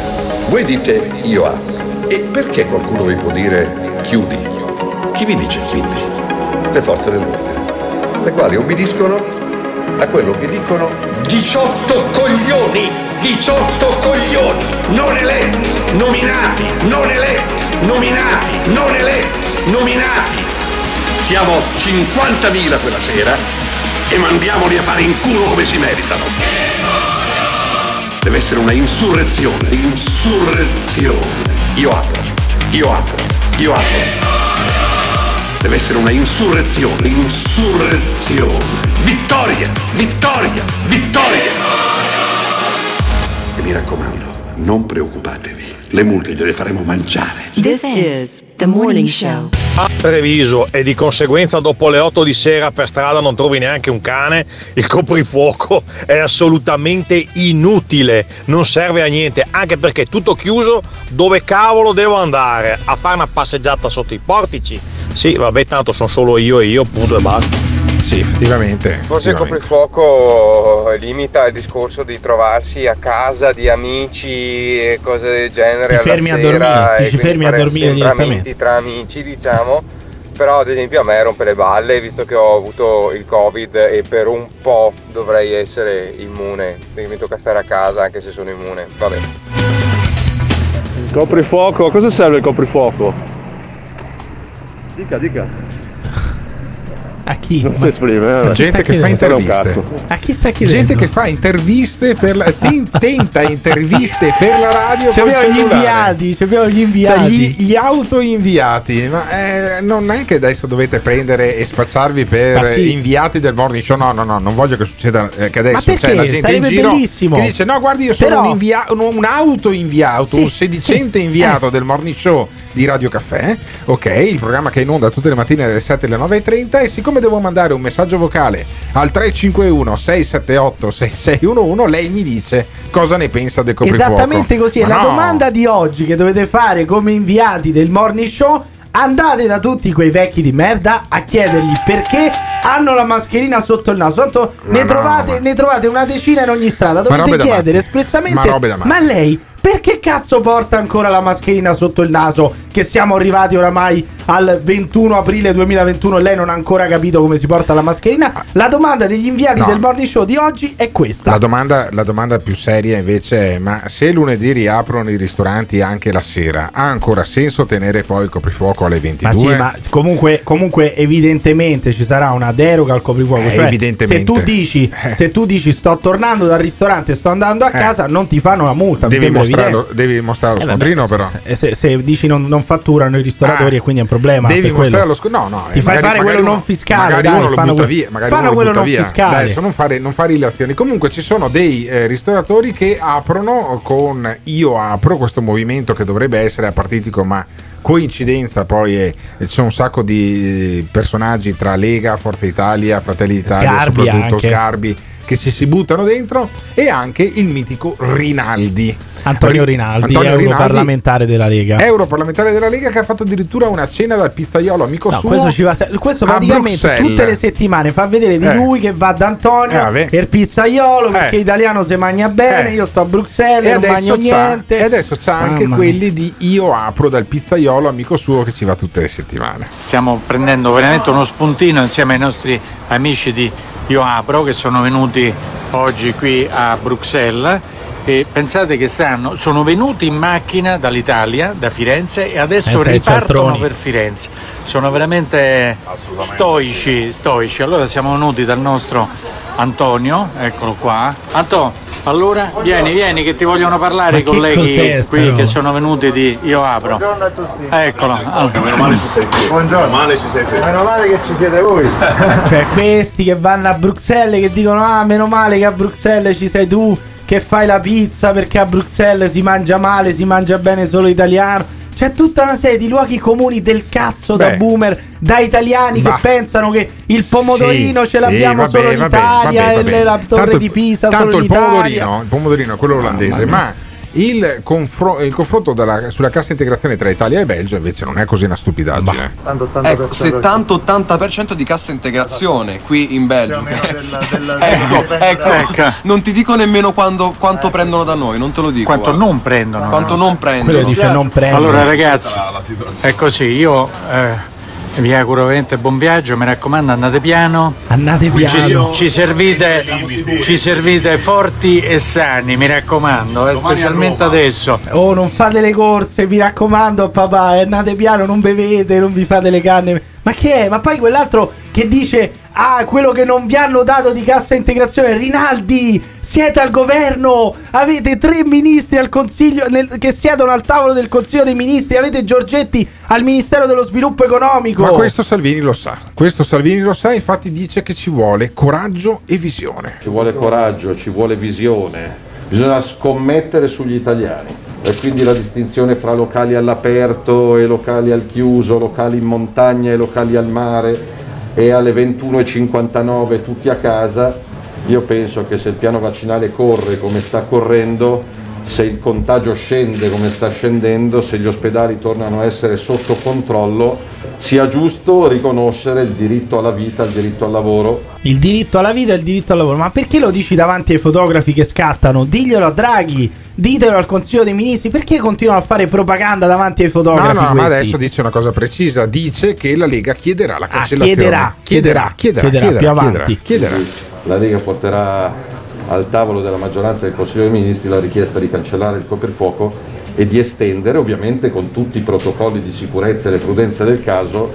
Voi dite io apro. E perché qualcuno vi può dire chiudi? Chi vi dice chiudi? Le forze dell'ordine, le quali obbediscono a quello che dicono 18 coglioni! 18 coglioni! Non eletti, nominati, non eletti, nominati, non eletti, nominati! Siamo 50.000 quella sera e mandiamoli a fare in culo come si meritano. Deve essere una insurrezione, insurrezione. Io apro, io apro, io apro. Deve essere una insurrezione, insurrezione. Vittoria, vittoria, vittoria. Mi raccomando, non preoccupatevi, le multe gliele faremo mangiare. This is the morning show. a Treviso e di conseguenza dopo le 8 di sera per strada non trovi neanche un cane, il coprifuoco è assolutamente inutile, non serve a niente, anche perché è tutto chiuso, dove cavolo devo andare? A fare una passeggiata sotto i portici? Sì, vabbè, tanto sono solo io e io, punto e basta. Sì, effettivamente. Forse il coprifuoco limita il discorso di trovarsi a casa di amici e cose del genere Ti alla fermi a dormire, ti ci fermi a dormire direttamente. tra amici, diciamo. Però ad esempio a me rompe le balle visto che ho avuto il covid e per un po' dovrei essere immune, quindi mi tocca stare a casa anche se sono immune. Vabbè. Coprifuoco, a cosa serve il coprifuoco? Dica, dica. A chi? Non si esprime, eh. gente che fa interviste. A chi stai chiedendo? Gente che fa interviste per la, ten- tenta interviste per la radio. Ci abbiamo gli inviati, ci abbiamo gli Cioè, inviati. gli, gli auto inviati, ma eh, non è che adesso dovete prendere e spacciarvi per sì. inviati del morning show. No, no, no, non voglio che succeda eh, che adesso c'è la gente in Sarebbe giro bellissimo. che dice: No, guardi, io sono Però- un, invia- un, un auto inviato, Sì, un sedicente sì. inviato Eh. del morning show di Radio Caffè. Ok, il programma che è in onda tutte le mattine dalle 7 alle 9.30. E siccome devo mandare un messaggio vocale al 351 678 6611, lei mi dice cosa ne pensa del coprifuoco. Esattamente così. E Ma la no. domanda di oggi che dovete fare come inviati del morning show. Andate da tutti quei vecchi di merda a chiedergli perché hanno la mascherina sotto il naso. Tanto ne, no, trovate, ma- ne trovate una decina in ogni strada. Dovete chiedere espressamente: Ma ma lei perché cazzo porta ancora la mascherina sotto il naso? Che siamo arrivati oramai al 21 aprile 2021 e lei non ha ancora capito come si porta la mascherina. La domanda degli inviati No. del morning show di oggi è questa. La domanda, la domanda più seria invece è: ma se lunedì riaprono i ristoranti anche la sera, ha ancora senso tenere poi il coprifuoco alle 22? Ma sì, ma comunque, comunque evidentemente ci sarà una deroga al coprifuoco. Eh, cioè, evidentemente. Se tu, dici, Eh. se tu dici sto tornando dal ristorante, sto andando a casa, non ti fanno la multa. mi devi, mostrare lo, evidente. devi mostrare lo Eh, vabbè, scontrino, se- però. se, se- se dici non, non fatturano i ristoratori Ah, e quindi è un problema. Devi mostrare quello. lo scontrino. No, no. Ti eh, fai fare quello uno- non fiscale. Magari dai, uno lo fanno butta via. Magari fanno quello non via. fiscale. Adesso non fare, non fare illazioni. Comunque ci sono dei eh, ristoratori che aprono con Io apro, questo movimento che dovrebbe essere apartitico, ma coincidenza poi è, c'è un sacco di eh, personaggi tra Lega, Forza Italia, Fratelli d'Italia, Sgarbi soprattutto anche. Sgarbi che ci si buttano dentro e anche il mitico Rinaldi. Antonio Ri- Rinaldi, Antonio europarlamentare della Lega. Europarlamentare della Lega che ha fatto addirittura una cena dal pizzaiolo amico No, suo. questo, ci va questo praticamente Bruxelles. tutte le settimane fa vedere di Eh. lui che va da Antonio Eh, il pizzaiolo perché Eh. italiano si mangia bene, Eh. io sto a Bruxelles, E non mangio niente. e adesso c'ha anche Mamma quelli di Io apro dal pizzaiolo amico suo che ci va tutte le settimane. Stiamo prendendo veramente uno spuntino insieme ai nostri amici di Io Apro che sono venuti oggi qui a Bruxelles e pensate che stanno, sono venuti in macchina dall'Italia, da Firenze e adesso che ripartono cialtroni. per Firenze. Sono veramente stoici, stoici. Allora siamo venuti dal nostro Antonio, eccolo qua. Antonio, allora vieni, vieni che ti vogliono parlare Ma i colleghi qui che sono venuti di Io Apro. Eccolo. Allora. Meno male ci siete. Buongiorno. Meno male ci siete. Meno male che ci siete voi. Cioè, questi che vanno a Bruxelles che dicono: Ah, meno male che a Bruxelles ci sei tu che fai la pizza perché a Bruxelles si mangia male, si mangia bene solo italiano. C'è tutta una serie di luoghi comuni del cazzo da Beh. boomer, da italiani Ma- che pensano che il pomodorino Sì, ce l'abbiamo sì, solo vabbè, in vabbè, Italia vabbè, e la torre Tanto di il- Pisa tanto solo in il Italia. pomodorino, il pomodorino è quello olandese, ma il, confro- il confronto della- sulla cassa integrazione tra Italia e Belgio invece non è così una stupidaggine. Ecco, 70-80% di cassa integrazione qui in Belgio. ecco, ecco, non ti dico nemmeno quando- quanto prendono da noi, non te lo dico. Quanto guarda. non prendono. Quanto no? non prendono. Quello dice non prendo. Allora ragazzi, è così, io eh, vi auguro veramente buon viaggio, mi raccomando andate piano. Andate Ci, piano. ci servite, ci servite forti e sani, mi raccomando, eh, specialmente adesso. Oh, non fate le corse, mi raccomando, papà. eh, Andate piano, non bevete, non vi fate le canne. Ma che è? Ma poi quell'altro che dice: Ah, quello che non vi hanno dato di cassa integrazione. Rinaldi, siete al governo. Avete tre ministri al consiglio nel- che siedono al tavolo del consiglio dei ministri. Avete Giorgetti al ministero dello sviluppo economico. Ma questo Salvini lo sa, questo Salvini lo sa, infatti dice che ci vuole coraggio e visione. Ci vuole coraggio, ci vuole visione, bisogna scommettere sugli italiani e quindi la distinzione fra locali all'aperto e locali al chiuso, locali in montagna e locali al mare e alle 21.59 tutti a casa, io penso che se il piano vaccinale corre come sta correndo, se il contagio scende come sta scendendo, se gli ospedali tornano a essere sotto controllo, sia giusto riconoscere il diritto alla vita, il diritto al lavoro Il diritto alla vita e il diritto al lavoro. Ma perché lo dici davanti ai fotografi che scattano? Diglielo a Draghi, ditelo al Consiglio dei Ministri. Perché continuano a fare propaganda davanti ai No, fotografi? no, ma questi? adesso dice una cosa precisa, dice che la Lega chiederà la Ah, cancellazione. chiederà, chiederà, chiederà, chiederà, chiederà, più avanti. chiederà. Quindi La Lega porterà al tavolo della maggioranza del Consiglio dei Ministri la richiesta di cancellare il coprifuoco e di estendere, ovviamente con tutti i protocolli di sicurezza e le prudenze del caso,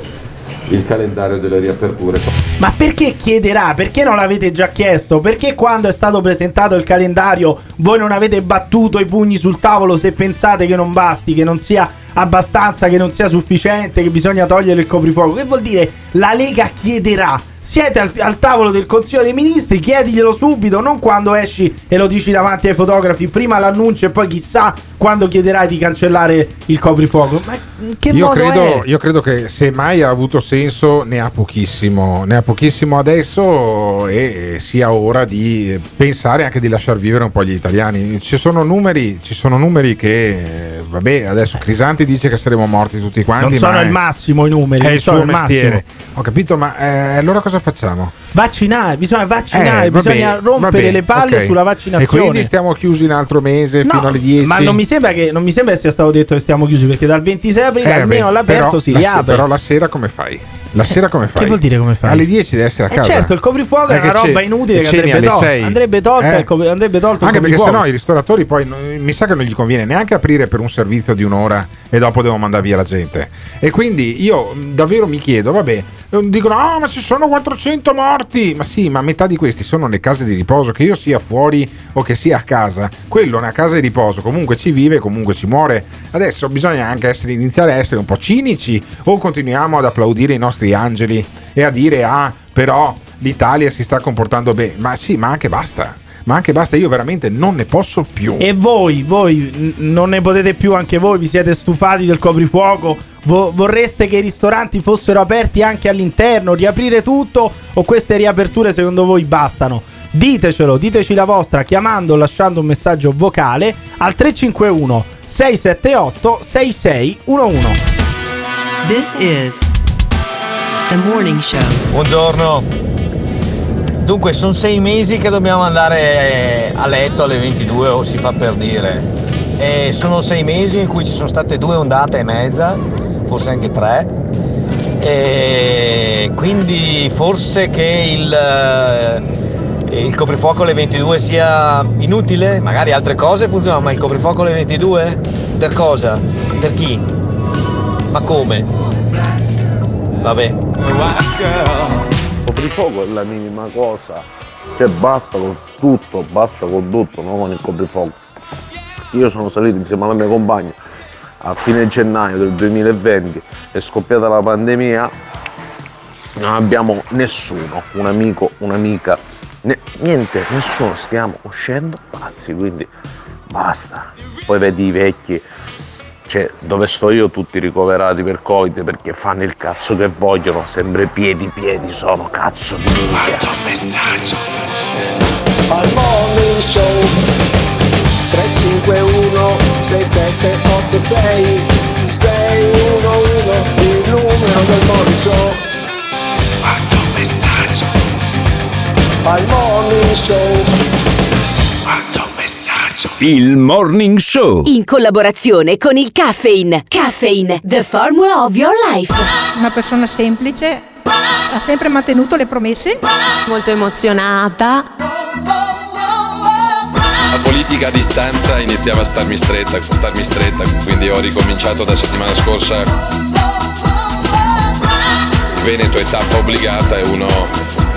il calendario delle riaperture. Ma perché chiederà? Perché non l'avete già chiesto? Perché quando è stato presentato il calendario voi non avete battuto i pugni sul tavolo se pensate che non basti, che non sia abbastanza, che non sia sufficiente, che bisogna togliere il coprifuoco? Che vuol dire la Lega chiederà? Siete al, al tavolo del Consiglio dei Ministri, chiediglielo subito, non quando esci e lo dici davanti ai fotografi, prima l'annuncio e poi chissà quando chiederai di cancellare il coprifuoco. Ma che Io modo credo, è? io credo che se mai ha avuto senso ne ha pochissimo, ne ha pochissimo adesso e sia ora di pensare anche di lasciar vivere un po' gli italiani. Ci sono numeri, ci sono numeri che, eh, vabbè, adesso Crisanti dice che saremo morti tutti quanti. Non sono ma il massimo i numeri, È il suo il mestiere. massimo. Ho capito, ma eh, allora cosa facciamo? Vaccinare, bisogna vaccinare, Eh, vabbè, bisogna rompere vabbè, le palle ok. sulla vaccinazione. E quindi stiamo chiusi un altro mese No, fino alle 10. Ma non mi sembra che non mi sembra che sia stato detto che stiamo chiusi perché dal 26 aprile Eh, almeno all'aperto però si la se- riapre. però la sera come fai? La sera come fai? Che vuol dire come fai? Alle 10 deve essere a Eh casa. certo, il coprifuoco è Eh, una roba inutile che andrebbe. 6. Andrebbe tolta Eh. copri- andrebbe tolto Anche perché sennò i ristoratori poi non- mi sa che non gli conviene neanche aprire per un servizio di un'ora e dopo devo mandare via la gente. E quindi io davvero mi chiedo, vabbè, eh, dicono "Ah, ma ci sono 400 morti". Ma sì, ma metà di questi sono le case di riposo, che io sia fuori o che sia a casa. Quello è una casa di riposo, comunque ci vive, comunque ci muore. Adesso bisogna anche essere, iniziare a essere un po' cinici o continuiamo ad applaudire i nostri angeli e a dire "Ah, però l'Italia si sta comportando bene". Ma sì, ma anche basta. Ma anche basta, io veramente non ne posso più. E voi, voi non ne potete più anche voi, vi siete stufati del coprifuoco? Vo- vorreste che i ristoranti fossero aperti anche all'interno, riaprire tutto o queste riaperture secondo voi bastano? Ditecelo, diteci la vostra chiamando o lasciando un messaggio vocale al 351 678 6611. This is the morning show. Buongiorno. Dunque, sono sei mesi che dobbiamo andare a letto alle 22 o si fa per dire. E sono sei mesi in cui ci sono state due ondate e mezza, forse anche tre. E quindi forse che il, eh, il coprifuoco alle 22 sia inutile, magari altre cose funzionano, ma il coprifuoco alle 22? Per cosa? Per chi? Ma come? Vabbè. coprifuoco è la minima cosa, cioè basta con tutto, basta con tutto, non con il coprifuoco. Io sono salito insieme alla mia compagna a fine gennaio del 2020, è scoppiata la pandemia, non abbiamo nessuno, un amico, un'amica, ne- niente, nessuno, stiamo uscendo pazzi, quindi basta. Poi vedi i vecchi Cioè, dove sto io tutti ricoverati per Covid perché fanno il cazzo che vogliono, sempre piedi piedi sono, cazzo di minchia. messaggio. Al morning show. 351 6786 611 il numero del morning show. Quanto messaggio. Al morning show. quanto messaggio Il Morning Show. In collaborazione con il Caffeine. Caffeine, the formula of your life. Una persona semplice, ha sempre mantenuto le promesse. Molto emozionata. La politica a distanza iniziava a starmi stretta, a starmi stretta, quindi ho ricominciato da settimana scorsa. Il Veneto è tappa obbligata, è uno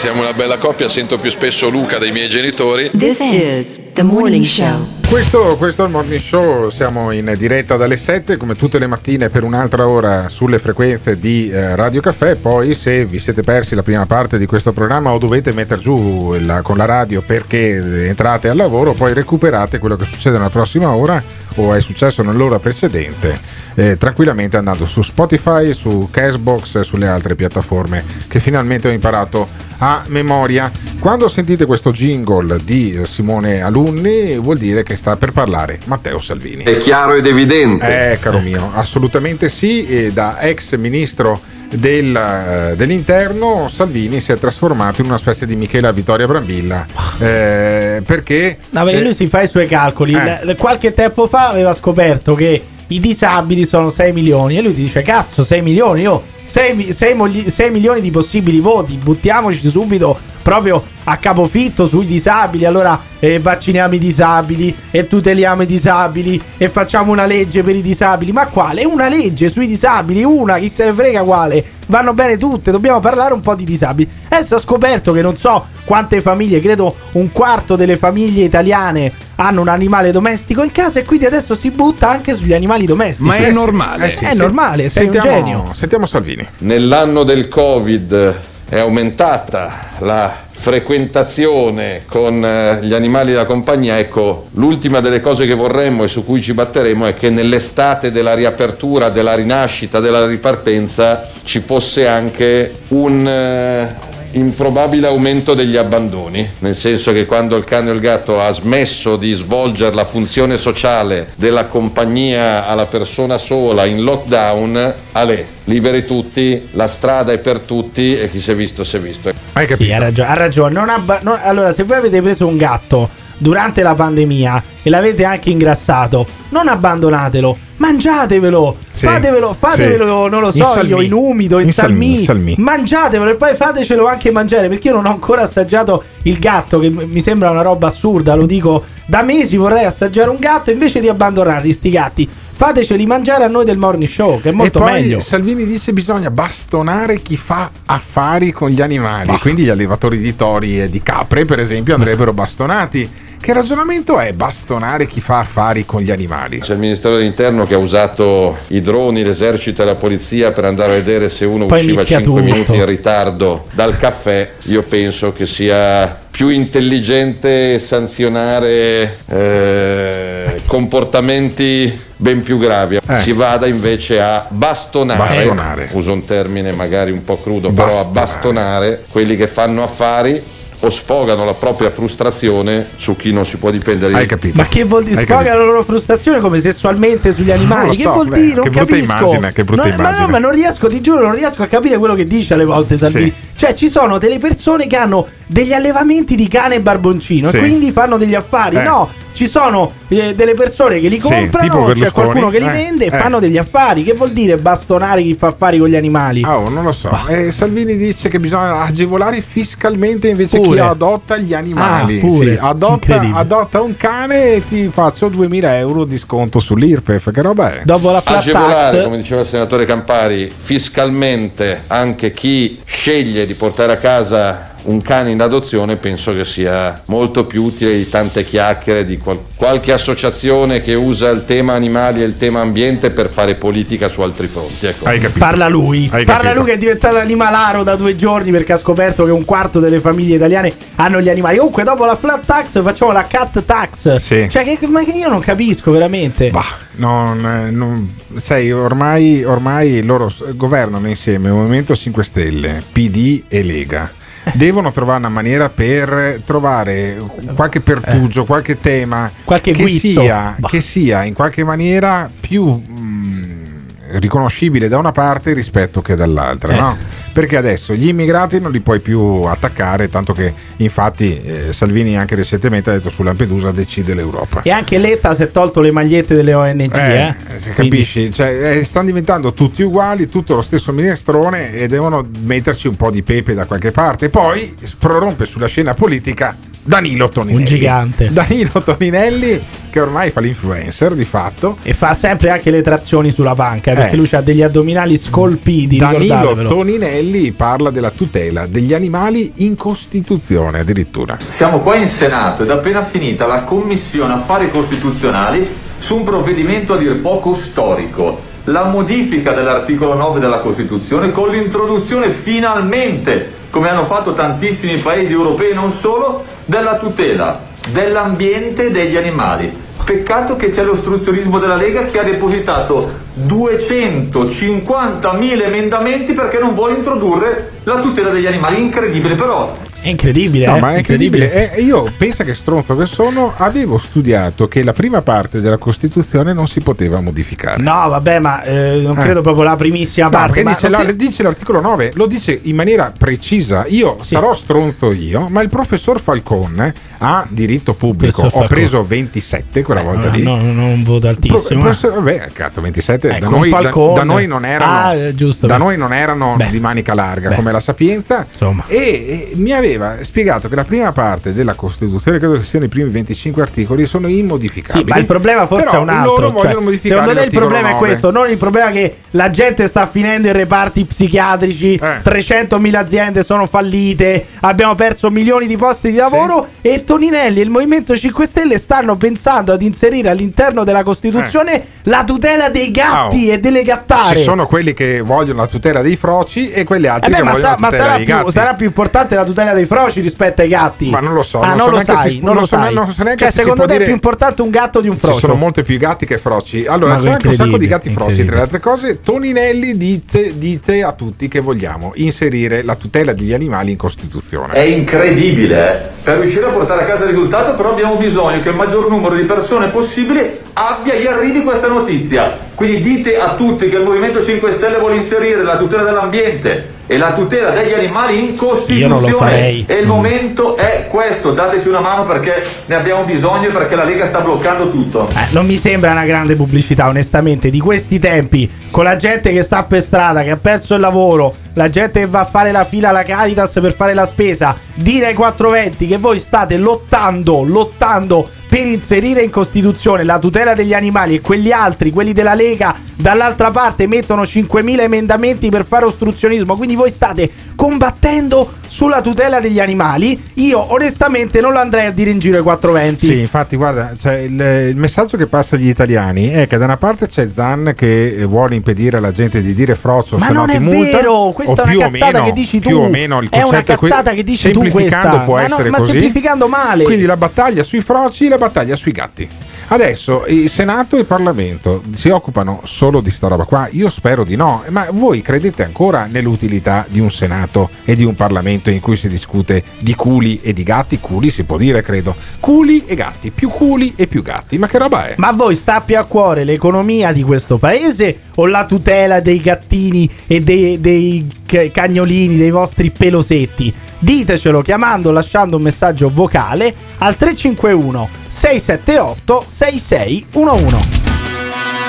Siamo una bella coppia, sento più spesso Luca dei miei genitori. This is the morning show. Questo, questo è il morning show, siamo in diretta dalle 7 come tutte le mattine per un'altra ora sulle frequenze di eh, Radio Caffè, poi se vi siete persi la prima parte di questo programma o dovete mettere giù la- con la radio perché entrate al lavoro, poi recuperate quello che succede nella prossima ora o è successo nell'ora precedente, eh, tranquillamente andando su Spotify, su Cashbox e sulle altre piattaforme che finalmente ho imparato a memoria. Quando sentite questo jingle di eh, Simone Alunni vuol dire che sta per parlare Matteo Salvini. È chiaro ed evidente. Eh, caro mio, assolutamente sì. E da ex ministro del, eh, dell'interno, Salvini si è trasformato in una specie di Michela Vittoria Brambilla. eh, perché. No, perché eh, lui si fa i suoi calcoli. Eh. Qualche tempo fa aveva scoperto che i disabili sono 6 milioni. E lui dice cazzo 6 milioni, io 6, milioni di possibili voti, buttiamoci subito proprio a capofitto sui disabili, allora eh, vacciniamo i disabili e tuteliamo i disabili e facciamo una legge per i disabili, ma quale? Una legge sui disabili, una, chi se ne frega quale? Vanno bene tutte, dobbiamo parlare un po' di disabili. Adesso ho scoperto che non so quante famiglie, credo un quarto delle famiglie italiane hanno un animale domestico in casa e quindi adesso si butta anche sugli animali domestici. Ma è normale. Eh sì, è normale, sei un Sentiamo- genio. Sentiamo Salvini. Nell'anno del Covid è aumentata la frequentazione con eh, gli animali da compagnia. Ecco, l'ultima delle cose che vorremmo e su cui ci batteremo è che nell'estate della riapertura, della rinascita, della ripartenza ci fosse anche un eh, improbabile aumento degli abbandoni, nel senso che quando il cane o il gatto ha smesso di svolgere la funzione sociale della compagnia alla persona sola in lockdown, ale, liberi tutti, la strada è per tutti e chi si è visto si è visto. Hai Sì, ha ragione. Ha ragione. Non abba- non- allora, se voi avete preso un gatto durante la pandemia e l'avete anche ingrassato, non abbandonatelo, mangiatevelo, Sì, fatevelo, fatevelo, sì. non lo In so salmì. io, in umido, in, In in salmì. mangiatevelo e poi fatecelo anche mangiare perché io non ho ancora assaggiato il gatto che mi sembra una roba assurda, lo dico da mesi vorrei assaggiare un gatto invece di abbandonarli sti gatti. Fateceli mangiare a noi del morning show, che è molto e poi meglio. Salvini dice bisogna bastonare chi fa affari con gli animali. Quindi gli allevatori di tori e di capre, per esempio, andrebbero bastonati. Che ragionamento è bastonare chi fa affari con gli animali? C'è il Ministero dell'Interno che ha usato i droni, l'esercito e la polizia per andare a vedere se uno Poi usciva mischia 5 tutto. minuti in ritardo dal caffè. Io penso che sia più intelligente sanzionare eh, comportamenti ben più gravi. Si vada invece a bastonare, Bastonare. uso un termine magari un po' crudo, però a Bastonare. bastonare quelli che fanno affari o sfogano la propria frustrazione su chi non si può dipendere. Hai capito? Ma che vuol dire? Hai Sfoga capito? la loro frustrazione come sessualmente sugli animali? che so, vuol dire? Non che brutta capisco. immagine, che brutta No, Ma no, immagine. ma non riesco, ti giuro, non riesco a capire quello che dice alle volte Salvini. Sì. Cioè, ci sono delle persone che hanno degli allevamenti di cane e barboncino Sì. e quindi fanno degli affari. Eh. No, ci sono eh, delle persone che li Sì, comprano, c'è Berlusconi. qualcuno che li Eh, vende e eh. fanno degli affari. Che vuol dire bastonare chi fa affari con gli animali? Oh, non lo so. Eh, Salvini dice che bisogna agevolare fiscalmente invece Pure. chi adotta gli animali. Ah, pure. Sì, adotta, adotta un cane e ti faccio 2000 euro di sconto sull'IRPEF. Che roba è? Dopo la flat Agevolare, tax, come diceva il senatore Campari, fiscalmente anche chi sceglie di portare a casa un cane in adozione penso che sia molto più utile di tante chiacchiere di qual- qualche associazione che usa il tema animali e il tema ambiente per fare politica su altri fronti. Ecco. Hai capito? Parla lui, Hai parla capito? lui che è diventato animalaro da due giorni perché ha scoperto che un quarto delle famiglie italiane hanno gli animali. Comunque, dopo la flat tax facciamo la cat tax. Sì. Cioè, che, ma che io non capisco veramente. Bah, non, eh, non- sai, ormai, ormai loro governano insieme Movimento 5 Stelle, PD e Lega. Devono trovare una maniera per trovare qualche pertugio, qualche tema Eh. Qualche che, sia, che sia in qualche maniera più mm, riconoscibile da una parte rispetto che dall'altra, Eh. no? Perché adesso gli immigrati non li puoi più attaccare, tanto che infatti eh, Salvini anche recentemente ha detto su Lampedusa decide l'Europa. E anche Letta si è tolto le magliette delle ONG, eh. Eh, Quindi- capisci? Cioè, eh, stanno diventando tutti uguali, tutto lo stesso minestrone e devono metterci un po' di pepe da qualche parte. Poi prorompe sulla scena politica Danilo Toninelli. Un gigante. Danilo Toninelli che ormai fa l'influencer di fatto. E fa sempre anche le trazioni sulla panca perché Eh. lui ha degli addominali scolpiti. Danilo. Toninelli parla della tutela degli animali in Costituzione addirittura. Siamo qua in Senato ed è appena finita la Commissione Affari Costituzionali su un provvedimento a dir poco storico. La modifica dell'articolo 9 della Costituzione con l'introduzione finalmente, come hanno fatto tantissimi paesi europei non solo, della tutela dell'ambiente e degli animali. Peccato che c'è l'ostruzionismo della Lega che ha depositato 250.000 emendamenti perché non vuole introdurre la tutela degli animali. Incredibile, però È incredibile, No, eh? ma è incredibile. E io penso che stronzo che sono, avevo studiato che la prima parte della Costituzione non si poteva modificare. No, vabbè, ma eh, non Eh. credo proprio la primissima No, parte. perché dice, non la- cre- dice l'articolo 9, lo dice in maniera precisa. Io sarò stronzo io, ma il professor Falcone ha diritto pubblico. Ho preso 27 quella volta no, lì. no, no, un voto Pro- altissimo. eh. professor- vabbè, cazzo, 27 Eh, da, con noi, da- da noi non erano, Ah, eh, giusto, da beh. noi non erano Beh. di manica larga Beh. come la Sapienza. Insomma. E, e mi aveva spiegato che la prima parte della Costituzione, credo che siano i primi 25 articoli, sono Sì, immodificabili. ma il problema forse Però è un altro. Loro cioè, vogliono modificare secondo te il problema è 9. questo, non il problema che la gente sta finendo in reparti psichiatrici, Eh. 300.000 aziende sono fallite, abbiamo perso milioni di posti di lavoro e Toninelli e il Movimento 5 Stelle stanno pensando ad inserire all'interno della Costituzione la tutela dei gatti Oh. e delle gattare. Ci sono quelli che vogliono la tutela dei froci e quelli Eh altri beh, che ma, vogliono sa- la ma tutela sarà, dei più, gatti. sarà più importante la tutela dei froci rispetto ai gatti? Ma non lo so, Ah, non non, lo sai, se- non lo so- sai. non so neanche cioè, se si secondo te è dire- più importante un gatto di un frocio? Ci sono molti più gatti che froci. Allora, Ma c'è anche un sacco di gatti froci. Tra le altre cose, Toninelli dice, dice a tutti che vogliamo inserire la tutela degli animali in Costituzione. È incredibile, eh. Per riuscire a portare a casa il risultato però abbiamo bisogno che il maggior numero di persone possibile abbia e arrivi questa notizia. Quindi dite a tutti che il Movimento 5 Stelle vuole inserire la tutela dell'ambiente e la tutela degli animali in Costituzione. E il Mm. momento è questo, dateci una mano perché ne abbiamo bisogno e perché la Lega sta bloccando tutto. Eh, non mi sembra una grande pubblicità, onestamente, di questi tempi, con la gente che sta per strada, che ha perso il lavoro, la gente che va a fare la fila alla Caritas per fare la spesa, dire ai 420 che voi state lottando, lottando per inserire in Costituzione la tutela degli animali e quegli altri, quelli della Lega, dall'altra parte mettono 5.000 emendamenti per fare ostruzionismo, quindi voi state combattendo sulla tutela degli animali, io onestamente non lo andrei a dire in giro ai 420. Sì, infatti, guarda, cioè, il, il messaggio che passa agli italiani è che da una parte c'è Zan che vuole impedire alla gente di dire frozzo, Ma non è multa, vero, questa è una cazzata meno- che dici tu. Più o meno il È una concetto que- cazzata che dici tu semplificando questa. può Ma no, ma così. semplificando male. Quindi la battaglia sui froci, la battaglia sui gatti. Adesso il Senato e il Parlamento si occupano solo di sta roba qua? Io spero di no, ma voi credete ancora nell'utilità di un Senato e di un Parlamento in cui si discute di culi e di gatti? Culi si può dire, credo. Culi e gatti, più culi e più gatti. Ma che roba è? Ma a voi sta più a cuore l'economia di questo paese o la tutela dei gattini e dei, dei ca- cagnolini, dei vostri pelosetti? Ditecelo chiamando, lasciando un messaggio vocale al 351 678 6611.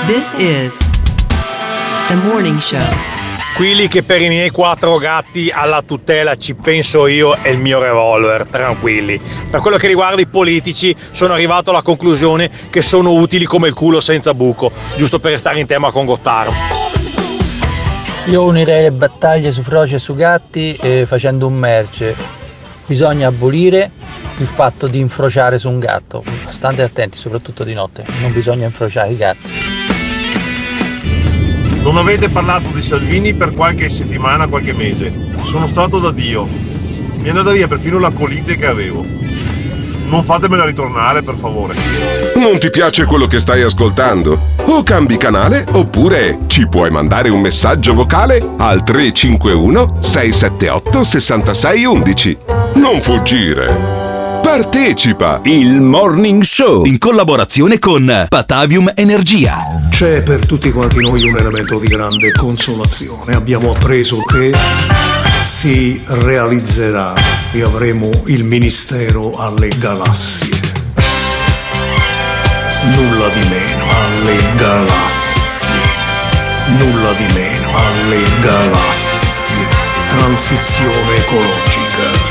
This is the morning show. Quelli che per i miei quattro gatti alla tutela ci penso io e il mio revolver, tranquilli. Per quello che riguarda i politici sono arrivato alla conclusione che sono utili come il culo senza buco, giusto per restare in tema con Gottaro. Io unirei le battaglie su froci e su gatti eh, facendo un merce. Bisogna abolire il fatto di infrociare su un gatto. State attenti, soprattutto di notte. Non bisogna infrociare i gatti. Non avete parlato di Salvini per qualche settimana, qualche mese. Sono stato da Dio. Mi è andata via perfino la colite che avevo. Non fatemela ritornare, per favore. Non ti piace quello che stai ascoltando? O cambi canale oppure ci puoi mandare un messaggio vocale al 351 678 6611. Non fuggire. Partecipa! Il Morning Show in collaborazione con Patavium Energia. C'è per tutti quanti noi un elemento di grande consolazione. Abbiamo appreso che si realizzerà e avremo il ministero alle galassie. Nulla di meno alle galassie. Nulla di meno alle galassie. Transizione ecologica.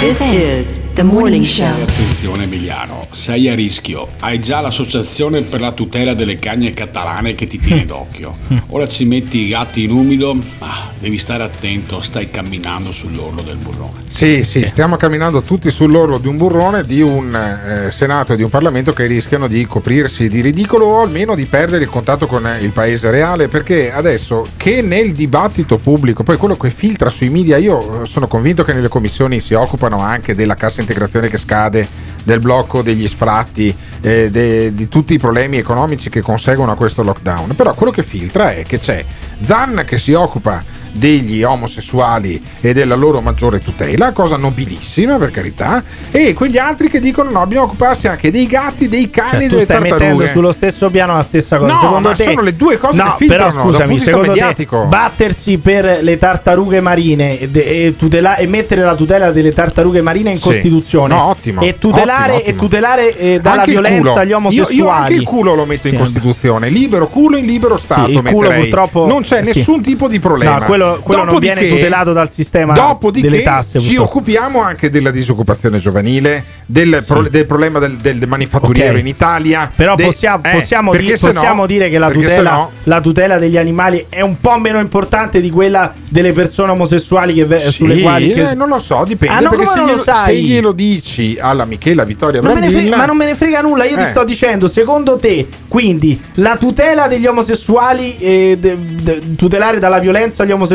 This is the morning show. Attenzione Emiliano, sei a rischio. Hai già l'associazione per la tutela delle cagne catalane che ti tiene d'occhio. Ora ci metti i gatti in umido. Ah, devi stare attento, stai camminando sull'orlo del burrone. Sì, sì, stiamo camminando tutti sull'orlo di un burrone di un eh, Senato e di un Parlamento che rischiano di coprirsi di ridicolo o almeno di perdere il contatto con eh, il paese reale perché adesso che nel dibattito pubblico, poi quello che filtra sui media, io eh, sono convinto che nelle commissioni si occupano anche della cassa integrazione che scade, del blocco degli sfratti, eh, de- di tutti i problemi economici che conseguono a questo lockdown, però quello che filtra è che c'è Zan che si occupa degli omosessuali e della loro maggiore tutela, cosa nobilissima per carità, e quegli altri che dicono no, bisogna occuparsi anche dei gatti, dei cani, Cioè, tu delle stai tartarughe. mettendo sullo stesso piano la stessa cosa. No, secondo ma te, sono le due cose no, che filtrano però scusami, secondo mediatico. te battersi per le tartarughe marine e, e tutela- e mettere la tutela delle tartarughe marine in Sì. Costituzione No, ottimo, e tutelare, ottimo, e ottimo. tutelare eh, dalla Anche violenza agli Io- omosessuali. Io, anche il culo lo metto in Sì. Costituzione, libero culo in libero Stato. il culo purtroppo- non c'è sì. nessun tipo di problema. No, quello, quello non viene tutelato dal sistema Dopodiché delle tasse. ci purtroppo. occupiamo anche della disoccupazione giovanile, del, pro- del problema del, del manifatturiero Ok. in Italia. Però de- possiamo, eh, possiamo di- no- possiamo dire che la tutela, no- la tutela degli animali è un po' meno importante di quella delle persone omosessuali che ve- sulle Sì, quali. che- eh, non lo so, dipende. Ah, no, perché se non lo glielo, sai? se glielo dici alla Michela Vittoria Non ne frega- Brambilla, ma non me ne frega nulla, io ti Eh. sto dicendo, secondo te, quindi la tutela degli omosessuali, eh, de- de- tutelare dalla violenza agli omosessuali,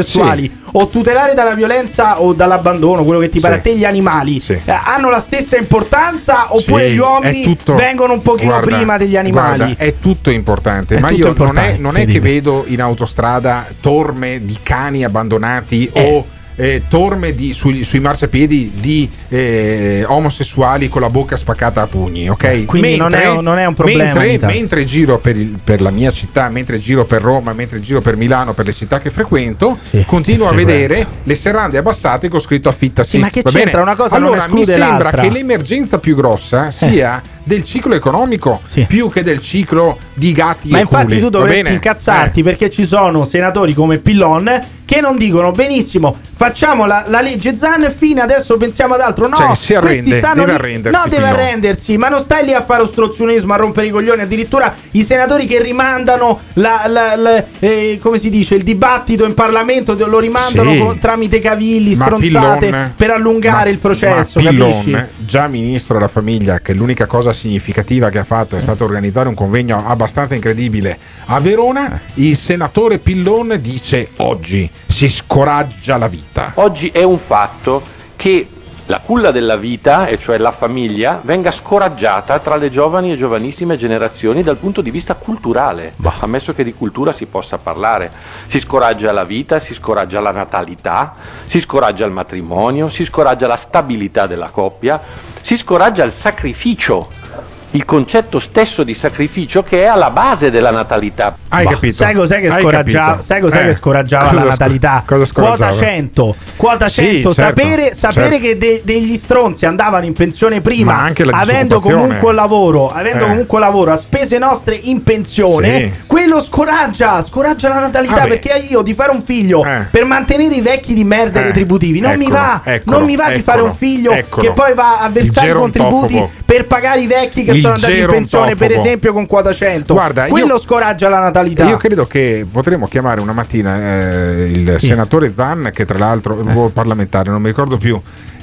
o tutelare dalla violenza o dall'abbandono, quello che ti pare Sì. a te, gli animali, eh, hanno la stessa importanza oppure Sì, gli uomini tutto- vengono un pochino guarda, prima degli animali? guarda, è tutto importante, È ma tutto io importante, non è, non è che vedo in autostrada torme di cani abbandonati o eh, torme di- sui, sui marciapiedi di eh, omosessuali con la bocca spaccata a pugni, ok? Quindi non è- non è un problema Mentre, mentre giro per, il- per la mia città, mentre giro per Roma, mentre giro per Milano, per le città che frequento, continuo a vedere le serrande abbassate con scritto affittasi. Sì, ma che c'entra? bene? Una cosa allora, mi sembra l'altra. che l'emergenza più grossa sia del ciclo economico più che del ciclo di gatti Ma infatti culi, tu dovresti incazzarti perché ci sono senatori come Pillon che non dicono benissimo facciamo la, la legge Zan fine adesso pensiamo ad altro. No Cioè, si arrende, questi stanno deve arrendersi, no deve arrendersi ma non stai lì a fare ostruzionismo a rompere i coglioni addirittura i senatori che rimandano la, la- eh, come si dice il dibattito in Parlamento lo rimandano Sì. con- tramite cavilli Ma stronzate Pillon- per allungare ma- il processo ma Pillon, capisci? già ministro della famiglia, che l'unica cosa significativa che ha fatto è stato organizzare un convegno abbastanza incredibile a Verona. Il senatore Pillon dice oggi si scoraggia la vita. Oggi è un fatto che la culla della vita, e cioè la famiglia, venga scoraggiata tra le giovani e giovanissime generazioni dal punto di vista culturale, ammesso che di cultura si possa parlare. Si scoraggia la vita, si scoraggia la natalità, si scoraggia il matrimonio, si scoraggia la stabilità della coppia, si scoraggia il sacrificio. Il concetto stesso di sacrificio che è alla base della natalità. Hai Bah, capito? Sai cos'è che scoraggiava, sai cos'è Eh, che scoraggiava cosa la sc- natalità? cosa scoraggiava? Quota 100. Quota Sì, 100. certo, sapere sapere certo. che de- degli stronzi andavano in pensione prima, avendo comunque un lavoro, avendo Eh. comunque un lavoro a spese nostre in pensione, Sì. quello scoraggia, scoraggia la natalità Vabbè. perché io di fare un figlio per mantenere i vecchi di merda Eh. retributivi non mi Eccolo, va, eccolo, non mi va di fare un eccolo, figlio eccolo. che poi va a versare i contributi per pagare i vecchi che Il sono andati in pensione per esempio con quota 100. Guarda, quello io- scoraggia la natalità. Io credo che potremmo chiamare una mattina eh, il Sì. senatore Zan, che tra l'altro è un parlamentare, non mi ricordo più,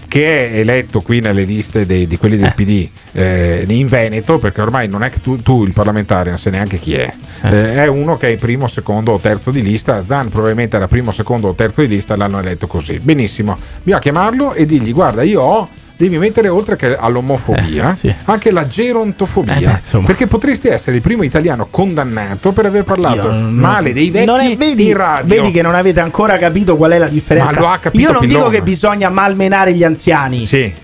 che è eletto qui nelle liste dei- di quelli del PD eh, in Veneto, perché ormai non è che tu, tu, il parlamentare, non sai neanche chi è, Eh, è uno che è primo, secondo o terzo di lista. Zan probabilmente era primo, secondo o terzo di lista, l'hanno eletto così. Benissimo, bisogna chiamarlo e dirgli: Guarda, io ho. Devi mettere oltre che all'omofobia Eh, sì. anche la gerontofobia. Eh, beh, perché potresti essere il primo italiano condannato per aver parlato Io non- male dei vecchi non è- vedi, vedi che non avete ancora capito qual è la differenza. Ma lo ha capito Io non dico Pillon. che bisogna malmenare gli anziani. Sì,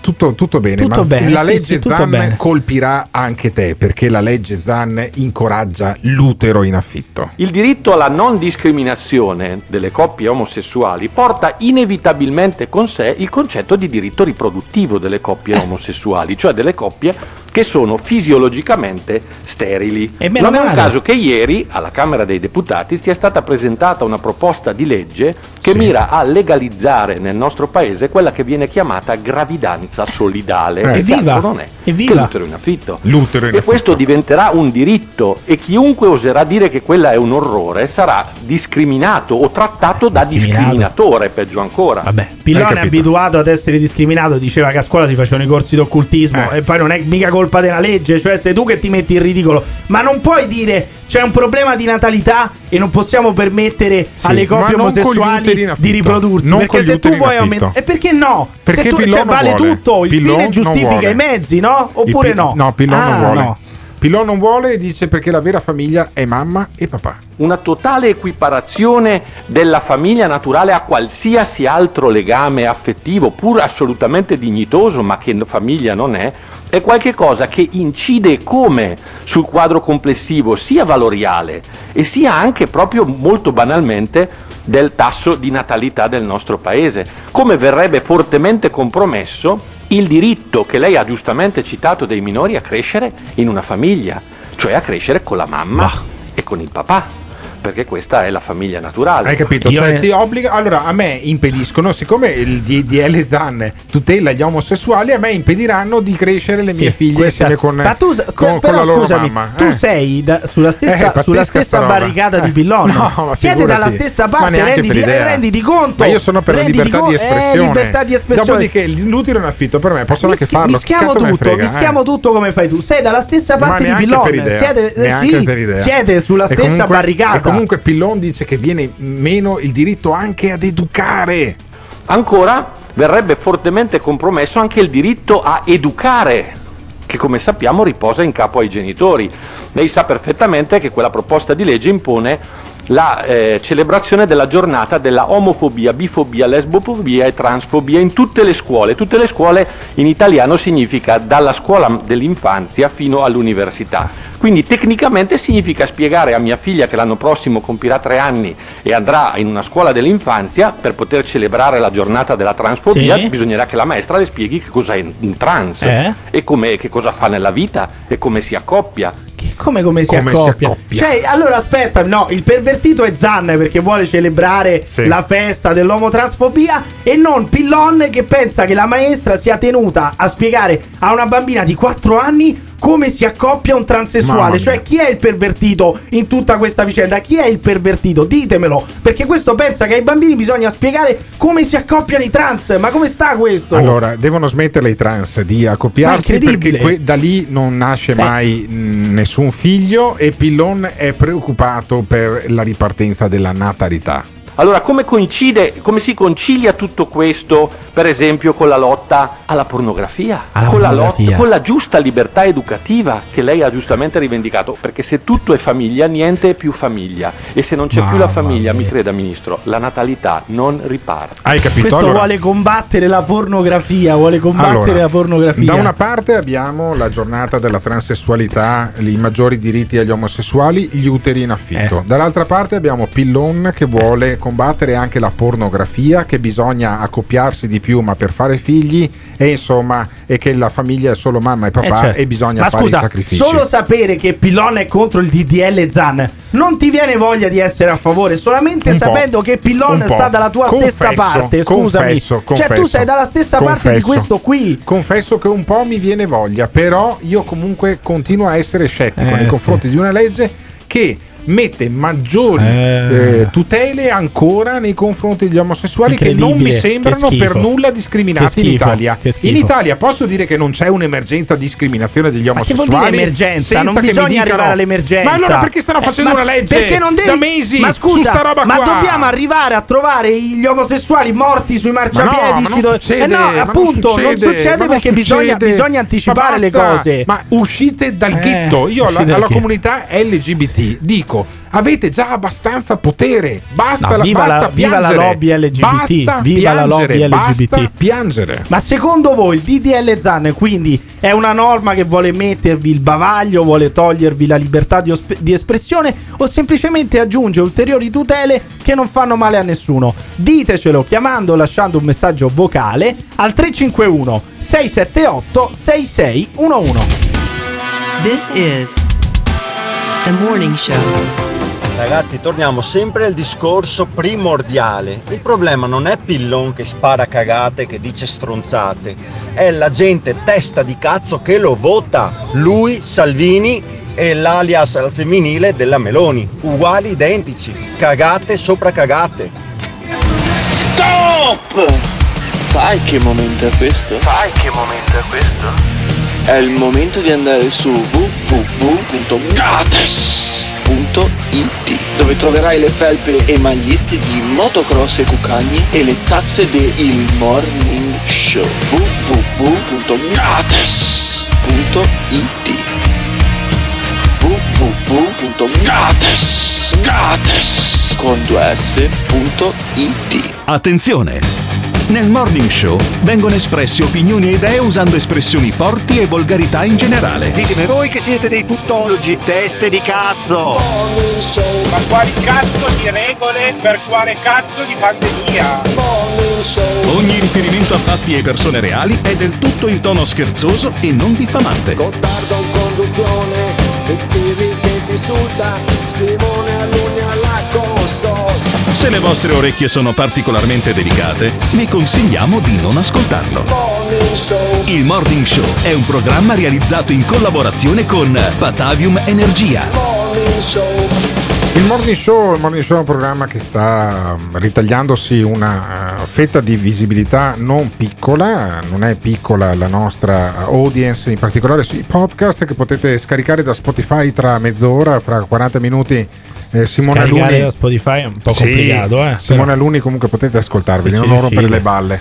tutto, tutto bene, Tutto ma bene, la sì, legge sì, Zan bene. colpirà anche te perché la legge Zan incoraggia l'utero in affitto. Il diritto alla non discriminazione delle coppie omosessuali porta inevitabilmente con sé il concetto di diritto riproduttivo delle coppie omosessuali, cioè delle coppie che sono fisiologicamente sterili. E meno non è un caso che ieri alla Camera dei Deputati sia stata presentata una proposta di legge che mira a legalizzare nel nostro paese quella che viene chiamata gravidanza solidale. Eh. E Evviva! non è Evviva! l'utero in affitto. L'utero in E affitto. questo diventerà un diritto e chiunque oserà dire che quella è un orrore sarà discriminato o trattato da Discriminato. discriminatore, peggio ancora. Vabbè, Pillon Hai è abituato ad essere discriminato, diceva che a scuola si facevano i corsi d'occultismo Eh. e poi non è mica colpa della legge, cioè sei tu che ti metti in ridicolo, ma non puoi dire c'è un problema di natalità e non possiamo permettere Sì, alle coppie omosessuali di riprodursi, Non perché se tu vuoi aumentare E perché no? Perché se tu, cioè, vale vuole. tutto, il Pillon fine giustifica i mezzi, no? Oppure Pi- no? No, Pillon Ah, non vuole. no. Pillon non vuole e dice perché la vera famiglia è mamma e papà. Una totale equiparazione della famiglia naturale a qualsiasi altro legame affettivo, pur assolutamente dignitoso, ma che famiglia non è, è qualcosa che incide come sul quadro complessivo, sia valoriale e sia anche proprio molto banalmente del tasso di natalità del nostro paese, come verrebbe fortemente compromesso il diritto che lei ha giustamente citato dei minori a crescere in una famiglia, cioè a crescere con la mamma e con il papà, perché questa è la famiglia naturale. Hai capito? Io Cioè, ne- ti obbliga. Allora, a me impediscono, siccome il DDL Zan tutela gli omosessuali, a me impediranno di crescere le mie Sì, figlie questa- insieme con, ma tu, con, con però la loro scusami, mamma. tu eh. sei da- sulla Eh, stessa, pazzesca sulla stessa barricata di Eh. Pillon. No, ma Siete figurati. dalla stessa parte, neanche rendi, per di, idea. renditi conto. Ma io sono per la Renditi libertà con- di espressione. Eh, libertà di espressione. Dopodiché l'utero in affitto per me possono anche farlo. Mischiamo tutto, frega, eh? mischiamo tutto come fai tu. Sei dalla stessa parte di Pillon. Siete, eh, sulla stessa barricata. E comunque Pillon dice che viene meno il diritto anche ad educare. Ancora verrebbe fortemente compromesso anche il diritto a educare, che come sappiamo riposa in capo ai genitori. Lei sa perfettamente che quella proposta di legge impone la eh, celebrazione della giornata della omofobia, bifobia, lesbofobia e transfobia in tutte le scuole. Tutte le scuole in italiano significa dalla scuola dell'infanzia fino all'università. Quindi tecnicamente significa spiegare a mia figlia che l'anno prossimo compirà tre anni e andrà in una scuola dell'infanzia per poter celebrare la giornata della transfobia, Sì. bisognerà che la maestra le spieghi che cos'è un trans Eh? e come, che cosa fa nella vita e come si accoppia. Come, come si Come si accoppia? accoppia? Cioè, allora aspetta, no, il pervertito è Zan perché vuole celebrare Sì. la festa dell'omotransfobia e non Pillon che pensa che la maestra sia tenuta a spiegare a una bambina di 4 anni come si accoppia un transessuale. Cioè, chi è il pervertito in tutta questa vicenda? Chi è il pervertito? Ditemelo. Perché questo pensa che ai bambini bisogna spiegare come si accoppiano i trans. Ma come sta questo? Allora, devono smetterle i trans di accoppiarsi perché que- da lì non nasce mai mh, nessun figlio e Pillon è preoccupato per la ripartenza della natalità. Allora, come coincide, come si concilia tutto questo, per esempio, con la lotta alla pornografia? Alla con, La pornografia. lotta, con la giusta libertà educativa che lei ha giustamente rivendicato, perché se tutto è famiglia, niente è più famiglia. E se non c'è più la Mamma famiglia, mi creda, Ministro, la natalità non riparte. Hai capito? Questo Allora- vuole combattere la pornografia. Vuole combattere Allora, la pornografia. Da una parte abbiamo la giornata della transessualità, i maggiori diritti agli omosessuali, gli uteri in affitto. Eh. Dall'altra parte abbiamo Pillon che vuole combattere anche la pornografia, che bisogna accoppiarsi di più ma per fare figli e insomma e che la famiglia è solo mamma e papà Eh, certo. e bisogna Ma fare scusa, i sacrifici. Solo sapere che Pillon è contro il DDL Zan non ti viene voglia di essere a favore, solamente Un sapendo che Pillon sta dalla tua stessa Confesso, parte. Scusami, confesso, cioè tu confesso. sei dalla stessa parte di Confesso. questo qui. Confesso che un po' mi viene voglia, però io comunque continuo a essere scettico Eh, nei sì. confronti di una legge che mette maggiori Eh. eh, tutele ancora nei confronti degli omosessuali che non mi sembrano per nulla discriminati in Italia. In Italia posso dire che non c'è un'emergenza discriminazione degli Ma che vuol omosessuali? dire emergenza? Non bisogna dicano- arrivare all'emergenza. Ma allora perché stanno Eh, facendo ma una legge perché non devi- da mesi ma su scusa, sta roba ma qua? dobbiamo arrivare a trovare gli omosessuali morti sui marciapiedi? ma non Ci do- succede, eh no, ma non appunto, non succede, succede, ma non perché bisogna, succede. bisogna anticipare Ma le cose. Ma uscite dal Eh, ghetto. Io alla, alla comunità LGBT dico. Avete già abbastanza potere. Basta, No, la, viva basta la- viva la piangere. lobby LGBT, Basta viva la lobby LGBT. Basta piangere. Ma secondo voi il DDL Zan quindi è una norma che vuole mettervi il bavaglio, vuole togliervi la libertà di, osp- di espressione o semplicemente aggiunge ulteriori tutele che non fanno male a nessuno? Ditecelo chiamando o lasciando un messaggio vocale al 351 678 6611. This is the morning show. Ragazzi, torniamo sempre al discorso primordiale. Il problema non è Pillon che spara cagate, che dice stronzate, è la gente testa di cazzo che lo vota. Lui, Salvini e l'alias al femminile della Meloni. Uguali, identici. Cagate sopra cagate. Stop! Sai che momento è questo? Sai che momento è questo? È il momento di andare su www.gates.it dove troverai le felpe e magliette di motocross e cucagni e le tazze del Morning Show. www.gates.it www.gates Gates con 2s.it Attenzione! Nel Morning Show vengono espresse opinioni e idee usando espressioni forti e volgarità in generale. Ditemi voi che siete dei tuttologi, teste di cazzo! Ma quali cazzo di regole per quale cazzo di pandemia? Ogni riferimento a fatti e persone reali è del tutto in tono scherzoso e non diffamante. Gottardo in conduzione, il Pivi che ti insulta, Simone Alunni alla console. Se le vostre orecchie sono particolarmente delicate, vi consigliamo di non ascoltarlo. Il Morning Show è un programma realizzato in collaborazione con Batavium Energia. Il Morning Show, il Morning Show è un programma che sta um, ritagliandosi una uh, fetta di visibilità non piccola, non è piccola la nostra audience, in particolare sui podcast che potete scaricare da Spotify tra mezz'ora, fra 40 minuti. Eh, Simone Scaricare Aluni da Spotify è un po' Sì, complicato, eh. Simone Aluni comunque potete ascoltarvi, Sì, non sì, rompere sì. le balle.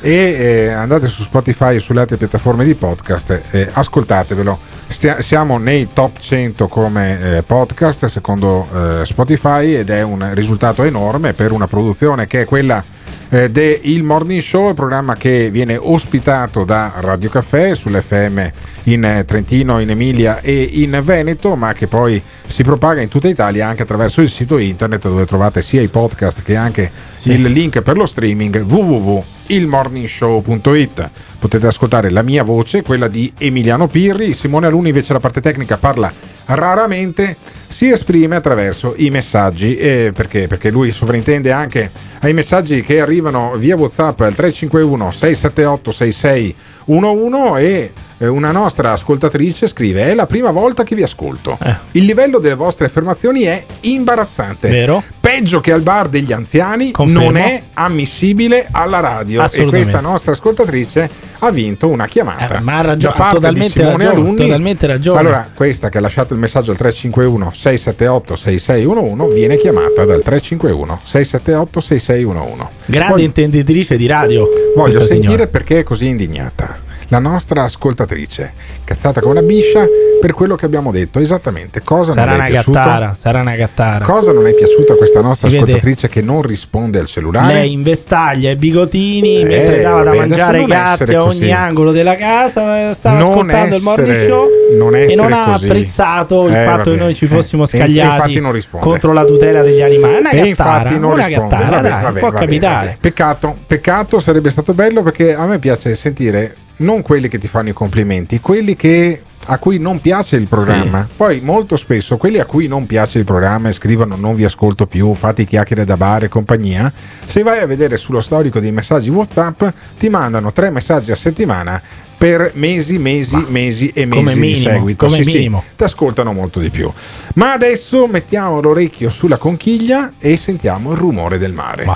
E eh, andate su Spotify e sulle altre piattaforme di podcast, eh, ascoltatevelo. Stia- siamo nei top 100 come eh, podcast secondo eh, Spotify ed è un risultato enorme per una produzione che è quella eh, de Il Morning Show, il programma che viene ospitato da Radio Caffè sull'FM in eh, Trentino, in Emilia e in Veneto, ma che poi si propaga in tutta Italia anche attraverso il sito internet dove trovate sia i podcast che anche il link per lo streaming www.ilmorningshow.it. Potete ascoltare la mia voce, quella di Emiliano Pirri, Simone Aluni invece la parte tecnica parla raramente, si esprime attraverso i messaggi, eh, perché? perché lui sovrintende anche ai messaggi che arrivano via WhatsApp al 351 678 6611 e eh, una nostra ascoltatrice scrive: È la prima volta che vi ascolto. Il livello delle vostre affermazioni è imbarazzante. Vero? Peggio che al bar degli anziani Confermo. non è ammissibile alla radio. E questa nostra ascoltatrice ha vinto una chiamata. Eh, ma ha ragio- da totalmente ragione, totalmente ragione. Allora, questa che ha lasciato il messaggio al 351 678 6611 viene chiamata dal 351 678 6611. Grande Voglio- intenditrice di radio. Voglio sentire signora. perché è così indignata. La nostra ascoltatrice, cazzata come una biscia per quello che abbiamo detto. Esattamente cosa Sarà non è piaciuto? gattara, sarà una gattara. Cosa non è piaciuto a questa nostra Si vede. ascoltatrice che non risponde al cellulare? Lei in vestaglia e bigotini Eh, mentre dava da vabbè, mangiare ai adesso non gatti essere a ogni così. angolo della casa, stava Non ascoltando il morning essere- show non e essere non ha così. apprezzato il Eh, fatto che vabbè, noi ci eh. fossimo scagliati contro la tutela degli animali. Una E gattara, infatti non una risponde. gattara, Vabbè, dai, può capitare. Peccato, peccato, sarebbe stato bello perché a me piace sentire non quelli che ti fanno i complimenti, quelli che a cui non piace il programma. Poi molto spesso quelli a cui non piace il programma e scrivono non vi ascolto più, fate chiacchiere da bar e compagnia, se vai a vedere sullo storico dei messaggi WhatsApp ti mandano tre messaggi a settimana per mesi, mesi, mesi e mesi come di minimo, seguito. come Sì, sì, minimo. ti ascoltano molto di più. Ma adesso mettiamo l'orecchio sulla conchiglia e sentiamo il rumore del mare.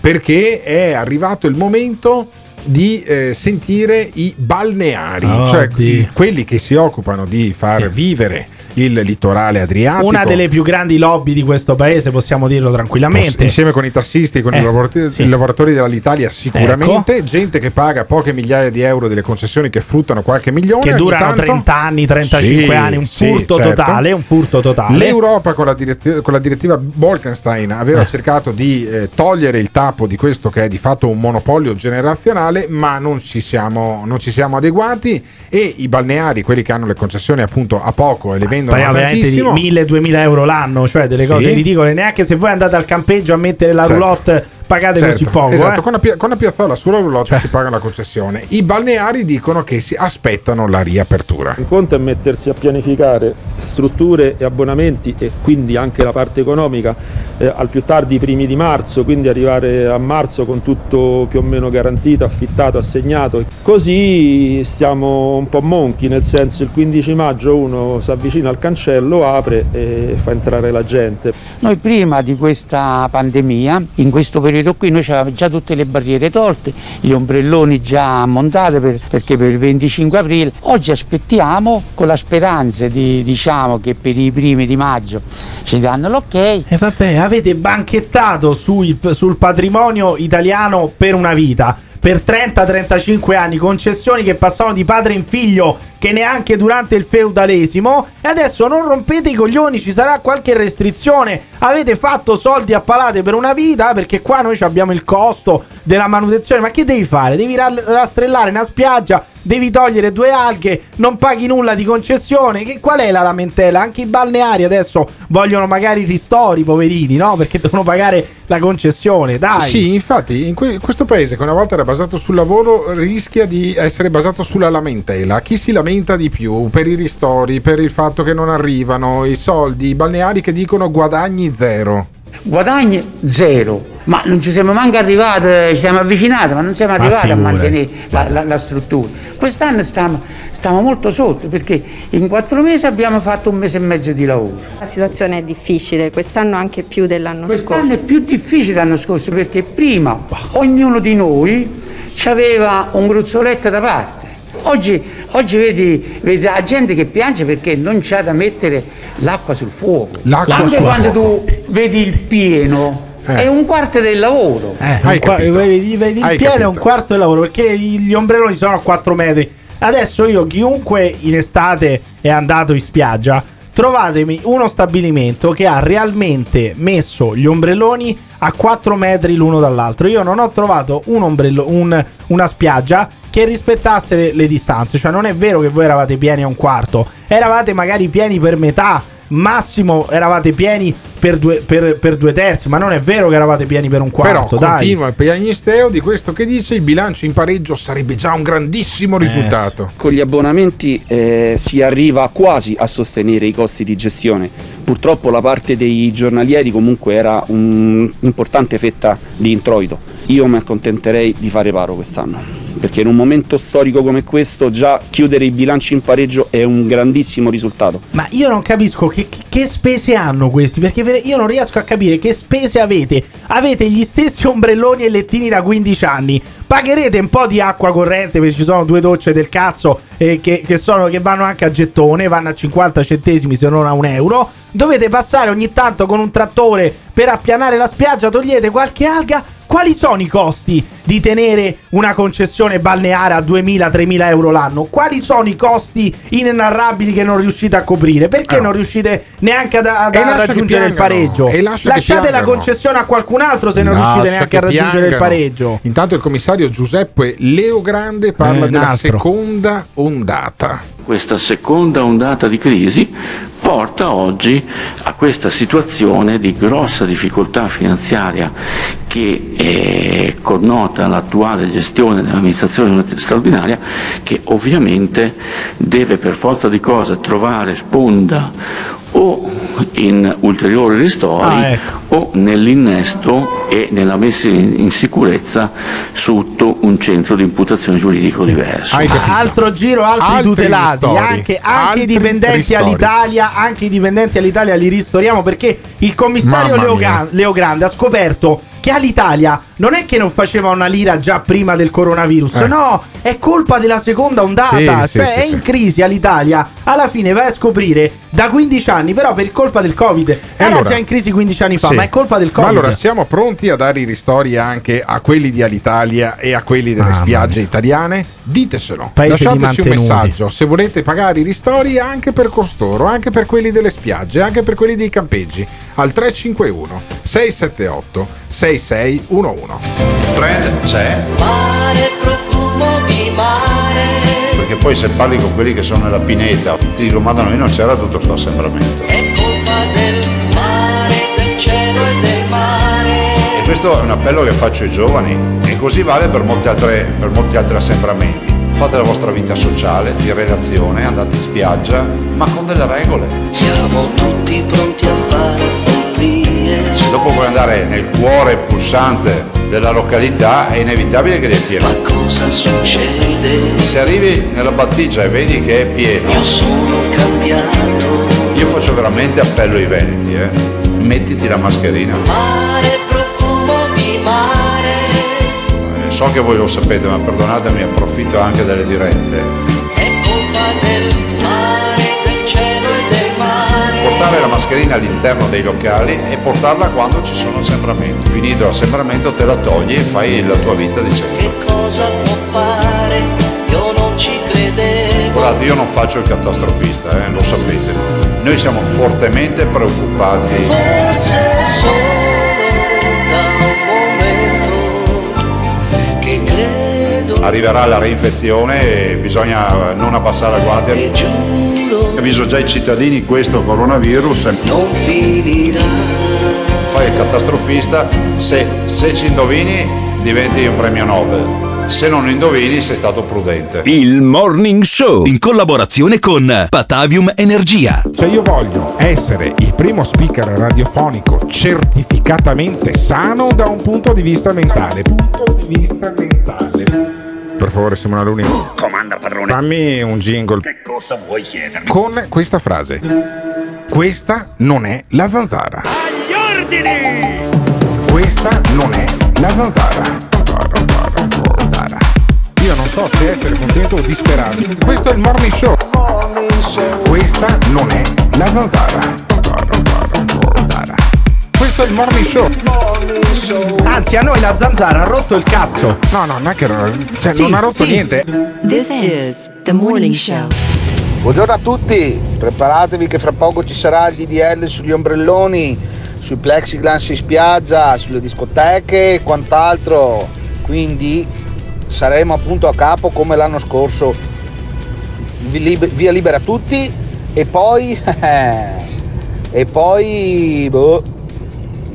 Perché è arrivato il momento di eh, sentire i balneari, Oh, cioè Dio. quelli che si occupano di far vivere il litorale adriatico. Una delle più grandi lobby di questo paese, possiamo dirlo tranquillamente. Insieme con i tassisti, con Eh, i, lavoratori, sì. i lavoratori dell'Italia sicuramente, Ecco. gente che paga poche migliaia di euro delle concessioni che fruttano qualche milione. che durano tanto. 30 anni, 35 Sì, anni, un sì, furto certo. totale, un furto totale. L'Europa con la, diretti- con la direttiva Bolkenstein aveva cercato di eh, togliere il tappo di questo che è di fatto un monopolio generazionale, ma non ci siamo, non ci siamo adeguati e i balneari, quelli che hanno le concessioni appunto a poco e le vendono a Parliamo veramente di tantissimo, 1000-2000 euro l'anno, cioè delle Sì. cose ridicole. Neanche se voi andate al campeggio a mettere la Certo. roulotte pagate così Certo, poco. esatto, eh. con, la, pia- con la piazzola sulla roulotte si paga la concessione. I balneari dicono che si aspettano la riapertura. Un conto è mettersi a pianificare strutture e abbonamenti e quindi anche la parte economica eh, al più tardi i primi di marzo, quindi arrivare a marzo con tutto più o meno garantito, affittato, assegnato. Così stiamo un po' monchi, nel senso il 15 maggio uno si avvicina al cancello, apre e fa entrare la gente. Noi prima di questa pandemia, in questo periodo qui, noi avevamo già tutte le barriere tolte, gli ombrelloni già montate per- perché per il 25 aprile. Oggi aspettiamo con la speranza di, diciamo, che per i primi di maggio ci danno l'ok. E vabbè, avete banchettato sui- sul patrimonio italiano per una vita. Per 30-35 anni, concessioni che passavano di padre in figlio, che neanche durante il feudalesimo. E adesso non rompete i coglioni, ci sarà qualche restrizione. Avete fatto soldi a palate per una vita, perché qua noi abbiamo il costo della manutenzione. Ma che devi fare? Devi ra- rastrellare una spiaggia, devi togliere due alghe, non paghi nulla di concessione. Che, qual è la lamentela? Anche i balneari adesso vogliono magari ristori, poverini, no? Perché devono pagare la concessione, dai. Sì, infatti, in que- questo paese che una volta era basato sul lavoro rischia di essere basato sulla lamentela. Chi si lamenta di più per i ristori, per il fatto che non arrivano i soldi, i balneari che dicono guadagni zero. Guadagni zero, ma non ci siamo manco arrivati, ci siamo avvicinati, ma non siamo Ma arrivati a mantenere la, la- la struttura. Quest'anno stiamo, stiamo molto sotto perché in quattro mesi abbiamo fatto un mese e mezzo di lavoro. La situazione è difficile, quest'anno anche più dell'anno Quest'anno è più difficile l'anno scorso perché prima ognuno di noi aveva un gruzzoletto da parte. Oggi, oggi vedi, vedi la gente che piange perché non c'ha da mettere l'acqua sul fuoco. L'acqua Anche sul quando fuoco. tu vedi il pieno, è un quarto del lavoro. Eh, un qua- vedi, vedi il Hai pieno è capito. un quarto del lavoro perché gli ombrelloni sono a 4 metri. Adesso io, chiunque in estate è andato in spiaggia, trovatemi uno stabilimento che ha realmente messo gli ombrelloni a 4 metri l'uno dall'altro. Io non ho trovato un ombrello, un- una spiaggia che rispettasse le, le distanze. Cioè, non è vero che voi eravate pieni a un quarto, eravate magari pieni per metà. Massimo eravate pieni per due, per- per due terzi, ma non è vero che eravate pieni per un quarto. Però dai. continua il piagnisteo di questo che dice il bilancio in pareggio sarebbe già un grandissimo risultato. Con gli abbonamenti eh, si arriva quasi a sostenere i costi di gestione. Purtroppo la parte dei giornalieri comunque era un'importante fetta di introito. Io mi accontenterei di fare paro quest'anno. Perché in un momento storico come questo già chiudere i bilanci in pareggio è un grandissimo risultato. Ma io non capisco che, che- spese hanno questi, perché io non riesco a capire che spese avete. Avete gli stessi ombrelloni e lettini da 15 anni. Pagherete un po' di acqua corrente perché ci sono due docce del cazzo eh, che, che sono- che vanno anche a gettone, vanno a 50 centesimi se non a un euro. Dovete passare ogni tanto con un trattore per appianare la spiaggia, togliete qualche alga. Quali sono i costi di tenere una concessione balneare a 2.000-3.000 euro l'anno? Quali sono i costi inenarrabili che non riuscite a coprire? Perché non riuscite neanche ad, ad- a raggiungere il pareggio? E Lasciate la concessione a qualcun altro se non Lascia riuscite neanche a raggiungere il pareggio. Intanto il commissario Giuseppe Leo Grande parla Eh, della altro. seconda ondata. Questa seconda ondata di crisi porta oggi a questa situazione di grossa difficoltà finanziaria che eh, connota l'attuale gestione dell'amministrazione straordinaria che ovviamente deve per forza di cose trovare sponda o in ulteriori ristori Ah, ecco. o nell'innesto e nella messa in sicurezza sotto un centro di imputazione giuridico diverso. Altro giro, altri, Altri tutelati. ristori. Anche, anche Altri i dipendenti ristori. all'Italia. Anche i dipendenti all'Italia li ristoriamo perché il commissario Leo, Leo Grande ha scoperto che all'Italia non è che non faceva una lira già prima del coronavirus, Eh. no, è colpa della seconda ondata. Sì, cioè sì, è sì, in sì. crisi all'Italia. Alla fine vai a scoprire da 15 anni, però per colpa del Covid. Era allora- già in crisi 15 anni fa, Sì. ma è colpa del Ma Covid. allora siamo pronti a dare i ristori anche a quelli di Alitalia e a quelli delle Mamma spiagge italiane? Ditecelo. Paese di Lasciateci un messaggio se volete pagare i ristori anche per costoro, anche per quelli delle spiagge, anche per quelli dei campeggi al 351 678 6611. trend c'è. Perché poi se parli con quelli che sono nella pineta ti dicono ma da noi non c'era tutto sto assembramento. Questo è un appello che faccio ai giovani e così vale per, molte altre- per molti altri assembramenti. Fate la vostra vita sociale, di relazione, andate in spiaggia, ma con delle regole. Siamo tutti pronti a fare follie. Se dopo vuoi andare nel cuore pulsante della località è inevitabile che è pieno. Ma cosa succede? Se arrivi nella battigia e vedi che è pieno, Io sono cambiato. io faccio veramente appello ai veneti, eh. mettiti la mascherina. So che voi lo sapete, ma perdonatemi, approfitto anche delle dirette. È colpa del mare, del cielo del mare. Portare la mascherina all'interno dei locali e portarla quando ci sono assembramenti. Finito l'assembramento te la togli e fai la tua vita di sempre. Che cosa può fare? Io non ci credevo. Guardate, io non faccio il catastrofista, eh, lo sapete. Noi siamo fortemente preoccupati. Forse solo Arriverà la reinfezione e bisogna non abbassare la guardia. Avviso già i cittadini, questo coronavirus non finirà. fai il catastrofista, se, se ci indovini diventi un premio Nobel, se non indovini sei stato prudente. Il Morning Show in collaborazione con Patavium Energia. Cioè io voglio essere il primo speaker radiofonico certificatamente sano da un punto di vista mentale. Punto di vista mentale. Per favore Simona Luni. Comanda padrone. Fammi un jingle Che cosa vuoi chiedermi? con questa frase. Questa non è la zanzara. Agli ordini! Questa non è la zanzara. Zanzara, zanzara, zanzara. Io non so se essere contento o disperato. Questo è il morning show. Questa non è la zanzara. È il morning show. Anzi, a noi la zanzara ha rotto il cazzo. No, no, non è che cioè, Sì, non ha rotto sì. niente. This is the morning show. Buongiorno a tutti, preparatevi che fra poco ci sarà il DDL sugli ombrelloni, sui plexiglass in spiaggia, sulle discoteche e quant'altro. Quindi saremo appunto a capo come l'anno scorso. Via libera a tutti e poi... e poi... boh,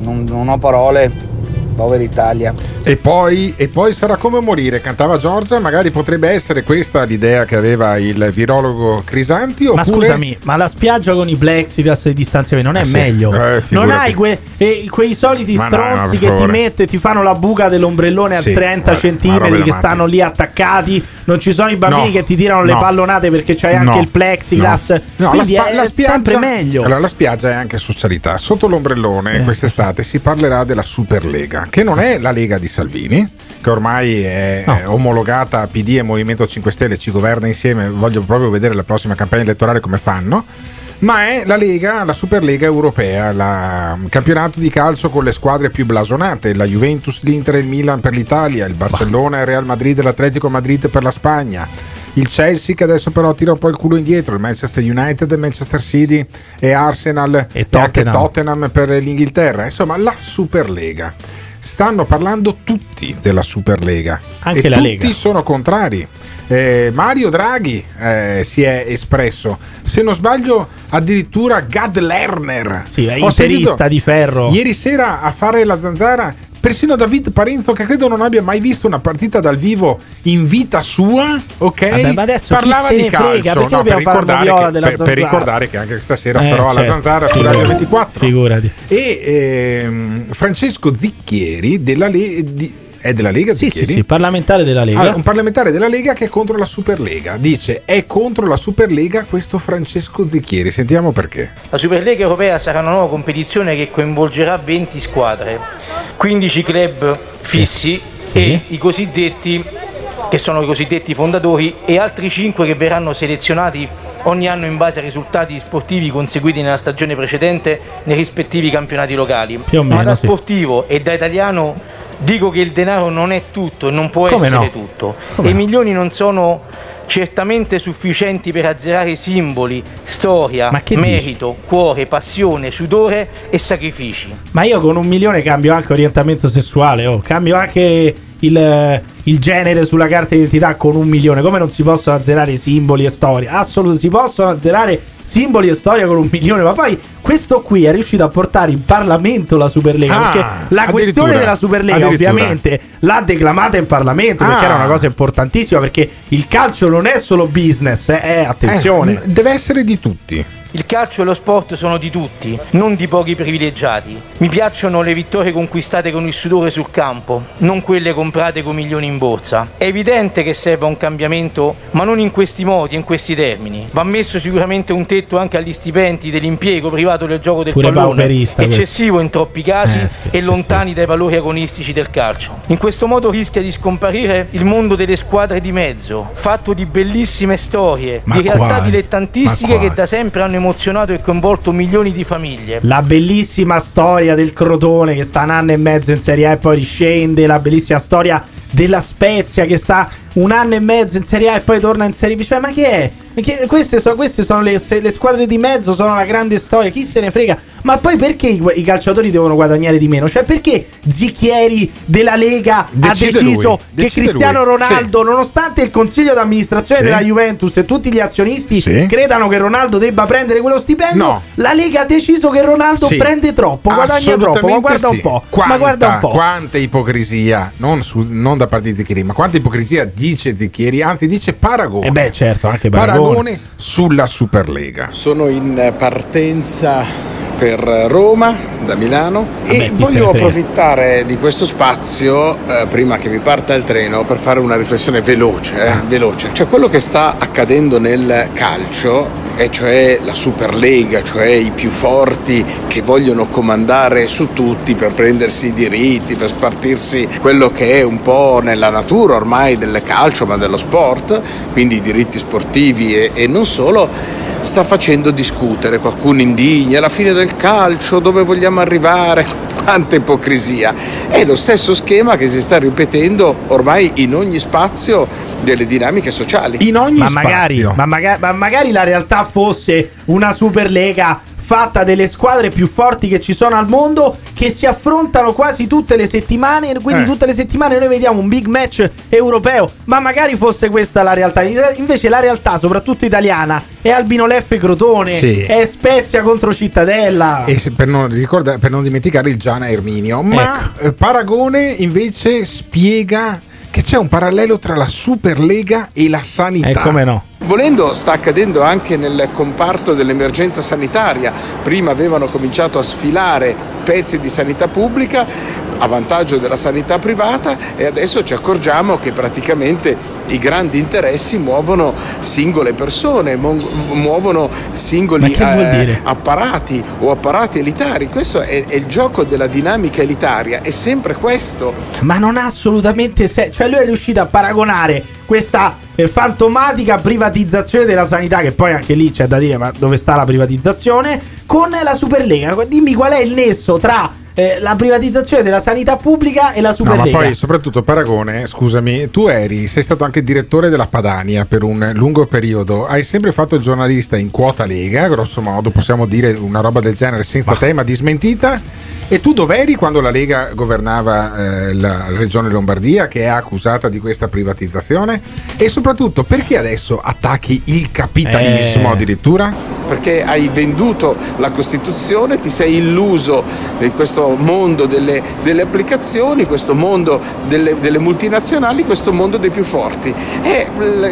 non, non ho parole. Povera Italia. E poi, e poi sarà come morire, cantava Giorgia, magari potrebbe essere questa l'idea che aveva il virologo Crisanti. Ma oppure- scusami, ma la spiaggia con i plexiglass e i distanziamenti non è Eh sì, meglio? eh, non hai que- eh, quei soliti Ma stronzi no, che ti mette, ti fanno la buca dell'ombrellone Sì, a 30 guarda, ma centimetri da che stanno lì attaccati. Non ci sono i bambini No, che ti tirano le no. pallonate perché c'hai anche No, il plexiglass. no. No, Quindi la spa- è la spiaggia- sempre meglio. Allora, la spiaggia è anche socialità. Sotto l'ombrellone quest'estate si parlerà della Superlega, che non è la Lega di Salvini, che ormai è eh, omologata a PD e Movimento 5 Stelle, ci governa insieme. Voglio proprio vedere la prossima campagna elettorale come fanno. Ma è la Lega, la Superlega europea, la- il campionato di calcio con le squadre più blasonate, la Juventus, l'Inter e il Milan per l'Italia, il Barcellona, il Real Madrid e l'Atletico Madrid per la Spagna, il Chelsea che adesso però tira un po' il culo indietro, il Manchester United, il Manchester City e Arsenal e, anche Tottenham. Tottenham per l'Inghilterra, insomma la Superlega. Stanno parlando tutti della Superlega Anche e la tutti Lega. sono contrari. Eh, Mario Draghi eh, si è espresso, se non sbaglio addirittura Gad Lerner. Sì, è interista di ferro. Ieri sera a fare la zanzara persino David Parenzo che credo non abbia mai visto una partita dal vivo in vita sua, ok? Vabbè, ma adesso parlava di frega? calcio, Perché no, per, ricordare che, della per- per ricordare che anche stasera Eh, sarò alla certo. zanzara su. Radio 24 Figurati. e ehm, Francesco Zicchieri della Le- di- è della Lega Sì, sì, sì, parlamentare della Lega. Allora, un parlamentare della Lega che è contro la Superlega. Dice è contro la Superlega questo Francesco Zicchieri. Sentiamo perché. La Superlega Europea sarà una nuova competizione che coinvolgerà 20 squadre, 15 club fissi e i cosiddetti che sono i cosiddetti fondatori e altri 5 che verranno selezionati ogni anno in base ai risultati sportivi conseguiti nella stagione precedente nei rispettivi campionati locali. Più o Ma meno, da sì. sportivo e da italiano dico che il denaro non è tutto e non può Come essere no? tutto. Come e i no? milioni non sono certamente sufficienti per azzerare simboli, storia, che dici? merito, cuore, passione, sudore e sacrifici. Ma io con un milione cambio anche orientamento sessuale, oh. cambio anche il, il genere sulla carta d'identità con un milione. Come non si possono azzerare simboli e storia? Assolutamente si possono azzerare simboli e storia con un milione. Ma poi questo qui è riuscito a portare in Parlamento la Superlega. Ah, perché la questione della Superlega, ovviamente, l'ha declamata in Parlamento perché Ah. era una cosa importantissima. Perché il calcio non è solo business, eh, eh, attenzione. Eh, deve essere di tutti. Il calcio e lo sport sono di tutti, non di pochi privilegiati. Mi piacciono le vittorie conquistate con il sudore sul campo, non quelle comprate con milioni in borsa. È evidente che serve un cambiamento, ma non in questi modi e in questi termini. Va messo sicuramente un tetto anche agli stipendi dell'impiego privato del gioco del Pure pallone, pauperista questo. eccessivo in troppi casi Eh, sì, e lontani dai valori agonistici del calcio. In questo modo rischia di scomparire il mondo delle squadre di mezzo, fatto di bellissime storie, Ma di realtà dilettantistiche che da sempre hanno emozionato e coinvolto milioni di famiglie. La bellissima storia del Crotone che sta un anno e mezzo in Serie A e poi riscende. La bellissima storia della Spezia che sta un anno e mezzo in Serie A e poi torna in Serie B. Cioè, ma che è? Perché queste, so- queste sono le, le squadre di mezzo, sono la grande storia. Chi se ne frega? Ma poi perché i, i calciatori devono guadagnare di meno? Cioè, perché Zicchieri della Lega Decide ha deciso lui, che decide Cristiano lui. Ronaldo, nonostante il consiglio d'amministrazione Sì. della Juventus e tutti gli azionisti Sì. credano che Ronaldo debba prendere quello stipendio, No. la Lega ha deciso che Ronaldo Sì. prende troppo, guadagna troppo. Ma guarda un sì. po', Quanta, ma guarda un po'. Quanta ipocrisia, non, su- non da parte di Zicchieri, ma quanta ipocrisia dice Zicchieri, anzi dice paragone. E beh, certo, anche paragone. Paragone. sulla Superlega. Sono in partenza per Roma da Milano e voglio approfittare di questo spazio eh, prima che mi parta il treno per fare una riflessione veloce, eh, Ah. veloce. Cioè quello che sta accadendo nel calcio e cioè la Superlega, cioè i più forti che vogliono comandare su tutti per prendersi i diritti, per spartirsi quello che è un po' nella natura ormai del calcio ma dello sport, quindi i diritti sportivi e, e non solo, sta facendo discutere, qualcuno indigna, alla fine del calcio, dove vogliamo arrivare, quanta ipocrisia. È lo stesso schema che si sta ripetendo ormai in ogni spazio delle dinamiche sociali. In ogni Ma magari, ma, maga- ma magari la realtà fosse una Superlega fatta delle squadre più forti che ci sono al mondo che si affrontano quasi tutte le settimane quindi Eh. tutte le settimane noi vediamo un big match europeo ma magari fosse questa la realtà In re- invece la realtà soprattutto italiana è Albino Leffe Crotone Sì. è Spezia contro Cittadella E per, non ricorda- per non dimenticare il Giana Erminio. Ma Ecco. eh, Paragone invece spiega che c'è un parallelo tra la Superlega e la sanità. e Eh, come no Volendo sta accadendo anche nel comparto dell'emergenza sanitaria. Prima avevano cominciato a sfilare pezzi di sanità pubblica a vantaggio della sanità privata e adesso ci accorgiamo che praticamente i grandi interessi muovono singole persone, mu- muovono singoli eh, apparati o apparati elitari. Questo è, è il gioco della dinamica elitaria, è sempre questo. Ma non ha assolutamente senso. Cioè, lui è riuscito a paragonare questa eh, fantomatica privatizzazione della sanità, che poi anche lì c'è da dire, ma dove sta la privatizzazione? Con la Superlega. Dimmi qual è il nesso tra eh, la privatizzazione della sanità pubblica e la No, Superlega. ma poi soprattutto Paragone, scusami, tu eri, sei stato anche direttore della Padania per un lungo periodo, hai sempre fatto il giornalista in quota Lega, grosso modo possiamo dire una roba del genere senza tema di smentita. E tu dov'eri quando la Lega governava eh, la regione Lombardia che è accusata di questa privatizzazione? E soprattutto perché adesso attacchi il capitalismo Eh. addirittura? perché hai venduto la Costituzione, ti sei illuso in questo mondo delle, delle applicazioni, questo mondo delle, delle multinazionali, questo mondo dei più forti. È,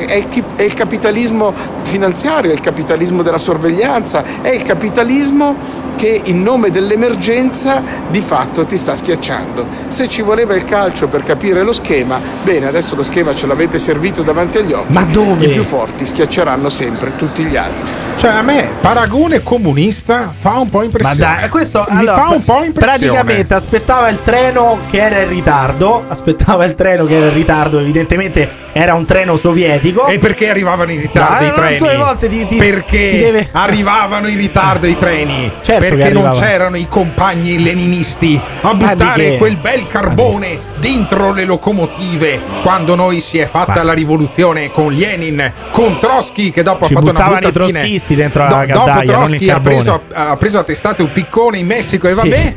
è è il capitalismo finanziario, è il capitalismo della sorveglianza, è il capitalismo che in nome dell'emergenza di fatto ti sta schiacciando. Se ci voleva il calcio per capire lo schema, bene, adesso lo schema ce l'avete servito davanti agli occhi. Ma dove? I più forti schiacceranno sempre tutti gli altri. Cioè a me Paragone comunista fa un po' Ma impressione. dai, questo allora, fa un po' impressione. Praticamente aspettava il treno che era in ritardo. Aspettava il treno che era in ritardo. Evidentemente era un treno sovietico. E perché arrivavano in ritardo No, i treni? due volte ti- ti- perché deve- arrivavano in ritardo i treni? Certo perché non c'erano i compagni leninisti a Ma di buttare quel bel carbone dentro le locomotive quando noi si è fatta la rivoluzione con Lenin, con Trotsky che dopo Ci ha fatto una brutta fine. Trotskisti dentro la dopo caldaia, non il ha preso, ha preso a testate un piccone in Messico e Sì. vabbè.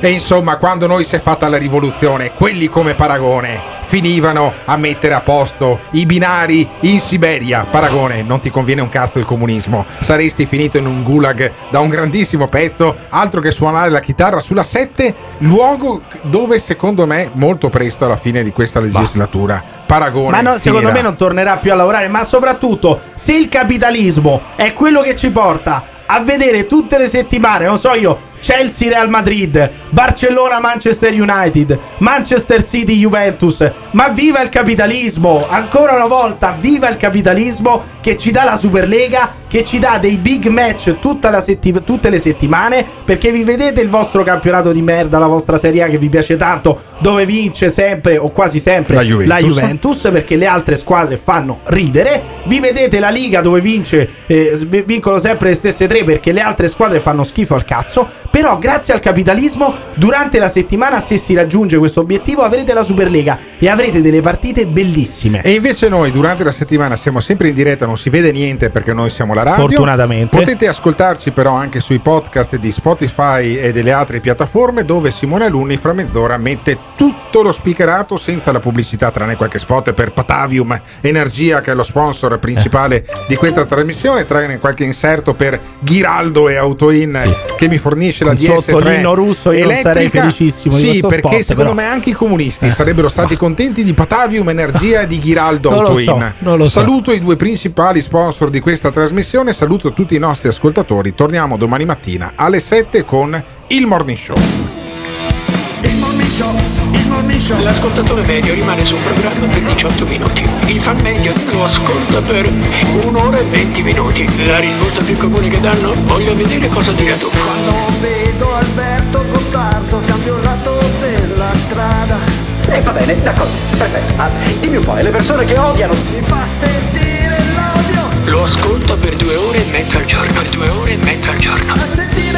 E insomma, quando noi si è fatta la rivoluzione, quelli come Paragone finivano a mettere a posto i binari in Siberia. Paragone, non ti conviene un cazzo il comunismo. Saresti finito in un gulag da un grandissimo pezzo, altro che suonare la chitarra sulla 7, luogo dove secondo me molto presto alla fine di questa legislatura Paragone Ma no, secondo me non tornerà più a lavorare. Ma soprattutto, se il capitalismo è quello che ci porta a vedere tutte le settimane, non so io, Chelsea Real Madrid, Barcellona Manchester United, Manchester City Juventus. Ma viva il capitalismo! Ancora una volta, viva il capitalismo che ci dà la Superlega, che ci dà dei big match setti- tutte le settimane. Perché vi vedete il vostro campionato di merda, la vostra Serie A che vi piace tanto, dove vince sempre o quasi sempre La Juventus. la Juventus perché le altre squadre fanno ridere. Vi vedete la Liga dove vince, eh, vincono sempre le stesse tre perché le altre squadre fanno schifo al cazzo. Però, grazie al capitalismo, durante la settimana, se si raggiunge questo obiettivo, avrete la Superlega e avrete delle partite bellissime. E invece noi durante la settimana siamo sempre in diretta, non si vede niente perché noi siamo la radio. Fortunatamente. Potete ascoltarci però anche sui podcast di Spotify e delle altre piattaforme dove Simone Alunni fra mezz'ora mette tutto lo speakerato senza la pubblicità tranne qualche spot per Patavium Energia che è lo sponsor principale di questa trasmissione, tranne qualche inserto per Ghiraldo e Autoin che mi fornisce la Con DS3 sotto l'inno russo io non elettrica. sarei felicissimo di Sì, perché spot, secondo però. me anche i comunisti sarebbero stati contenti di Patavium Energia e di Ghiraldo Non Autoin. so, non lo so. Saluto i due principali sponsor di questa trasmissione, saluto tutti i nostri ascoltatori. Torniamo domani mattina alle 7 con il Morning Show. Il show, il show. L'ascoltatore medio rimane sul programma per 18 minuti. Il fan medio lo ascolta per un'ora e 20 minuti. La risposta più comune che danno? Voglio vedere cosa dirà tu. Quando vedo Alberto Gottardo cambio il lato della strada E va bene, d'accordo, perfetto. Ah, dimmi un po', le persone che odiano. Mi fa sentire l'odio Lo ascolta per due ore e mezza al giorno. Per due ore e mezza al giorno. A sentire